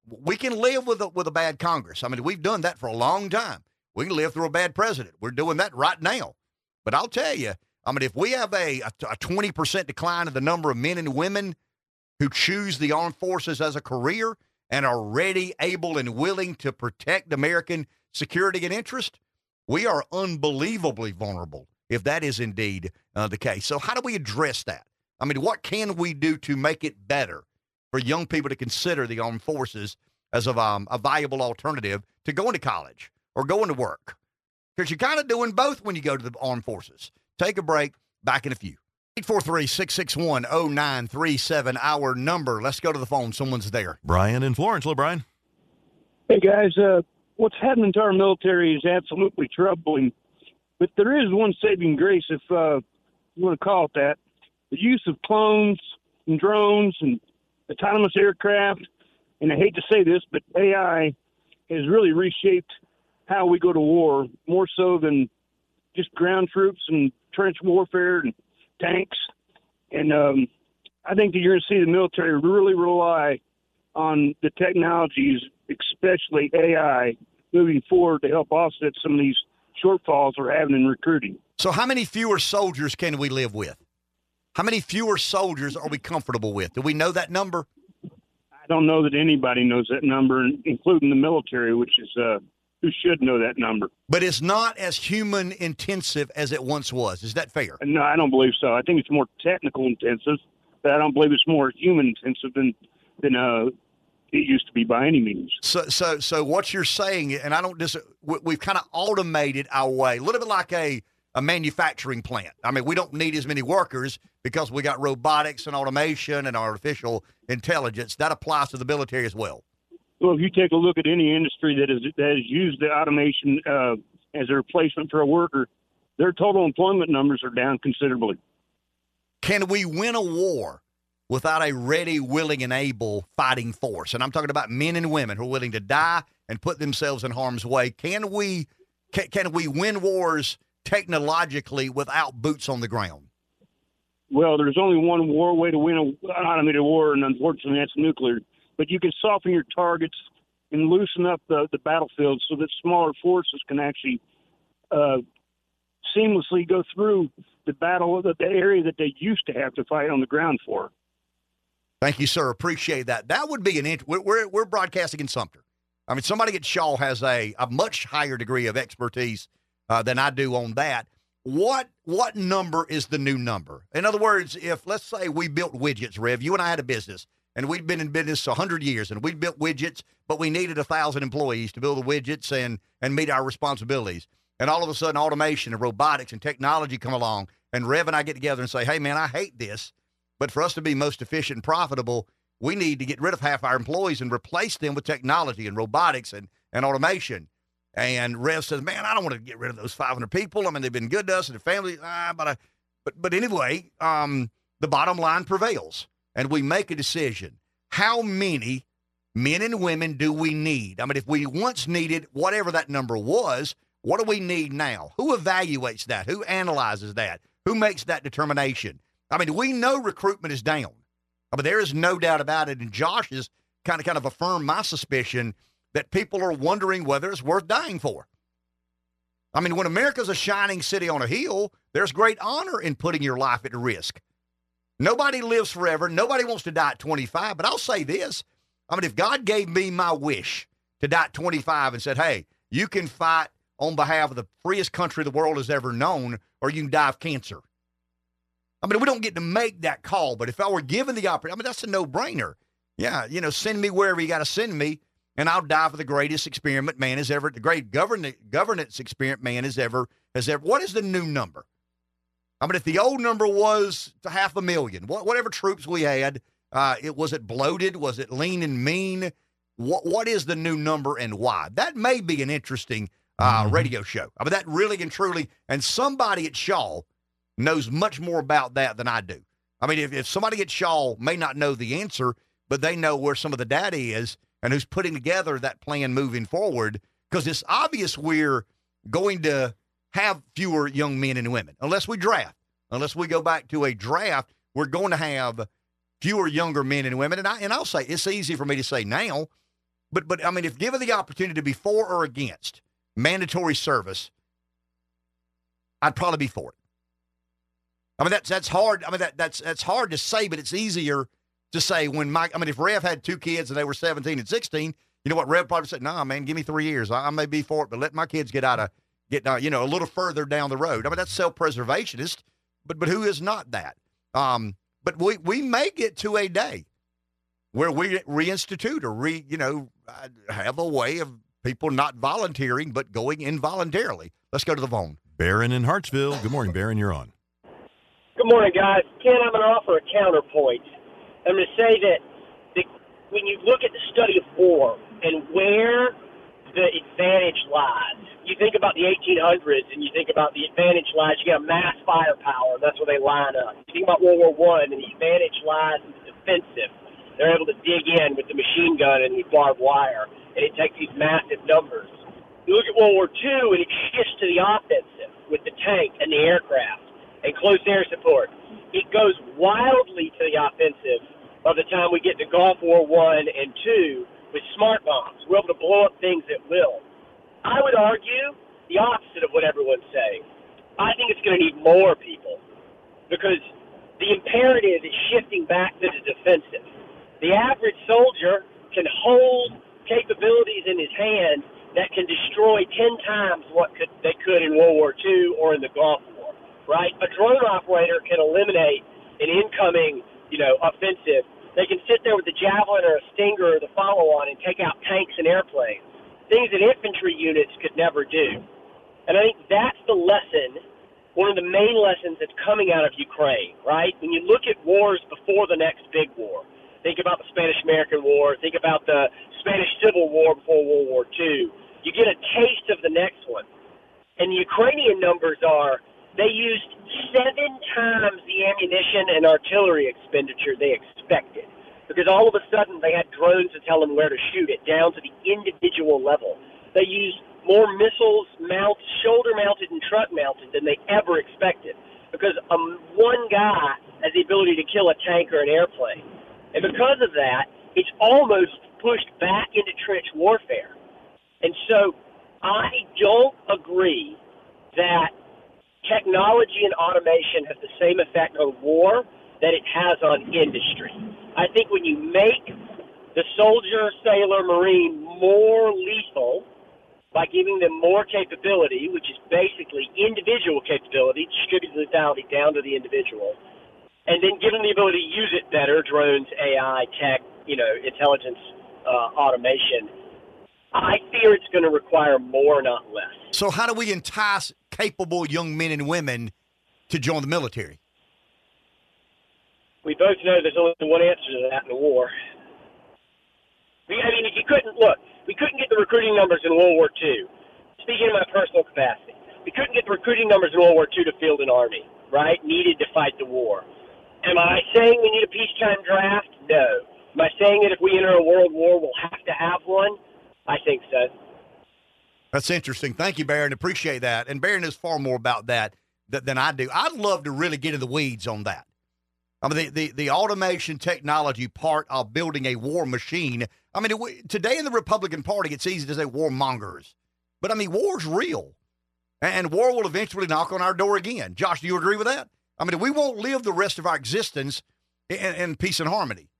we can live with a, with a bad Congress. I mean, we've done that for a long time. We can live through a bad president. We're doing that right now. But I'll tell you, I mean, if we have a, a 20% decline in the number of men and women who choose the armed forces as a career, and are ready, able, and willing to protect American security and interest, we are unbelievably vulnerable if that is indeed uh, the case. So, how do we address that? I mean, what can we do to make it better for young people to consider the armed forces as a, um, a viable alternative to going to college or going to work? Because you're kind of doing both when you go to the armed forces. Take a break. Back in a few. 843 661 0937, our number. Let's go to the phone. Someone's there. Brian in Florence. Hello, Brian. Hey, guys. Uh, what's happening to our military is absolutely troubling. But there is one saving grace, if uh, you want to call it that. The use of clones and drones and autonomous aircraft. And I hate to say this, but AI has really reshaped how we go to war more so than just ground troops and trench warfare and tanks, and um, I think that you're going to see the military really rely on the technologies, especially AI, moving forward to help offset some of these shortfalls we're having in recruiting. So, how many fewer soldiers can we live with? How many fewer soldiers are we comfortable with? Do we know that number? I don't know that anybody knows that number, including the military, which is uh, who should know that number. But it's not as human intensive as it once was. Is that fair? No, I don't believe so. I think it's more technical intensive, but I don't believe it's more human intensive than than uh, it used to be by any means. So, so, so what you're saying, and I don't dis, we- we've kind of automated our way, a little bit like a a manufacturing plant. I mean, we don't need as many workers because we got robotics and automation and artificial intelligence. That applies to the military as well. Well, if you take a look at any industry that is that has used the automation uh, as a replacement for a worker, their total employment numbers are down considerably. Can we win a war without a ready, willing, and able fighting force? And I'm talking about men and women who are willing to die and put themselves in harm's way. Can we can, can we win wars technologically without boots on the ground? Well, there's only one war way to win an automated war, and unfortunately, that's nuclear. But you can soften your targets and loosen up the, the battlefield so that smaller forces can actually uh, seamlessly go through the battle, the, the area that they used to have to fight on the ground for. Thank you, sir. Appreciate that. That would be an int- we're, we're we're broadcasting in Sumter. I mean, somebody at Shaw has a a much higher degree of expertise uh, than I do on that. What what number is the new number? In other words, if let's say we built widgets, Rev, you and I had a business, and we'd been in business hundred years, and we built widgets, but we needed a thousand employees to build the widgets and and meet our responsibilities. And all of a sudden, automation and robotics and technology come along, and Rev and I get together and say, "Hey, man, I hate this." But for us to be most efficient and profitable, we need to get rid of half our employees and replace them with technology and robotics and, and automation. And Rev says, "Man, I don't want to get rid of those 500 people. I mean, they've been good to us and their families. Ah, but I, but but anyway, um, the bottom line prevails, and we make a decision. How many men and women do we need? I mean, if we once needed whatever that number was, what do we need now? Who evaluates that? Who analyzes that? Who makes that determination? I mean, we know recruitment is down. I mean, there is no doubt about it. And Josh has kind of kind of affirmed my suspicion that people are wondering whether it's worth dying for. I mean, when America's a shining city on a hill, there's great honor in putting your life at risk. Nobody lives forever. Nobody wants to die at 25. But I'll say this I mean, if God gave me my wish to die at 25 and said, hey, you can fight on behalf of the freest country the world has ever known, or you can die of cancer. I mean, we don't get to make that call, but if I were given the opportunity, I mean, that's a no brainer. Yeah, you know, send me wherever you got to send me, and I'll die for the greatest experiment man has ever, the great governance governance experiment man has ever has ever. What is the new number? I mean, if the old number was to half a million, what, whatever troops we had, uh, it was it bloated? Was it lean and mean? What what is the new number and why? That may be an interesting uh, radio show. I mean, that really and truly, and somebody at Shaw knows much more about that than I do. I mean, if, if somebody at Shaw may not know the answer, but they know where some of the data is and who's putting together that plan moving forward, because it's obvious we're going to have fewer young men and women unless we draft. Unless we go back to a draft, we're going to have fewer younger men and women. And I and I'll say it's easy for me to say now, but but I mean, if given the opportunity to be for or against mandatory service, I'd probably be for it. I mean, that's that's hard. I mean, that that's that's hard to say, but it's easier to say when Mike. I mean, if Rev had two kids and they were seventeen and sixteen, you know what? Rev probably said, "Nah, man, give me three years. I, I may be for it, but let my kids get out of get uh, you know a little further down the road." I mean, that's self preservationist, but but who is not that? Um, but we we may get to a day where we reinstitute or re you know uh, have a way of people not volunteering but going involuntarily. Let's go to the phone. Barron in Hartsville. Good morning, Barron. You're on. Good morning, guys. Ken, I'm going to offer a counterpoint. I'm going to say that the, when you look at the study of war and where the advantage lies, you think about the 1800s and you think about the advantage lies. You got mass firepower. That's where they line up. You think about World War One, and the advantage lies in the defensive. They're able to dig in with the machine gun and the barbed wire, and it takes these massive numbers. You look at World War Two, and it shifts to the offensive with the tank and the aircraft and close air support. It goes wildly to the offensive by the time we get to Gulf War One and Two with smart bombs. We're able to blow up things at will. I would argue the opposite of what everyone's saying. I think it's going to need more people because the imperative is shifting back to the defensive. The average soldier can hold capabilities in his hand that can destroy 10 times what could, they could in World War II or in the Gulf right? A drone operator can eliminate an incoming, you know, offensive. They can sit there with the javelin or a stinger or the follow-on and take out tanks and airplanes, things that infantry units could never do. And I think that's the lesson, one of the main lessons that's coming out of Ukraine, right? When you look at wars before the next big war, think about the Spanish American War, think about the Spanish Civil War before World War II. You get a taste of the next one. And the Ukrainian numbers are they used seven times the ammunition and artillery expenditure they expected because all of a sudden they had drones to tell them where to shoot it down to the individual level. They used more missiles mount, shoulder mounted and truck mounted than they ever expected because um, one guy has the ability to kill a tank or an airplane. And because of that, it's almost pushed back into trench warfare. And so I don't agree that technology and automation have the same effect on war that it has on industry. I think when you make the soldier, sailor, marine more lethal by giving them more capability, which is basically individual capability, distributed lethality down to the individual, and then give them the ability to use it better, drones, AI, tech, you know, intelligence, uh, automation. I fear it's going to require more, not less. So, how do we entice capable young men and women to join the military? We both know there's only one answer to that in the war. We, I mean, if you couldn't look, we couldn't get the recruiting numbers in World War II. Speaking in my personal capacity, we couldn't get the recruiting numbers in World War II to field an army, right? Needed to fight the war. Am I saying we need a peacetime draft? No. Am I saying that if we enter a world war, we'll have to have one? I think so. That's interesting. Thank you, Baron. Appreciate that. And Baron knows far more about that than I do. I'd love to really get in the weeds on that. I mean, the, the, the automation technology part of building a war machine. I mean, it, today in the Republican Party, it's easy to say warmongers. But I mean, war's real. And war will eventually knock on our door again. Josh, do you agree with that? I mean, we won't live the rest of our existence in, in peace and harmony.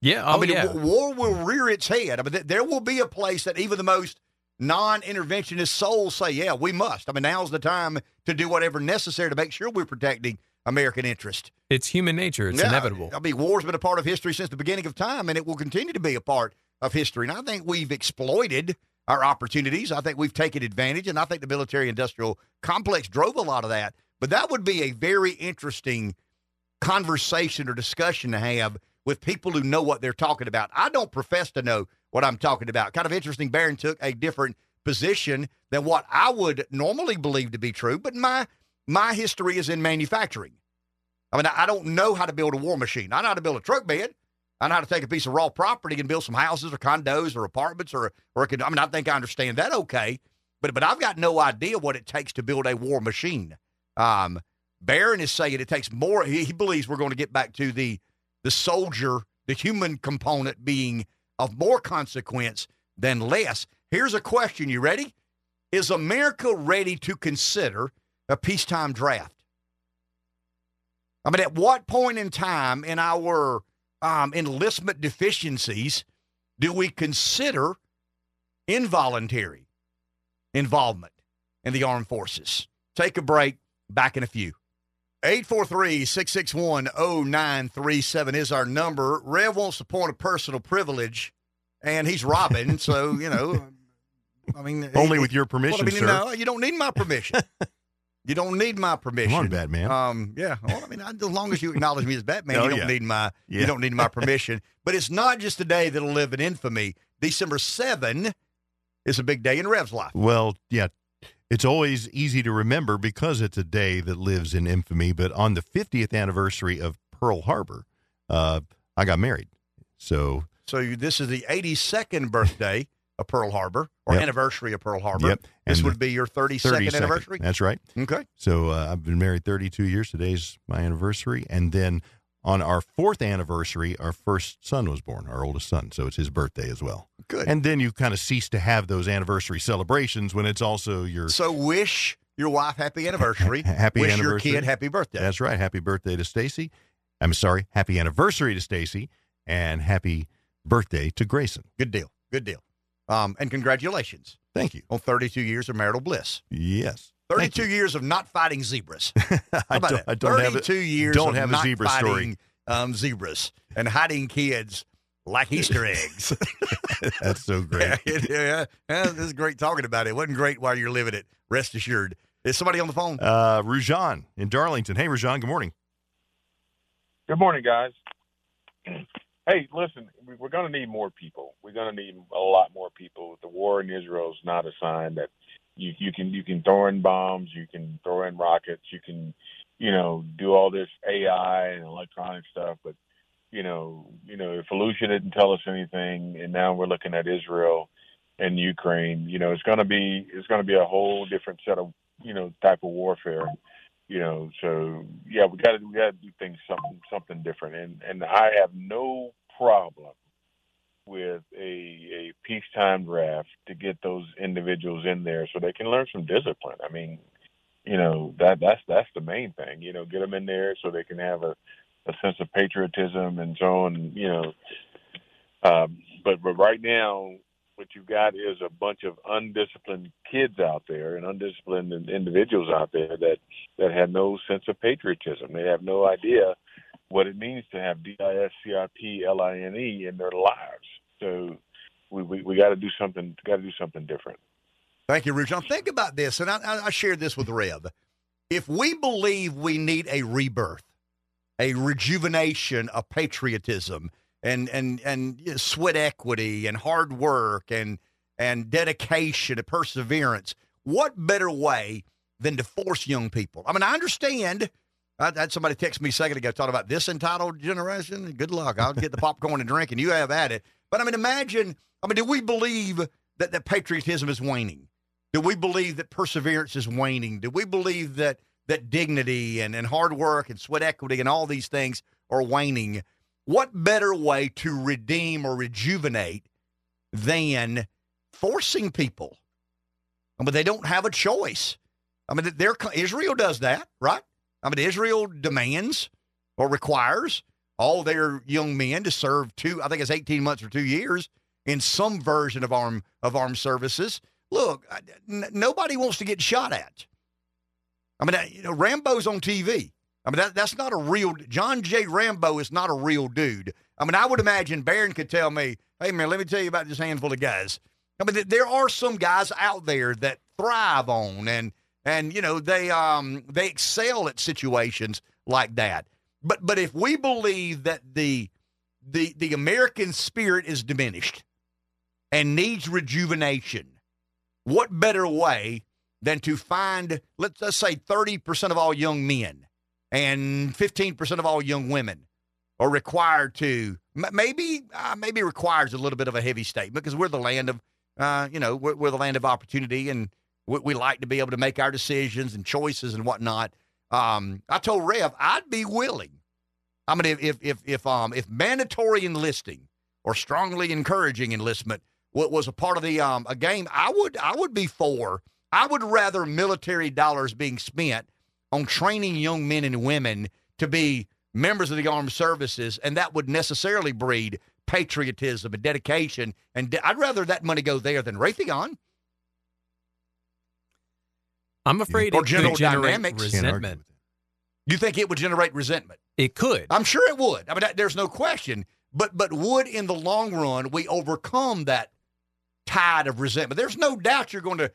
Yeah, oh, I mean, yeah. war will rear its head. I mean, there will be a place that even the most non-interventionist souls say, "Yeah, we must." I mean, now's the time to do whatever necessary to make sure we're protecting American interest. It's human nature. It's Yeah, inevitable. I mean, war's been a part of history since the beginning of time, and it will continue to be a part of history. And I think we've exploited our opportunities. I think we've taken advantage, and I think the military-industrial complex drove a lot of that. But that would be a very interesting conversation or discussion to have with people who know what they're talking about. I don't profess to know what I'm talking about. Kind of interesting. Barron took a different position than what I would normally believe to be true, but my my history is in manufacturing. I mean, I don't know how to build a war machine. I know how to build a truck bed. I know how to take a piece of raw property and build some houses or condos or apartments or or I mean, I think I understand that okay, but but I've got no idea what it takes to build a war machine. Um, Barron is saying it takes more. He, he believes we're going to get back to the the soldier, the human component being of more consequence than less. Here's a question. You ready? Is America ready to consider a peacetime draft? I mean, at what point in time in our um, enlistment deficiencies do we consider involuntary involvement in the armed forces? Take a break. Back in a few. 843 661 0937 is our number. Rev wants to point a personal privilege, and he's Robin, so, you know, I mean, Only with your permission, well, I mean, sir. No, you don't need my permission. you don't need my permission. Come on, Batman. Um, yeah. Well, I mean, I, as long as you acknowledge me as Batman, Oh, you don't yeah. need my Yeah. you don't need my permission. but it's not just a day that'll live in infamy. December seven is a big day in Rev's life. Well, yeah, it's always easy to remember because it's a day that lives in infamy. But on the 50th anniversary of Pearl Harbor, uh, I got married. So, So you, this is the 82nd birthday of Pearl Harbor or Yep. anniversary of Pearl Harbor. Yep. This would be your 32nd 32nd. anniversary. That's right. Okay. So uh, I've been married 32 years. Today's my anniversary. And then on our fourth anniversary, our first son was born, our oldest son. So it's his birthday as well. Good. And then you kind of cease to have those anniversary celebrations when it's also your. So wish your wife happy anniversary. happy Wish anniversary. your kid happy birthday. That's right. Happy birthday to Stacy. I'm sorry. Happy anniversary to Stacy, and happy birthday to Grayson. Good deal. Good deal. Um, and congratulations Thank you. on 32 years of marital bliss. Yes. 32 years of not fighting zebras. How I don't? I don't have 32 a, years don't of have a zebra fighting, story. Um, zebras and hiding kids like Easter eggs. That's so great. yeah, yeah, yeah, this is great talking about it. It wasn't great while you're living it. Rest assured. Is somebody on the phone? Uh, Rujan in Darlington. Hey, Rujan. Good morning. Good morning, guys. Hey, listen, we- we're going to need more people. We're going to need a lot more people. The war in Israel is not a sign that you you can you can throw in bombs, you can throw in rockets, you can you know do all this AI and electronic stuff, but you know you know if Fallujah didn't tell us anything, and now we're looking at Israel and Ukraine, you know it's going to be it's going to be a whole different set of you know type of warfare you know. So yeah we got to we got to do things something something different. And and i have no problem with a a peacetime draft to get those individuals in there so they can learn some discipline. I mean you know that that's that's the main thing you know get them in there so they can have a a sense of patriotism and so on you know um but but right now what you've got is a bunch of undisciplined kids out there and undisciplined individuals out there that that have no sense of patriotism. They have no idea what it means to have D I S C I P L I N E in their lives. So we we, we got to do something. Got to do something different. Thank you, Rujan. Think about this, and I, I, shared this with Rev. If we believe we need a rebirth, a rejuvenation of patriotism, and and and sweat equity, and hard work, and and dedication, and perseverance, what better way than to force young people? I mean, I understand. I had somebody text me a second ago talking about this entitled generation. Good luck. I'll get the popcorn and drink, and you have at it. But I mean, imagine. I mean, do we believe that that patriotism is waning? Do we believe that perseverance is waning? Do we believe that that dignity and, and hard work and sweat equity and all these things are waning? What better way to redeem or rejuvenate than forcing people? I mean, they don't have a choice. I mean, they're, Israel does that, right? I mean, Israel demands or requires all their young men to serve two, I think it's 18 months or two years in some version of armed of armed services. Look, n- nobody wants to get shot at. I mean, you know, Rambo's on TV. I mean, that, that's not a real John J. Rambo is not a real dude. I mean, I would imagine Barron could tell me, "Hey, man, let me tell you about this handful of guys." I mean, there are some guys out there that thrive on and and you know they um they excel at situations like that. But but if we believe that the the the American spirit is diminished and needs rejuvenation, what better way than to find let's, let's say 30% of all young men and 15% of all young women are required to maybe uh, maybe requires a little bit of a heavy statement because we're the land of uh, you know we're, we're the land of opportunity and we, we, like to be able to make our decisions and choices and whatnot. Um, I told Rev I'd be willing. I mean, if if if if um if mandatory enlisting or strongly encouraging enlistment was a part of the um a game, I would I would be for. I would rather military dollars being spent on training young men and women to be members of the armed services, and that would necessarily breed patriotism and dedication. And de- I'd rather that money go there than Raytheon. I'm afraid or it General could generate Dynamics. resentment. You think it would generate resentment? It could. I'm sure it would. I mean, that, there's no question. But but would in the long run we overcome that tide of resentment? There's no doubt you're going to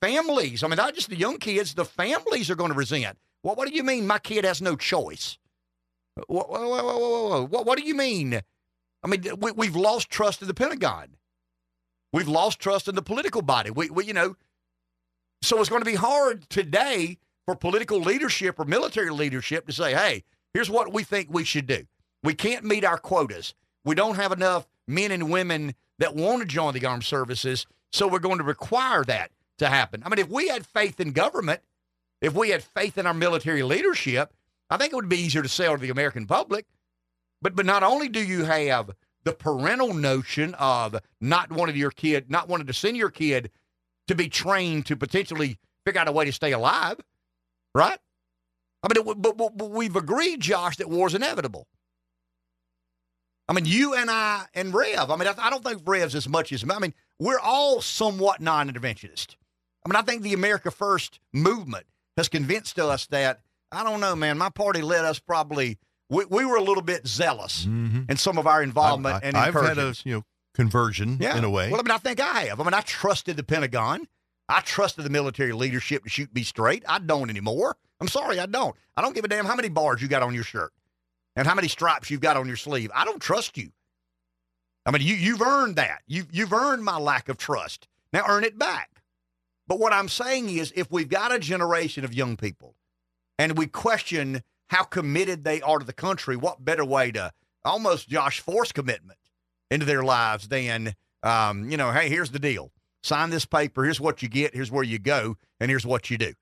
families. I mean, not just the young kids. The families are going to resent. What What do you mean? My kid has no choice. What What, what, what, what do you mean? I mean, we, we've lost trust in the Pentagon. We've lost trust in the political body. We, we, you know, so it's going to be hard today for political leadership or military leadership to say, "Hey, here's what we think we should do. We can't meet our quotas. We don't have enough men and women that want to join the armed services, so we're going to require that to happen." I mean, if we had faith in government, if we had faith in our military leadership, I think it would be easier to sell to the American public. But but not only do you have the parental notion of not wanting your kid, not wanting to send your kid to be trained to potentially figure out a way to stay alive, right? I mean, but, but, but we've agreed, Josh, that war's inevitable. I mean, you and I and Rev. I mean, I, I don't think Rev's as much as I mean, we're all somewhat non-interventionist. I mean, I think the America First movement has convinced us that I don't know, man. My party led us probably we, we were a little bit zealous Mhm. in some of our involvement I, and I've had a you know conversion Yeah. in a way. Well, I mean, I think I have. I mean, I trusted the Pentagon. I trusted the military leadership to shoot me straight. I don't anymore. I'm sorry, I don't. I don't give a damn how many bars you got on your shirt and how many stripes you've got on your sleeve. I don't trust you. I mean, you you've earned that. You've you've earned my lack of trust. Now earn it back. But what I'm saying is, if we've got a generation of young people, and we question how committed they are to the country, what better way to almost Josh force commitment into their lives than um, you know, hey, here's the deal. Sign this paper. Here's what you get. Here's where you go, and here's what you do.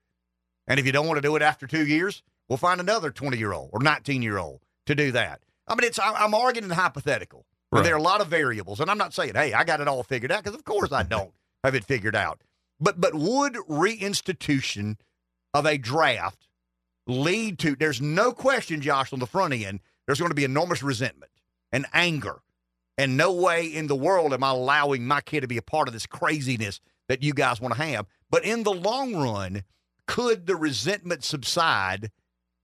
And if you don't want to do it after two years, we'll find another 20 year old or 19 year old to do that. I mean, it's I'm arguing in hypothetical. Right. there are a lot of variables, and I'm not saying, hey, I got it all figured out because of course I don't have it figured out. But but would reinstitution of a draft lead to? There's no question, Josh, on the front end, there's going to be enormous resentment and anger, and no way in the world am I allowing my kid to be a part of this craziness that you guys want to have. But in the long run, could the resentment subside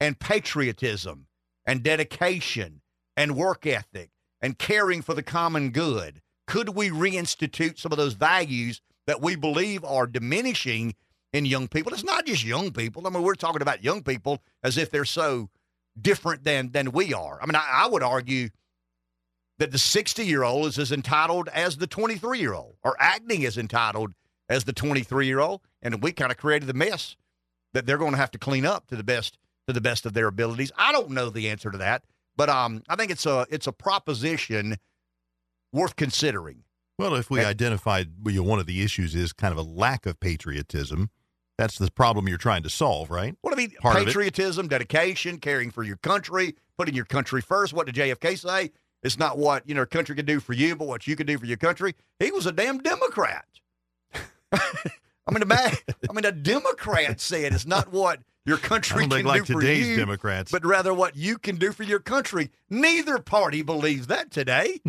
and patriotism and dedication and work ethic and caring for the common good? Could we reinstitute some of those values that we believe are diminishing in young people? It's not just young people. I mean, we're talking about young people as if they're so different than than we are. I mean, I, I would argue that the 60 year old is as entitled as the 23 year old, or acting as entitled as the 23 year old, and we kind of created the mess that they're going to have to clean up to the best to the best of their abilities. I don't know the answer to that, but um, I think it's a it's a proposition worth considering. Well, if we identified you know, one of the issues is kind of a lack of patriotism, that's the problem you're trying to solve, right? What I mean, Part patriotism, dedication, caring for your country, putting your country first. What did JFK say? It's not what you know country can do for you, but what you can do for your country. He was a damn Democrat. I mean, a man, I mean, a Democrat said it's not what your country I don't think can like do for you, Democrats. but rather what you can do for your country. Neither party believes that today,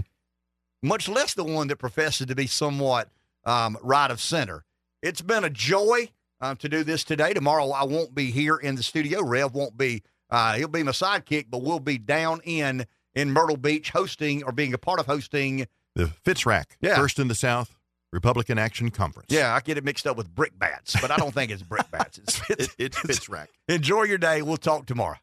much less the one that professes to be somewhat um, right of center. It's been a joy um, to do this today. Tomorrow I won't be here in the studio. Rev won't be. Uh, he'll be my sidekick, but we'll be down in in Myrtle Beach hosting or being a part of hosting. The FITSRAC, Yeah. first in the South Republican Action Conference. Yeah, I get it mixed up with brick bats, but I don't think it's brick bats. It's, it's, it's FITSRAC. Enjoy your day. We'll talk tomorrow.